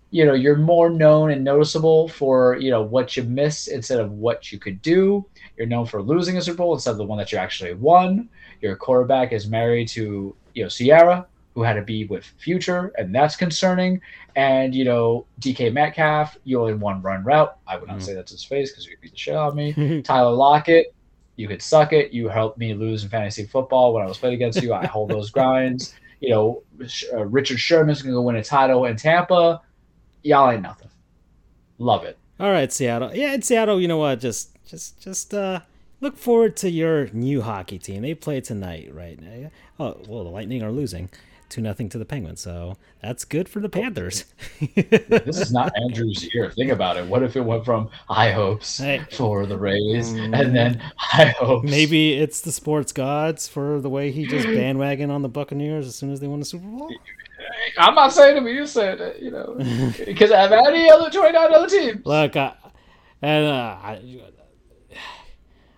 You know, you're more known and noticeable for, you know, what you missed instead of what you could do. You're known for losing a Super Bowl instead of the one that you actually won. Your quarterback is married to you know Ciara, who had to be with Future, and that's concerning. And you know DK Metcalf, you only one run route. I would not mm say that's his face because you beat the shit out of me. Tyler Lockett, you could suck it. You helped me lose in fantasy football when I was playing against you. I hold those grinds. You know, uh, Richard Sherman's gonna go win a title in Tampa. Y'all ain't nothing. Love it. All right, Seattle. Yeah, in Seattle, you know what? Just just just uh look forward to your new hockey team. They play tonight, right? Oh, well, the Lightning are losing two nothing to the Penguins, so that's good for the Panthers. this is not Andrew's year. Think about it. What if it went from high hopes hey. for the Rays mm, and then high hopes? Maybe it's the sports gods for the way he just bandwagon on the Buccaneers as soon as they won the Super Bowl. I'm not saying it, but you said it, you know, because I have any other 29 other teams. Look, I, and uh, I,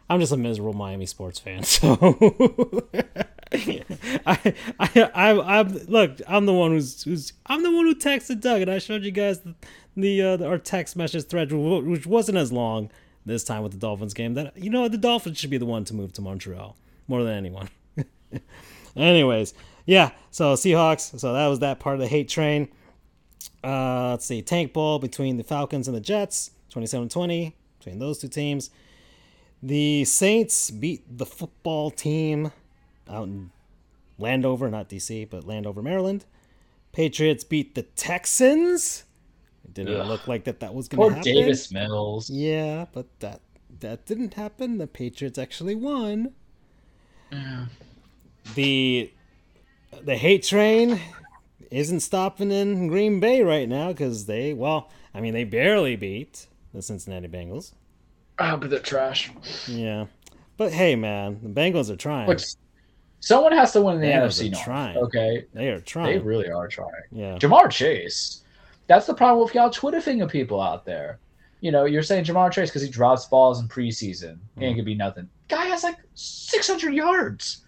I'm just a miserable Miami sports fan. So I, I, I, am look. I'm the one who's, who's, I'm the one who texted Doug, and I showed you guys the, the, uh, our text message thread, which wasn't as long this time with the Dolphins game. That you know, the Dolphins should be the one to move to Montreal more than anyone. Anyways, yeah. So Seahawks. So that was that part of the hate train. Uh, let's see, tank ball between the Falcons and the Jets, 27-20 between those two teams. The Saints beat the football team out in Landover, not DC, but Landover, Maryland. Patriots beat the Texans. It didn't Ugh. look like that that was going to happen. Davis Mills. Yeah, but that that didn't happen. The Patriots actually won. Yeah. The the hate train isn't stopping in Green Bay right now because they, well, I mean, they barely beat the Cincinnati Bengals. Ah, but they're trash. Yeah, but hey, man, the Bengals are trying. Look, someone has to win the NFC North. Trying. Okay, they are trying. They really are trying. Yeah, Ja'Marr Chase. That's the problem with y'all Twitter finger people out there. You know, you're saying Ja'Marr Chase because he drops balls in preseason. Mm. Ain't gonna be nothing. Guy has like 600 yards.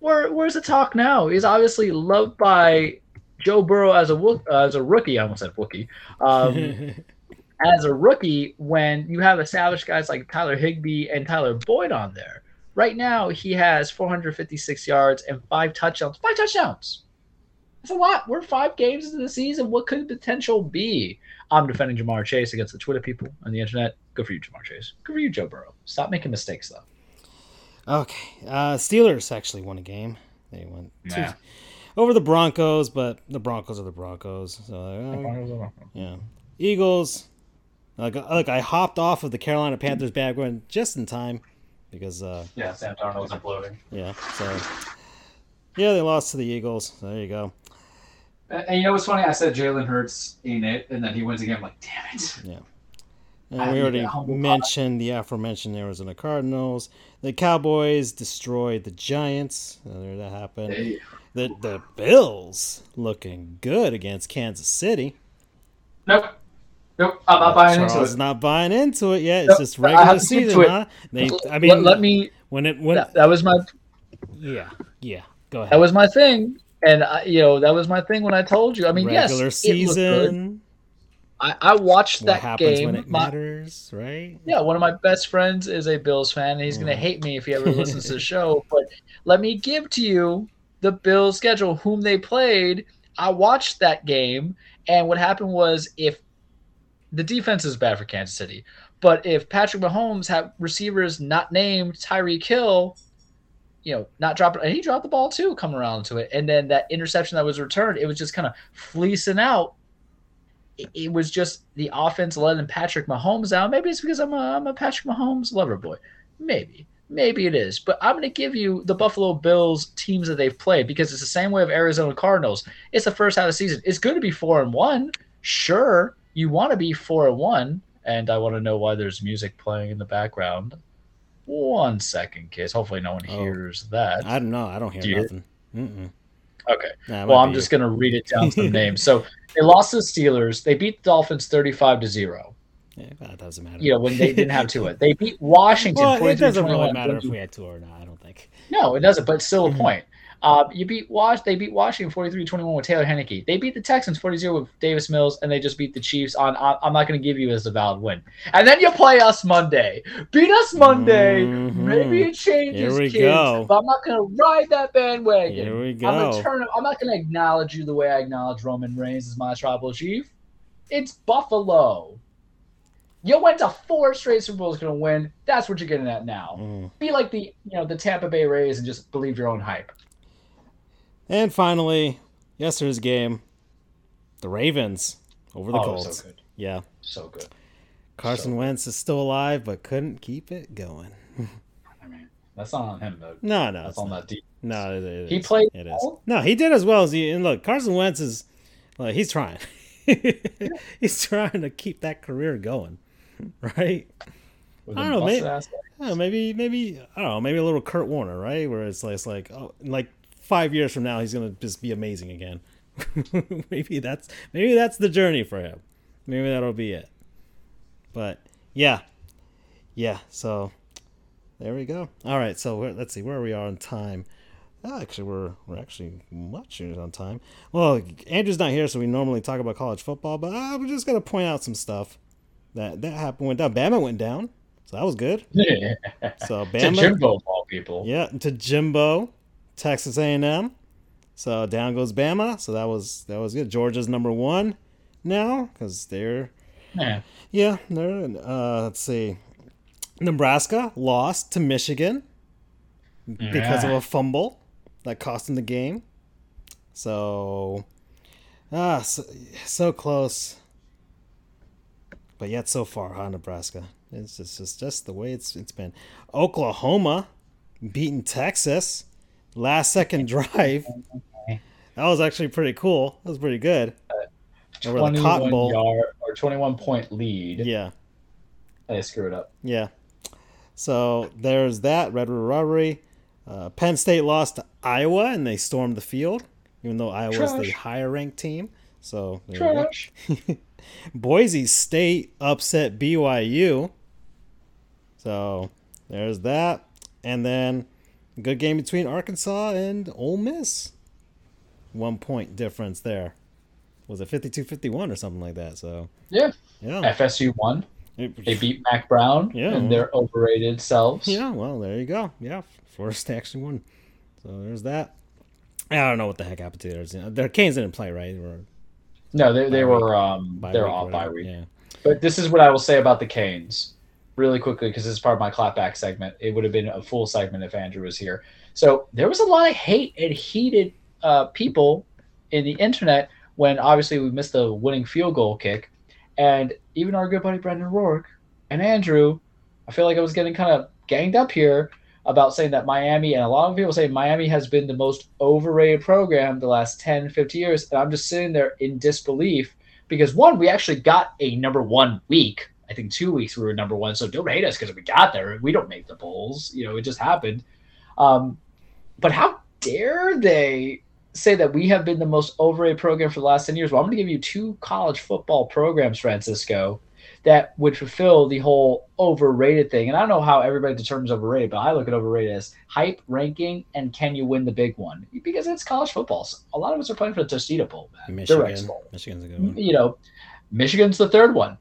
Where where's the talk now? He's obviously loved by Joe Burrow as a uh, as a rookie. I almost said rookie. Um, as a rookie when you have established guys like Tyler Higbee and Tyler Boyd on there. Right now, he has 456 yards and five touchdowns. Five touchdowns. That's a lot. We're five games into the season. What could potential be? I'm defending Ja'Marr Chase against the Twitter people on the internet. Good for you, Ja'Marr Chase. Good for you, Joe Burrow. Stop making mistakes, though. Okay. Uh, Steelers actually won a game. They went yeah. over the Broncos, but the Broncos are the Broncos. So, uh, yeah. Eagles Like, look, I hopped off of the Carolina Panthers bandwagon just in time because uh, yeah, Sam Darnold was imploding. Yeah, so yeah, they lost to the Eagles. There you go. And you know what's funny? I said Jalen Hurts in it, and then he wins again. I'm like, damn it. Yeah. And we already mentioned the aforementioned Arizona Cardinals. The Cowboys destroyed the Giants. Uh, there that happened. Hey. The the Bills looking good against Kansas City. Nope. Nope, I'm not buying Charles into it. not buying into it yet. It's nope, just regular season, huh? They, I mean, let, let, me. When it when that, that was my. Yeah, yeah. Go ahead. That was my thing, and I, you know that was my thing when I told you. I mean, yes, regular yes, season. I, I watched what that game. When it matters, my, right? Yeah, one of my best friends is a Bills fan, and he's mm. gonna hate me if he ever listens to the show. But let me give to you the Bills' schedule, whom they played. I watched that game, and what happened was if the defense is bad for Kansas City. But if Patrick Mahomes had receivers not named Tyreek Hill, you know, not dropping, and he dropped the ball too, coming around to it, and then that interception that was returned, it was just kind of fleecing out. It, it was just the offense letting Patrick Mahomes out. Maybe it's because I'm a, I'm a Patrick Mahomes lover boy. Maybe. Maybe it is, but I'm going to give you the Buffalo Bills teams that they've played because it's the same way of Arizona Cardinals. It's the first half of the season. It's going to be four and one, sure, you want to be four and one, and I want to know why there's music playing in the background. One second, kids. Hopefully, no one oh, hears that. I don't know. I don't hear Do nothing. Mm-mm. Okay. Nah, well, I'm just going to read it down to the names. So they lost to the Steelers. They beat the Dolphins 35 to zero. Yeah, that doesn't matter. You know, when they didn't have Tua. They beat Washington. well, it doesn't really matter if we had Tua or not, I don't think. No, it doesn't, but still a mm-hmm. point. Uh, you beat Wash. They beat Washington 43-21 with Taylor Heinicke. They beat the Texans 40-0 with Davis Mills, and they just beat the Chiefs on. on I'm not going to give you as a valid win. And then you play us Monday. Beat us Monday. Mm-hmm. Maybe it changes, Here we kids, go. But I'm not going to ride that bandwagon. Here we go. I'm turn. I'm not going to acknowledge you the way I acknowledge Roman Reigns as my tribal chief. It's Buffalo. You went to four straight Super Bowls, going to win. That's what you're getting at now. Mm. Be like the you know the Tampa Bay Rays and just believe your own hype. And finally, yesterday's game, the Ravens over the oh, Colts. So yeah. So good. Carson so Wentz is still alive, but couldn't keep it going. I mean, that's not on him though. No, no, that's on not. that deep. No, it, it he is. played. It is. No, he did as well as he. And look, Carson Wentz is, like, he's trying. he's trying to keep that career going, right? With I don't know, maybe, I don't know, maybe, maybe, I don't know, maybe a little Kurt Warner, right? Where it's like, it's like, oh, like five years from now he's gonna just be amazing again. maybe that's maybe that's the journey for him. Maybe that'll be it. But yeah, yeah. So there we go. All right. So let's see where we are on time. Oh, actually, we're we're actually much on time. Well, Andrew's not here, so we normally talk about college football, but uh, we're just gonna point out some stuff that that happened. Went down. Bama went down, so that was good. Yeah. So Bama, to Jimbo, all people. Yeah, to Jimbo. Texas A&M. So down goes Bama. So that was that was good. Georgia's number one now because they're yeah yeah they're uh, let's see. Nebraska lost to Michigan yeah. because of a fumble that cost them the game. So ah so, so close, but yet so far, huh? Nebraska. It's just, it's just the way it's it's been. Oklahoma beating Texas last second drive. That was actually pretty cool. That was pretty good. Uh, Over the Cotton Bowl. Yard, or 21 point lead. Yeah. They screw it up. Yeah. So there's that Red River Robbery. Uh, Penn State lost to Iowa and they stormed the field, even though Iowa was the higher ranked team. So Trash. Boise State upset BYU. So there's that. And then Good game between Arkansas and Ole Miss. One point difference there. Was it 52-51 or something like that? So yeah, yeah. FSU won. They beat Mack Brown yeah, and their overrated selves. Yeah, well, there you go. Yeah, Forest actually won. So there's that. I don't know what the heck happened to theirs. Their Canes didn't play, right? They were, no, they, they were um they were off by week. Yeah. But this is what I will say about the Canes really quickly because this is part of my clapback segment. It would have been a full segment if Andrew was here. So there was a lot of hate and heated uh, people in the internet when obviously we missed the winning field goal kick, and even our good buddy Brendan Rourke and Andrew, I feel like I was getting kind of ganged up here about saying that Miami, and a lot of people say Miami has been the most overrated program the last 10, 50 years. And I'm just sitting there in disbelief because one, we actually got a number one week. I think two weeks we were number one. So don't hate us because we got there. We don't make the polls. You know, it just happened. Um, but how dare they say that we have been the most overrated program for the last 10 years? Well, I'm going to give you two college football programs, Francisco, that would fulfill the whole overrated thing. And I don't know how everybody determines overrated, but I look at overrated as hype, ranking, and can you win the big one? Because it's college football. So a lot of us are playing for the Tostitos Bowl, man. Michigan. Michigan's a good one. You know, Michigan's the third one.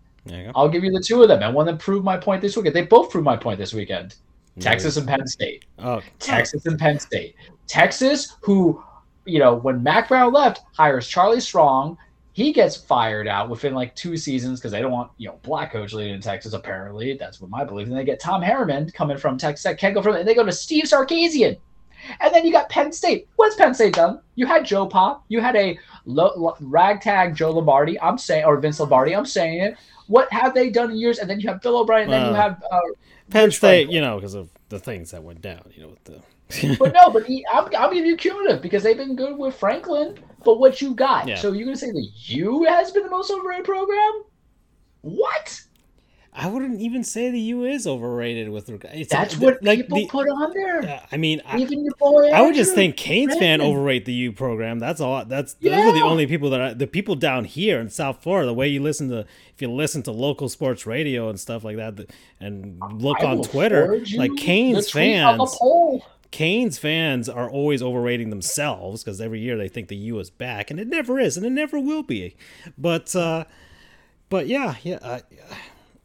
I'll give you the two of them. And one that proved my point this weekend. They both proved my point this weekend. Texas and Penn State. Oh, Texas and Penn State. Texas, who, you know, when Mack Brown left, hires Charlie Strong. He gets fired out within like two seasons because they don't want, you know, black coach leading in Texas, apparently. That's what my belief. And they get Tom Herman coming from Texas that can't go from and they go to Steve Sarkisian. And then you got Penn State. What's Penn State done? You had Joe Pop. You had a lo- lo- ragtag Joe Lombardi. I'm saying, or Vince Lombardi. I'm saying it. What have they done in years? And then you have Bill O'Brien. And then you have uh, Penn Rich State, Franklin. you know, because of the things that went down, you know, with the. But no, but he, I'm, I'll give you cumulative because they've been good with Franklin. But what you got? Yeah. So you're gonna say the U has been the most overrated program? I wouldn't even say the U is overrated with regard. It's That's the- what like people the. put on there. uh, I mean, I, Even your boy. I would just think Canes fan overrate the U program. That's all. That's those are the only people that I, the people down here in South Florida. The way you listen to if you listen to local sports radio and stuff like that, and look I on Twitter, like Canes tweet of the fans. Canes fans are always overrating themselves because every year they think the U is back, and it never is, and it never will be. But, uh, but yeah, yeah, uh,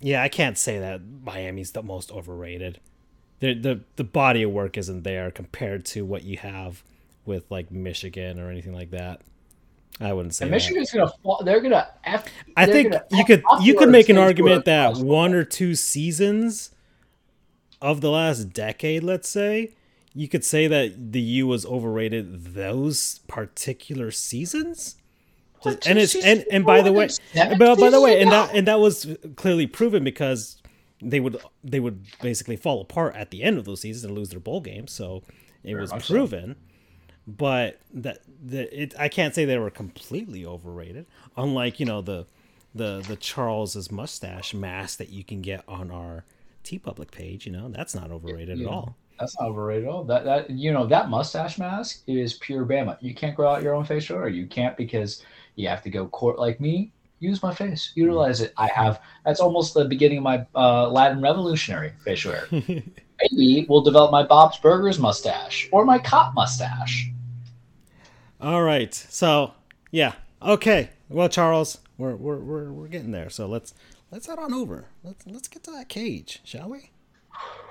yeah. I can't say that Miami's the most overrated. The the the body of work isn't there compared to what you have with like Michigan or anything like that. I wouldn't say And that. Michigan's gonna. Fall, they're gonna. F, I they're think gonna you could you could make an argument that one or two seasons of the last decade, let's say, you could say that the U was overrated those particular seasons. What, and two it's and and by the way, but by the way, and that and that was clearly proven because they would they would basically fall apart at the end of those seasons and lose their bowl games. So it was much so. proven. But that the it I can't say they were completely overrated. Unlike you know the the the Charles's mustache mask that you can get on our TeePublic page. You know that's not overrated Yeah. at all. That's not overrated at all. That that you know that mustache mask is pure Bama. You can't grow out your own facial hair. You can't because you have to go court like me. Use my face. Utilize it. I have. That's almost the beginning of my uh, Latin Revolutionary facial hair. Maybe we'll develop my Bob's Burgers mustache or my cop mustache. All right. So yeah. Okay. Well, Charles, we're we're we're, we're getting there. So let's let's head on over. Let's let's get to that cage, shall we?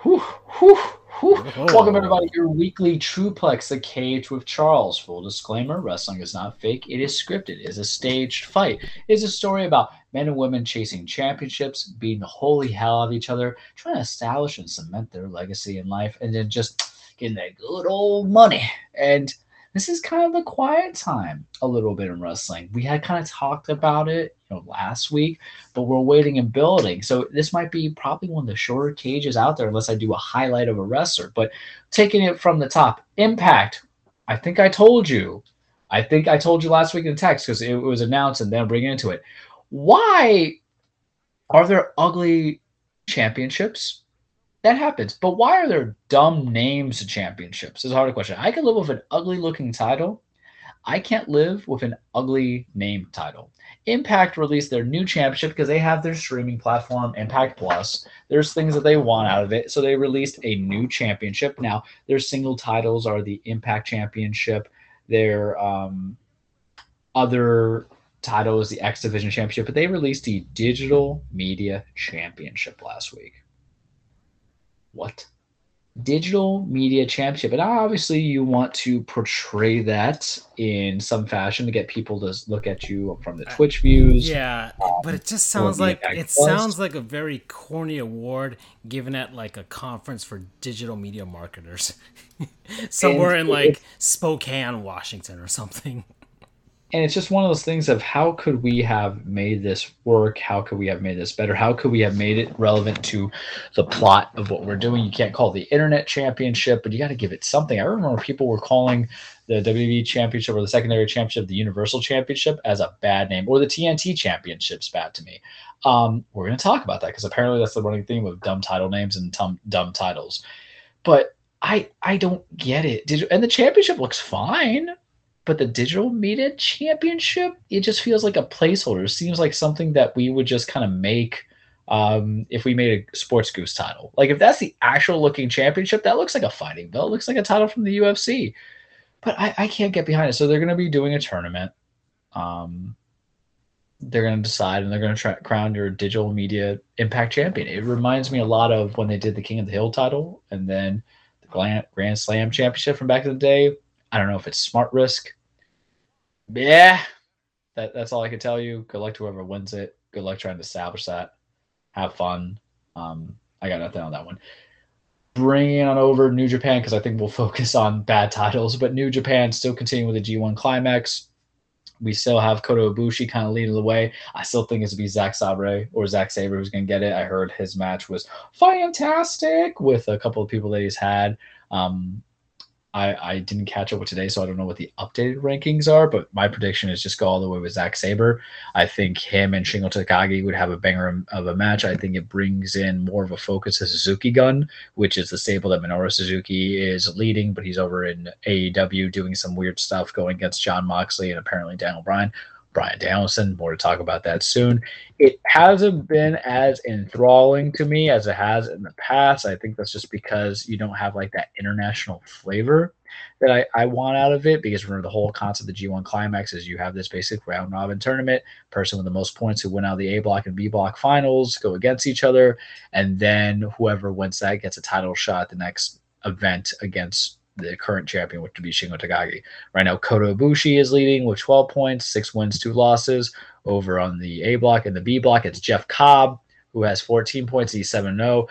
Whew, whew, whew. Oh. Welcome everybody to your weekly Truplex, the cage with Charles. Full disclaimer: wrestling is not fake; it is scripted. It is a staged fight. It is a story about men and women chasing championships, beating the holy hell out of each other, trying to establish and cement their legacy in life, and then just getting that good old money. And this is kind of the quiet time a little bit in wrestling. We had kind of talked about it, you know, last week, but we're waiting and building. So this might be probably one of the shorter cages out there, unless I do a highlight of a wrestler. But taking it from the top, Impact. I think I told you. I think I told you last week in text because it was announced, and then bring into it. Why are there ugly championships? That happens. But why are there dumb names to championships? Is a harder question. I can live with an ugly looking title. I can't live with an ugly name title. Impact released their new championship because they have their streaming platform, Impact Plus. There's things that they want out of it. So they released a new championship. Now, their single titles are the Impact Championship. Their um, other title is the X Division Championship, but they released the Digital Media Championship last week. What? Digital Media Championship. And obviously, you want to portray that in some fashion to get people to look at you from the Twitch views. Yeah, um, but it just sounds like it Plus. sounds like a very corny award given at like a conference for digital media marketers, somewhere in like Spokane, Washington, or something. And it's just one of those things of how could we have made this work? How could we have made this better? How could we have made it relevant to the plot of what we're doing? You can't call the internet championship but you got to give it something. I remember people were calling the WWE championship or the secondary championship the universal championship as a bad name or the tnt championship's bad to me. Um, we're going to talk about that because apparently that's the running theme of dumb title names and dumb, dumb titles. But i i don't get it. Did, and the championship looks fine but the digital media championship, it just feels like a placeholder. It seems like something that we would just kind of make um, if we made a Sports Goofs title. Like if that's the actual looking championship, that looks like a fighting belt. It looks like a title from the UFC. But I, I can't get behind it. So they're going to be doing a tournament. Um, they're going to decide and they're going to crown your digital media impact champion. It reminds me a lot of when they did the King of the Hill title and then the Grand Slam championship from back in the day. I don't know if it's smart risk yeah, that, that's all I can tell you. Good luck to whoever wins it. Good luck trying to establish that. Have fun. Um, I got nothing on that one. Bringing on over New Japan because I think we'll focus on bad titles, but New Japan still continuing with the G1 Climax. We still have Kota Ibushi kind of leading the way. I still think it's gonna be Zack Sabre or Zack Sabre who's going to get it. I heard his match was fantastic with a couple of people that he's had. Um, I, I didn't catch up with today, so I don't know what the updated rankings are. But my prediction is just go all the way with Zack Sabre. I think him and Shingo Takagi would have a banger of a match. I think it brings in more of a focus to Suzuki Gun, which is the stable that Minoru Suzuki is leading, but he's over in AEW doing some weird stuff, going against Jon Moxley and apparently Daniel Bryan. Bryan Danielson. More to talk about that soon. It hasn't been as enthralling to me as it has in the past. I think that's just because you don't have like that international flavor that I, I want out of it. Because remember, the whole concept of the G1 Climax is you have this basic round robin tournament. Person with the most points who win out of the A block and B block finals go against each other. And then whoever wins that gets a title shot the next event against the current champion, which would be Shingo Takagi. Right now, Kota Ibushi is leading with 12 points, six wins, two losses. Over on the A block and the B block, it's Jeff Cobb, who has 14 points. He's 7 0.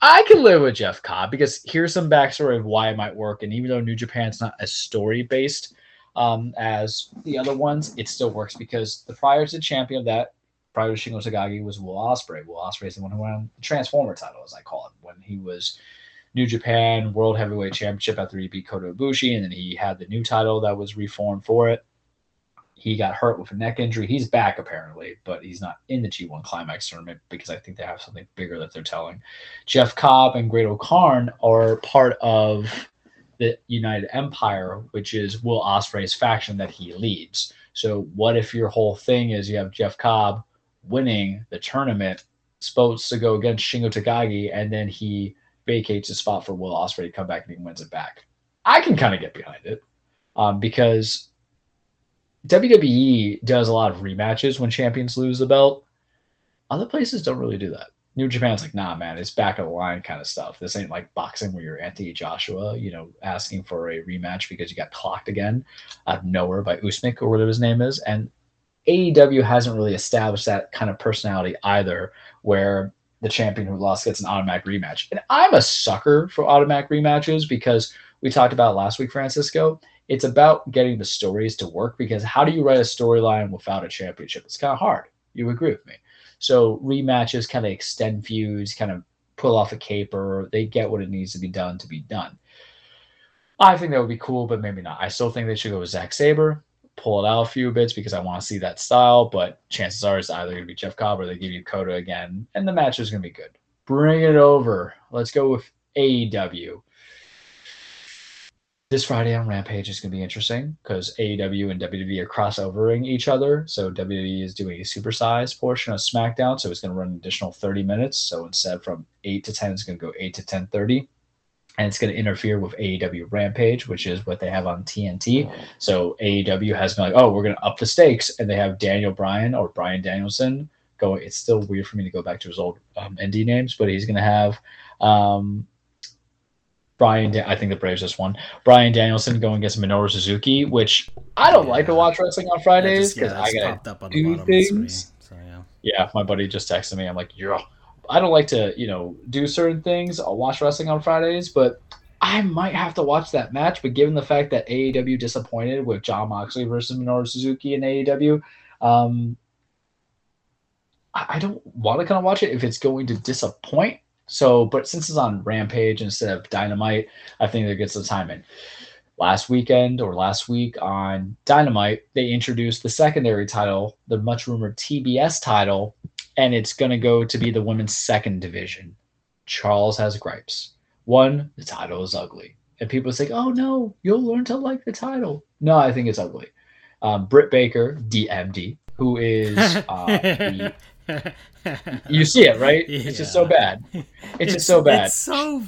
I can live with Jeff Cobb because here's some backstory of why it might work. And even though New Japan's not as story based um, as the other ones, it still works because the prior to champion of that, prior to Shingo Takagi, was Will Ospreay. Will Ospreay is the one who won the Transformer title, as I call it, when he was New Japan World Heavyweight Championship after he beat Kota Ibushi, and then he had the new title that was reformed for it. He got hurt with a neck injury. He's back apparently, but he's not in the G1 Climax tournament because I think they have something bigger that they're telling. Jeff Cobb and Great-O-Khan are part of the United Empire, which is Will Ospreay's faction that he leads. So, what if your whole thing is you have Jeff Cobb winning the tournament, supposed to go against Shingo Takagi, and then he vacates his spot for Will Ospreay to come back and he wins it back. I can kind of get behind it um, because WWE does a lot of rematches when champions lose the belt. Other places don't really do that. New Japan's like, nah, man, it's back of the line kind of stuff. This ain't like boxing where you're Anthony Joshua, you know, asking for a rematch because you got clocked again out of nowhere by Usman or whatever his name is. And AEW hasn't really established that kind of personality either, where the champion who lost gets an automatic rematch. And I'm a sucker for automatic rematches because we talked about last week, Francisco. It's about getting the stories to work because how do you write a storyline without a championship? It's kind of hard. You agree with me. So rematches kind of extend feuds, kind of pull off a caper. They get what it needs to be done to be done. I think that would be cool, but maybe not. I still think they should go with Zack Sabre pull it out a few bits because I want to see that style. But chances are it's either going to be Jeff Cobb or they give you Kota again, and the match is going to be good. Bring it over. Let's go with AEW. This Friday on Rampage is going to be interesting because AEW and WWE are crossovering each other. So WWE is doing a supersized portion of SmackDown, so it's going to run an additional 30 minutes. So instead from 8 to 10, it's going to go 8 to 10:30 and it's going to interfere with AEW Rampage, which is what they have on TNT. So AEW has been like, oh, we're going to up the stakes, and they have Daniel Bryan or Bryan Danielson going. It's still weird for me to go back to his old um, indie names, but he's going to have um, Brian. I think the Braves just won. Bryan Danielson going against Minoru Suzuki, which I don't yeah. like to watch wrestling on Fridays because yeah, I got to do things. So, yeah. yeah, my buddy just texted me. I'm like, you're I don't like to, you know, do certain things. I'll watch wrestling on Fridays, but I might have to watch that match, but given the fact that AEW disappointed with Jon Moxley versus Minoru Suzuki in AEW, um, I, I don't want to kind of watch it if it's going to disappoint. So, but since it's on Rampage instead of Dynamite, I think it gets the timing. Last weekend or last week on Dynamite, they introduced the secondary title, the much rumored TBS title, and it's going to go to be the women's second division. Charles has gripes. One, the title is ugly. And people say, oh no, you'll learn to like the title. No, I think it's ugly. Um, Britt Baker, DMD, who is uh, the, you see it, right? Yeah. It's just so bad. It's, it's just so bad. It's so.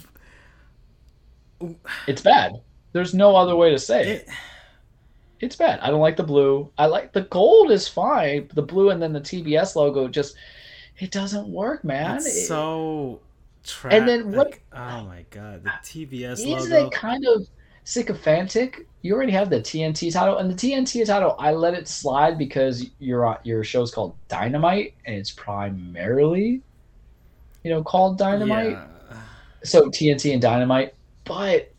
It's bad. There's no other way to say it. it. It's bad. I don't like the blue. I like the gold is fine. The blue and then the TBS logo just it doesn't work, man. It's it, so Tra- and then what? Like, oh my god, the TBS logo. isn't it kind of sycophantic? You already have the TNT title, and the TNT title, I let it slide because your your show's called Dynamite, and it's primarily, you know, called Dynamite. Yeah. So TNT and Dynamite, but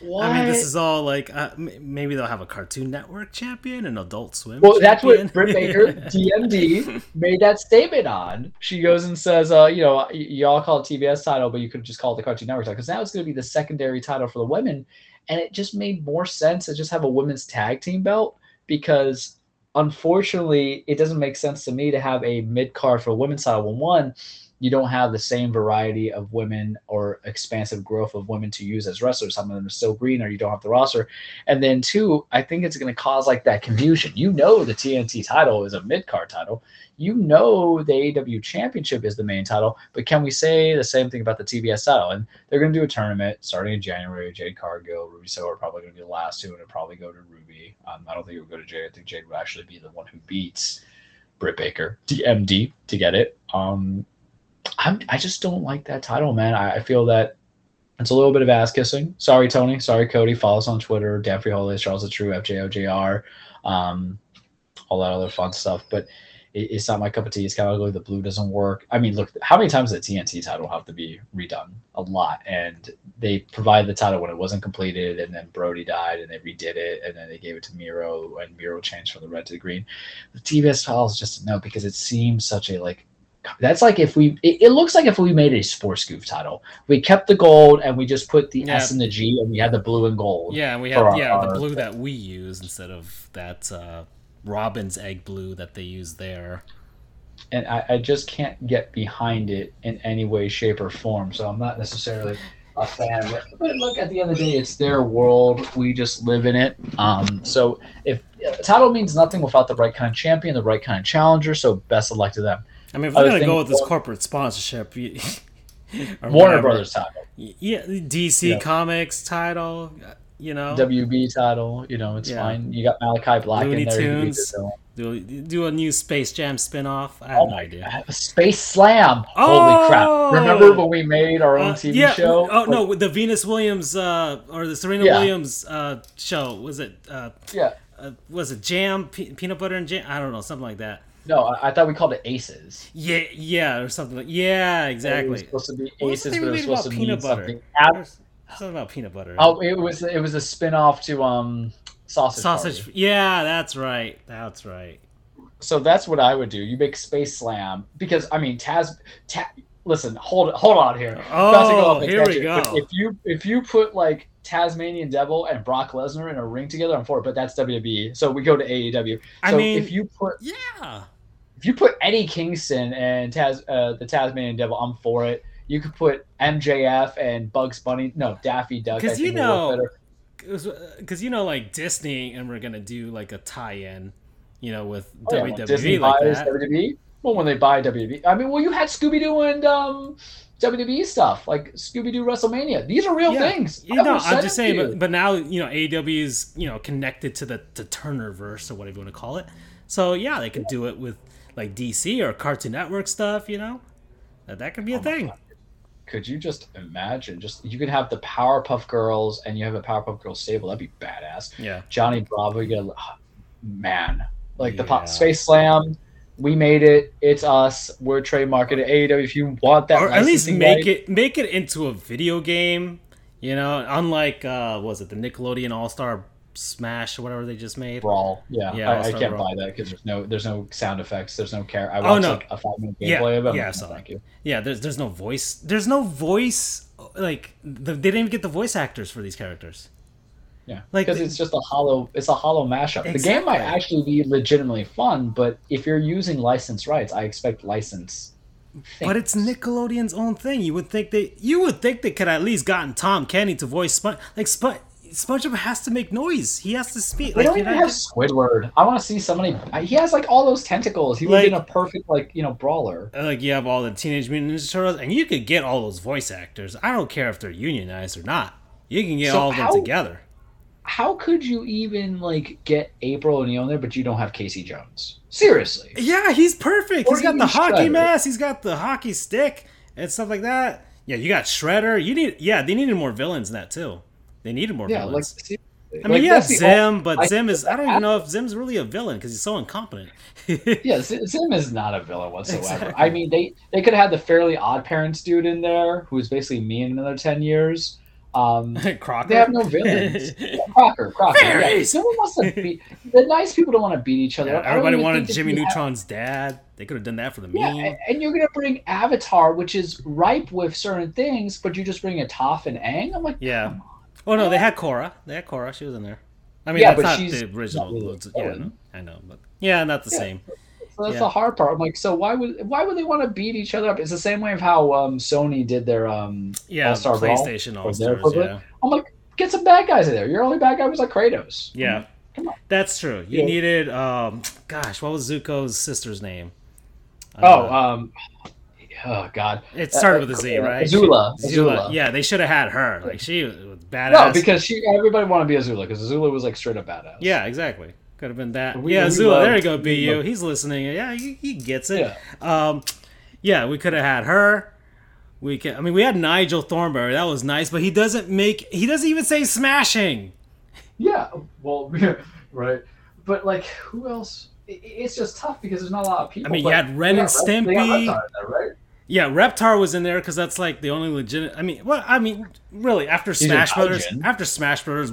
what? I mean, this is all like uh, maybe they'll have a Cartoon Network champion, an Adult Swim. Well, champion. that's what Britt Baker, DMD, made that statement on. She goes and says, uh, you know, y'all call it TBS title, but you could just call it the Cartoon Network title because now it's going to be the secondary title for the women, and it just made more sense to just have a women's tag team belt because unfortunately, it doesn't make sense to me to have a mid card for a women's title. One one, you don't have the same variety of women or expansive growth of women to use as wrestlers. Some of them are still green, or you don't have the roster. And then two, I think it's going to cause like that confusion. You know, the TNT title is a mid card title. You know, the AEW Championship is the main title. But can we say the same thing about the TBS title? And they're going to do a tournament starting in January. Jade Cargill, Ruby So are probably going to be the last two, and it'll probably go to Ruby. Um, I don't think it would go to Jade. I think Jade would actually be the one who beats. Britt Baker, DMD, to get it. Um, I'm, I just don't like that title, man. I, I feel that it's a little bit of ass kissing. Sorry, Tony. Sorry, Cody. Follow us on Twitter. Danfrey Holidays, Charles the True, FJOJR, um, all that other fun stuff. But it, it's not my cup of tea. It's kind of ugly. The blue doesn't work. I mean, look, how many times did the TNT title have to be redone? A lot. And they provided the title when it wasn't completed, and then Brodie died, and they redid it, and then they gave it to Miro, and Miro changed from the red to the green. The TBS title is just no because it seems such a like that's like if we it, it, looks like if we made a sports goof title. We kept the gold and we just put the yeah. s and the g and we had the blue and gold yeah and we had yeah our, the blue that we use instead of that uh robin's egg blue that they use there. And I, I just can't get behind it in any way shape or form so i'm not necessarily a fan of it. But look at the end of the day it's their world. We just live in it. Um so if title means nothing without the right kind of champion the right kind of challenger so best of luck to them I mean, if we're gonna go with this corporate sponsorship, Warner whatever, Brothers title, yeah, DC yeah. Comics title, you know, WB title, you know, it's yeah. fine. You got Malakai Black Looney in there. Tunes. Do, do a new Space Jam spinoff. I have oh no idea. Space Slam. Oh! Holy crap. Remember when we made our own uh, TV yeah. show? Oh, no, the Venus Williams uh, or the Serena yeah. Williams uh, show. Was it? Uh, yeah. Uh, was it Jam? Pe- peanut Butter and Jam? I don't know. Something like that. No, I, I thought we called it Aces. Yeah, yeah, or something like. Yeah, exactly. It was supposed to be Aces, but it was supposed to be peanut butter? something. something about peanut butter. Oh, it was it was a spin off to um sausage. Sausage. Party. Yeah, that's right. That's right. So that's what I would do. You make Space Slam because I mean Taz. Taz listen, hold hold on here. Oh, here we go. If you if you put like Tasmanian Devil and Brock Lesnar in a ring together, I'm for it. But that's WWE. So we go to AEW. So I mean, if you put yeah, if you put Eddie Kingston and Taz, uh, the Tasmanian Devil, I'm for it. You could put MJF and Bugs Bunny, no Daffy Duck. Because you know, because uh, you know, like Disney, and we're gonna do like a tie-in, you know, with oh, yeah, WWE Disney like buys that. WWE. Well, when they buy WWE, I mean, well, you had Scooby Doo and um, WWE stuff like Scooby Doo WrestleMania. These are real yeah. things. You know, I'm just saying, but, but now you know AEW is you know connected to the the Turner verse or whatever you want to call it. So yeah, they could do it with like DC or Cartoon Network stuff, you know, that that could be a oh thing. Could you just imagine? Just you could have the Powerpuff Girls and you have a Powerpuff Girls stable. That'd be badass. Yeah. Johnny Bravo, you get man, like yeah. the pop, Space Slam. We made it. It's us. We're trademarking it. AEW. If you want that, or at least make right, it make it into a video game. You know, unlike uh, was it the Nickelodeon All Star Smash or whatever they just made? Brawl. Yeah, Yeah, I, I can't Brawl. buy that because there's no there's no sound effects. There's no care. I Oh, watched no. like a five minute Yeah, gameplay of it. Yeah, no, thank you. Yeah, there's there's no voice. There's no voice. Like the, they didn't even get the voice actors for these characters. Yeah, Like, because it's just a hollow. It's a hollow mashup. The game might actually be legitimately fun, but if you're using license rights, I expect license. But it's. Nickelodeon's own thing. You would think they you would think they could at least gotten Tom Kenny to voice Sponge. Like Sponge, SpongeBob has to make noise. He has to speak. They Like, don't even have just- Squidward. I want to see somebody. He has like all those tentacles. He would have been a perfect like you know brawler. Uh, like you have all the Teenage Mutant Ninja Turtles, and you could get all those voice actors. I don't care if they're unionized or not. You can get So all of them together. How could you even like get April O'Neil in there, but you don't have Casey Jones? Seriously. Yeah, he's perfect. Or He's got the hockey mask. He's got the hockey stick and stuff like that. Yeah, you got Shredder. You need. Yeah, they needed more villains in that too. They needed more Yeah, like, villains. seriously. I mean, Like, yeah, Zim, but I- Zim is. I don't even know if Zim's really a villain because he's so incompetent. Yeah, Zim is not a villain whatsoever. Exactly. I mean, they they could have had the Fairly Odd Parents dude in there, who's basically me in another ten years. Um, Crocker. they have no villains. Crocker, Crocker. Yeah. Fairies! Wants to beat. The nice people don't want to beat each other. Yeah, up. I don't everybody wanted Jimmy you have- Neutron's dad. They could have done that for the Yeah, meme. and- you're gonna bring Avatar, which is ripe with certain things, but you just bring a Toph and Aang. I'm like, Yeah. Come on. Oh no, they had Korra. They had Korra. She was in there. I mean, Yeah, that's but not she's the original. not really yeah, villain. I know, but yeah, not the Yeah. same. So that's Yeah. the hard part. I'm like, so why would why would they want to beat each other up? It's the same way of how um, Sony did their um, Yeah, All-Star Brawl PlayStation or All their Stars. Yeah. I'm like, get some bad guys in there. Your only bad guy was like Kratos. yeah, Come on. that's true. You Yeah. needed, um, gosh, what was Zuko's sister's name? Oh, Uh, um, oh God, it started with a Z, uh, right? Azula. She- Azula. Yeah, they should have had her. Like she was badass. No, because she everybody wanted to be Azula because Azula was like straight up badass. yeah, exactly. Could have been that. We- yeah, we Zula. loved- there you go, Bu. loved- He's listening. Yeah, he, he gets it. Yeah. Um, yeah, we could have had her. We can. I mean, we had Nigel Thornberry. That was nice, but he doesn't make. He doesn't even say smashing. Yeah. Well, right. But like, who else? It's just tough because there's not a lot of people. I mean, you had Ren and got Ren- they got Stimpy. There, right? Yeah, Reptar was in there because that's like the only legit. I mean, well, I mean, really, after Smash Brothers, Gaijin. after Smash Brothers,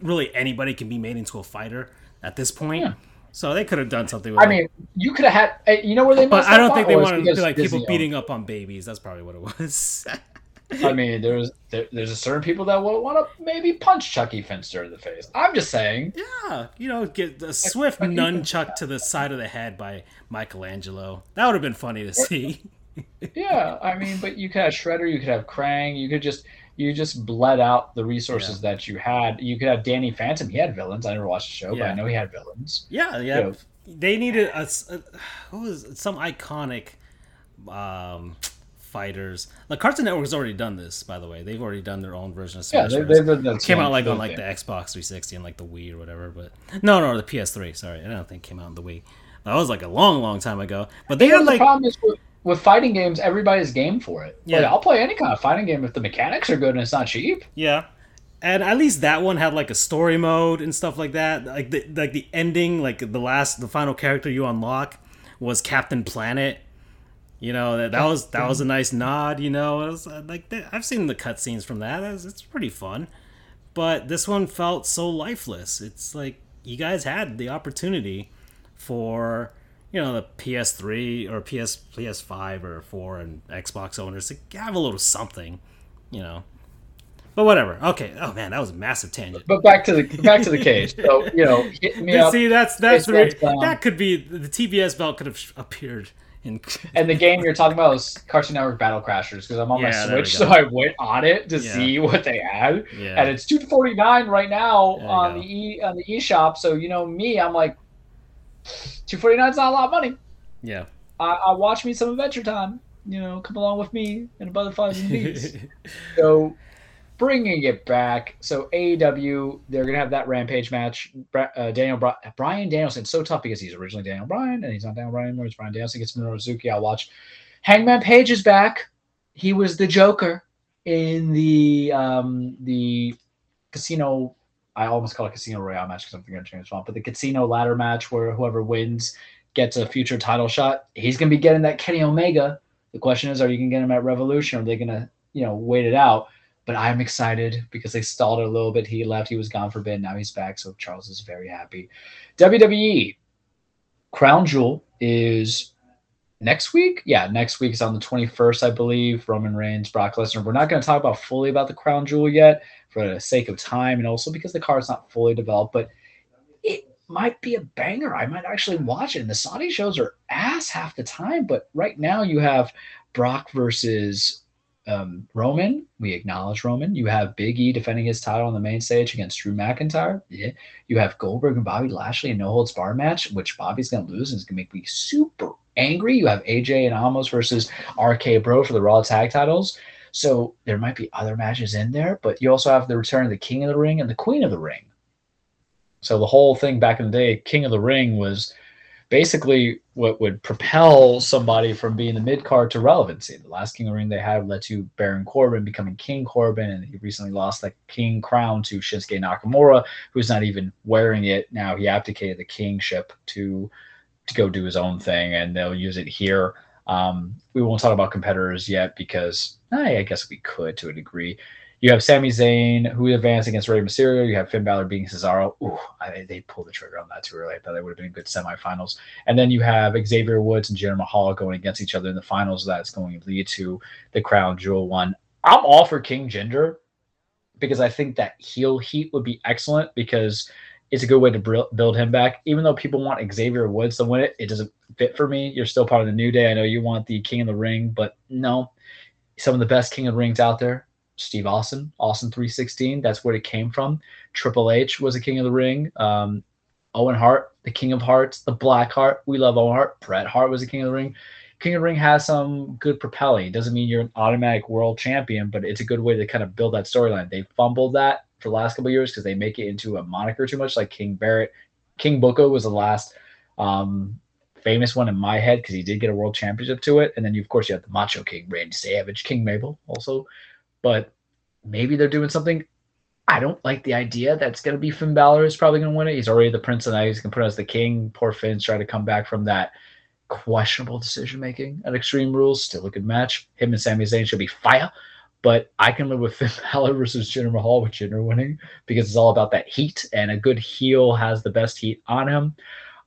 really anybody can be made into a fighter at this point. Yeah. So they could have done something. with I it. mean, you could have had. eh, You know where they? but I don't think they was wanted to be like people Disney beating up on babies. That's probably what it was. I mean, there's there, there's a certain people that will want to maybe punch Chuckie Finster in the face. I'm just saying. yeah, you know, get a swift but you- nunchuck to the side of the head by Michelangelo. That would have been funny to see. Yeah, I mean, but you could have Shredder, you could have Krang, you could just you just bled out the resources that you had. You could have Danny Phantom. He had villains. I never watched the show, but I know he had villains. Yeah, yeah. Yeah. They needed a, a- what was it? some iconic um, fighters. Like Cartoon Network has already done this, by the way. They've already done their own version of Yeah, Smash. they, they've done that came out like on thing. like the Xbox 360 and like the Wii or whatever. But no, no, the PS3. Sorry, I don't think it came out on the Wii. That was like a long, long time ago. But they You know, had the like problem is with, with fighting games, everybody's game for it. Yeah, Yeah. I'll play any kind of fighting game if the mechanics are good and it's not cheap. Yeah. And at least that one had like a story mode and stuff like that. Like the like the ending, like the last the final character you unlock was Captain Planet. You know, that, that was that was a nice nod, you know. It was, uh, like I've seen the cutscenes from that. It's pretty fun. But this one felt so lifeless. It's like you guys had the opportunity for you know the PS3 or PS PS5 or 4 and Xbox owners to have a little something, you know. But whatever. Okay. Oh man, that was a massive tangent. But back to the back to the cage. So you know, hit me But up. see, that's that's the um, that could be the TBS belt could have appeared in. And the game you're talking about is Cartoon Network Battle Crashers because I'm on Yeah, my Switch, so I went on it to Yeah. see what they had, Yeah. and it's two forty nine right now on go. the e on the eShop. So you know me, I'm like, two forty nine is not a lot of money. yeah. I, I watch me some Adventure Time. You know, come along with me and Butterflies and Bees. so bringing it back. So AEW, they're gonna have that Rampage match. Bra- Uh, Daniel Bri- Bryan Danielson. It's so tough because he's originally Daniel Bryan and he's not Daniel Bryan anymore. It's Bryan Danielson gets Minoru Suzuki. I'll watch. Hangman Page is back. He was the Joker in the um the casino. I almost call it Casino Royale match because I'm thinking of James Bond, but the casino ladder match where whoever wins gets a future title shot. He's gonna be getting that Kenny Omega. The question is, are you gonna get him at Revolution? Or are they gonna, you know, wait it out? but I'm excited because they stalled it a little bit. He left, he was gone for a bit. Now he's back, so Charles is very happy. WWE Crown Jewel is next week. Yeah, next week is on the 21st, I believe. Roman Reigns, Brock Lesnar. We're not going to talk about fully about the Crown Jewel yet for the sake of time and also because the card's not fully developed, but it might be a banger. I might actually watch it. And the Saudi shows are ass half the time, but right now you have Brock versus um, Roman, we acknowledge Roman. You have Big E defending his title on the main stage against Drew McIntyre. Yeah. You have Goldberg and Bobby Lashley in no holds bar match, which Bobby's going to lose and it's going to make me super angry. You have AJ and Omos versus RK Bro for the Raw tag titles. So there might be other matches in there, but you also have the return of the King of the Ring and the Queen of the Ring. So the whole thing back in the day, King of the Ring was basically what would propel somebody from being the mid card to relevancy. The last King of the Ring they had led to Baron Corbin becoming King Corbin, and he recently lost that King crown to Shinsuke Nakamura, who's not even wearing it now. He abdicated the kingship to to go do his own thing, and they'll use it here. Um, we won't talk about competitors yet because I, I guess we could to a degree. You have Sami Zayn who advanced against Rey Mysterio. You have Finn Balor beating Cesaro. Ooh, I, they pulled the trigger on that too early. I thought that would have been a good semifinals. And then you have Xavier Woods and Jinder Mahal going against each other in the finals. That's going to lead to the crown jewel one. I'm all for King Jinder because I think that heel heat would be excellent because it's a good way to build him back. Even though people want Xavier Woods to win it, it doesn't fit for me. You're still part of the New Day. I know you want the King of the Ring, but no. Some of the best King of the Rings out there Steve Austin, Austin 316. That's where it came from. Triple H was a king of the ring. Um, Owen Hart, the king of hearts, the black heart. We love Owen Hart. Bret Hart was a king of the ring. King of the Ring has some good propelling. It doesn't mean you're an automatic world champion, but it's a good way to kind of build that storyline. They fumbled that for the last couple years because they make it into a moniker too much, like King Barrett. King Booker was the last um, famous one in my head because he did get a world championship to it. And then you, of course, you have the Macho King, Randy Savage, King Mabel also but maybe they're doing something. I don't like the idea that's going to be Finn Balor is probably going to win it. He's already the prince, and now he's going to put as the king. Poor Finn's trying to come back from that questionable decision making at Extreme Rules. Still a good match. Him and Sami Zayn should be fire. But I can live with Finn Balor versus Jinder Mahal with Jinder winning because it's all about that heat, and a good heel has the best heat on him.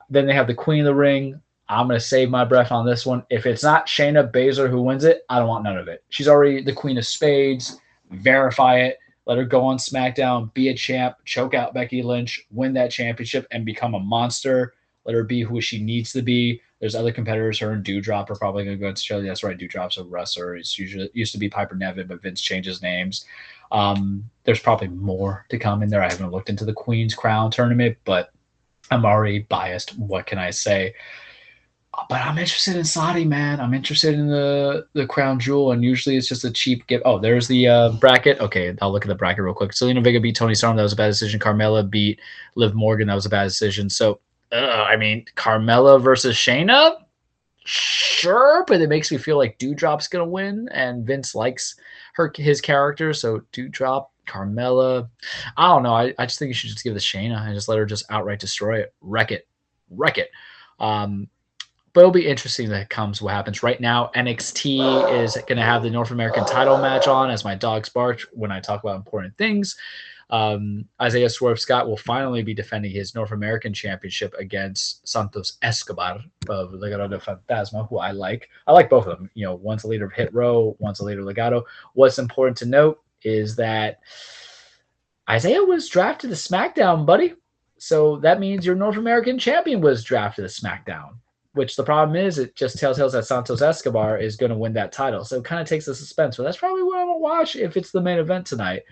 Then they have the Queen of the Ring. I'm going to save my breath on this one. If it's not Shayna Baszler who wins it, I don't want none of it. She's already the Queen of Spades. Verify it. Let her go on SmackDown, be a champ, choke out Becky Lynch, win that championship, and become a monster. Let her be who she needs to be. There's other competitors. Her and Doudrop are probably going to go into show. That's right. Doudrop's a wrestler. It's usually used to be Piper Niven, but Vince changes names. Um, there's probably more to come in there. I haven't looked into the Queen's Crown tournament, but I'm already biased. What can I say? But I'm interested in Saudi, man. I'm interested in the the crown jewel, and usually it's just a cheap gift. Oh, there's the uh, bracket. Okay, I'll look at the bracket real quick. Zelina Vega beat Toni Storm. That was a bad decision. Carmella beat Liv Morgan. That was a bad decision. So, uh, I mean, Carmella versus Shayna. Sure, but it makes me feel like Doudrop's gonna win, and Vince likes her his character. So Doudrop, Carmella. I don't know. I, I just think you should just give the Shayna and just let her just outright destroy it, wreck it, wreck it. Um, but it'll be interesting that comes what happens. Right now, NXT is going to have the North American title match on as my dogs bark when I talk about important things. Um, Isaiah Swerve Scott will finally be defending his North American championship against Santos Escobar of Legado del Fantasma, who I like. I like both of them. You know, one's a leader of Hit Row, one's a leader of Legado. What's important to note is that Isaiah was drafted to SmackDown, buddy. So that means your North American champion was drafted to SmackDown which the problem is it just tells us that Santos Escobar is going to win that title. So it kind of takes the suspense. But that's probably what I'm going to watch if it's the main event tonight.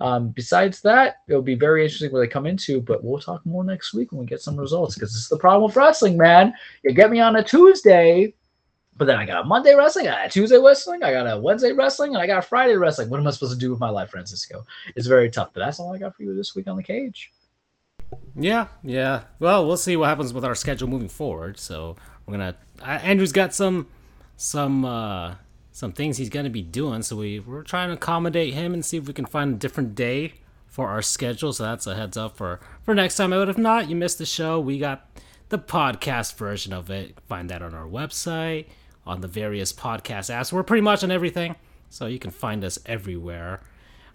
Um, besides that, it'll be very interesting where they come into, but we'll talk more next week when we get some results because this is the problem with wrestling, man. You get me on a Tuesday, but then I got a Monday wrestling, I got a Tuesday wrestling, I got a Wednesday wrestling, and I got a Friday wrestling. What am I supposed to do with my life, Francisco? It's very tough, but that's all I got for you this week on the cage. Yeah, yeah. Well, we'll see what happens with our schedule moving forward. So we're gonna Andrew's got some some uh some things he's gonna be doing, so we we're trying to accommodate him and see if we can find a different day for our schedule. So that's a heads up for for next time. But if not, you missed the show. We got the podcast version of it. Find that on our website, on the various podcast apps. We're pretty much on everything, so you can find us everywhere.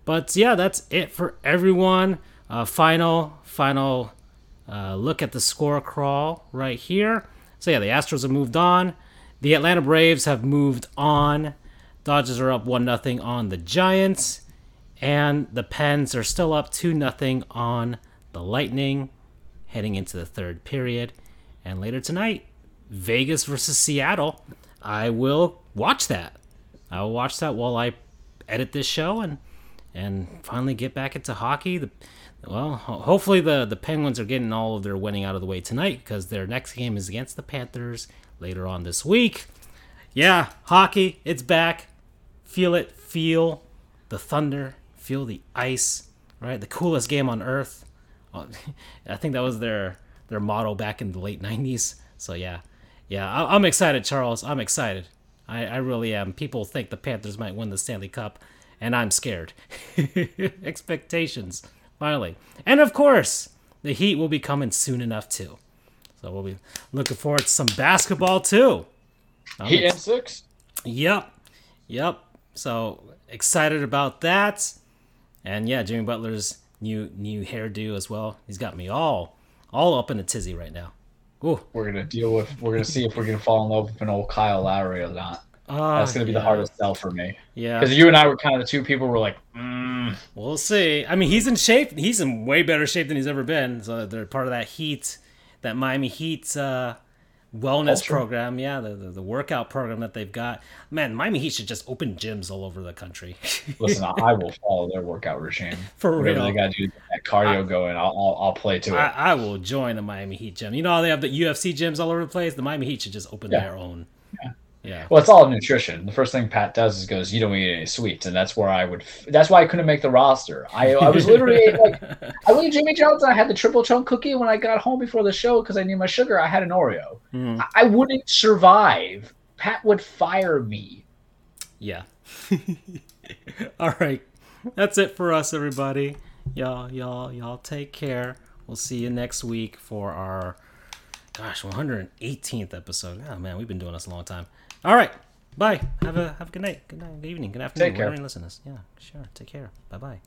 But yeah, that's it for everyone. Uh, final, final uh, look at the score crawl right here. So yeah, the Astros have moved on. The Atlanta Braves have moved on. Dodgers are up one nothing on the Giants, and the Pens are still up two nothing on the Lightning, heading into the third period. And later tonight, Vegas versus Seattle. I will watch that. I will watch that while I edit this show and and finally get back into hockey. The, well, hopefully the the Penguins are getting all of their winning out of the way tonight because their next game is against the Panthers later on this week. Yeah, hockey, it's back. Feel it, feel the thunder, feel the ice, right? The coolest game on earth. I think that was their their motto back in the late 90s. So yeah, yeah, I, am excited, Charles. I'm excited. I, I really am. People think the Panthers might win the Stanley Cup, and I'm scared. Expectations, finally. And of course, the Heat will be coming soon enough, too. So we'll be looking forward to some basketball, too. Heat and six? Yep. Yep. So excited about that. And yeah, Jimmy Butler's new new hairdo as well. He's got me all all up in a tizzy right now. Ooh. We're gonna deal with. We're gonna see if we're gonna fall in love with an old Kyle Lowry or not. Uh, That's gonna be yeah. the hardest sell for me. Yeah, because you and I were kind of the two people who were like, mm. we'll see. I mean, he's in shape. He's in way better shape than he's ever been. So they're part of that Heat, that Miami Heat uh, wellness program. Yeah, the, the, the workout program that they've got. Man, Miami Heat should just open gyms all over the country. Listen, I will follow their workout regime. For Whatever real, they got to do that cardio I, going. I'll, I'll, I'll play to it. I, I, will join a Miami Heat gym. You know how they have the UFC gyms all over the place. The Miami Heat should just open yeah. their own. Yeah. Yeah. Well, it's all nutrition. The first thing Pat does is goes, "You don't eat any sweets," and that's where I would. That's why I couldn't make the roster. I, I was literally like, I went Jimmy John's. I had the triple chunk cookie when I got home before the show because I knew my sugar. I had an Oreo. Mm. I, I wouldn't survive. Pat would fire me. Yeah. all right, that's it for us, everybody. Y'all, y'all, y'all take care. We'll see you next week for our gosh 118th episode. Oh man, we've been doing this a long time. All right. Bye. Have a have a good night. Good night. Good evening. Good afternoon. Take care. Listen to this. Yeah. Sure. Take care. Bye bye.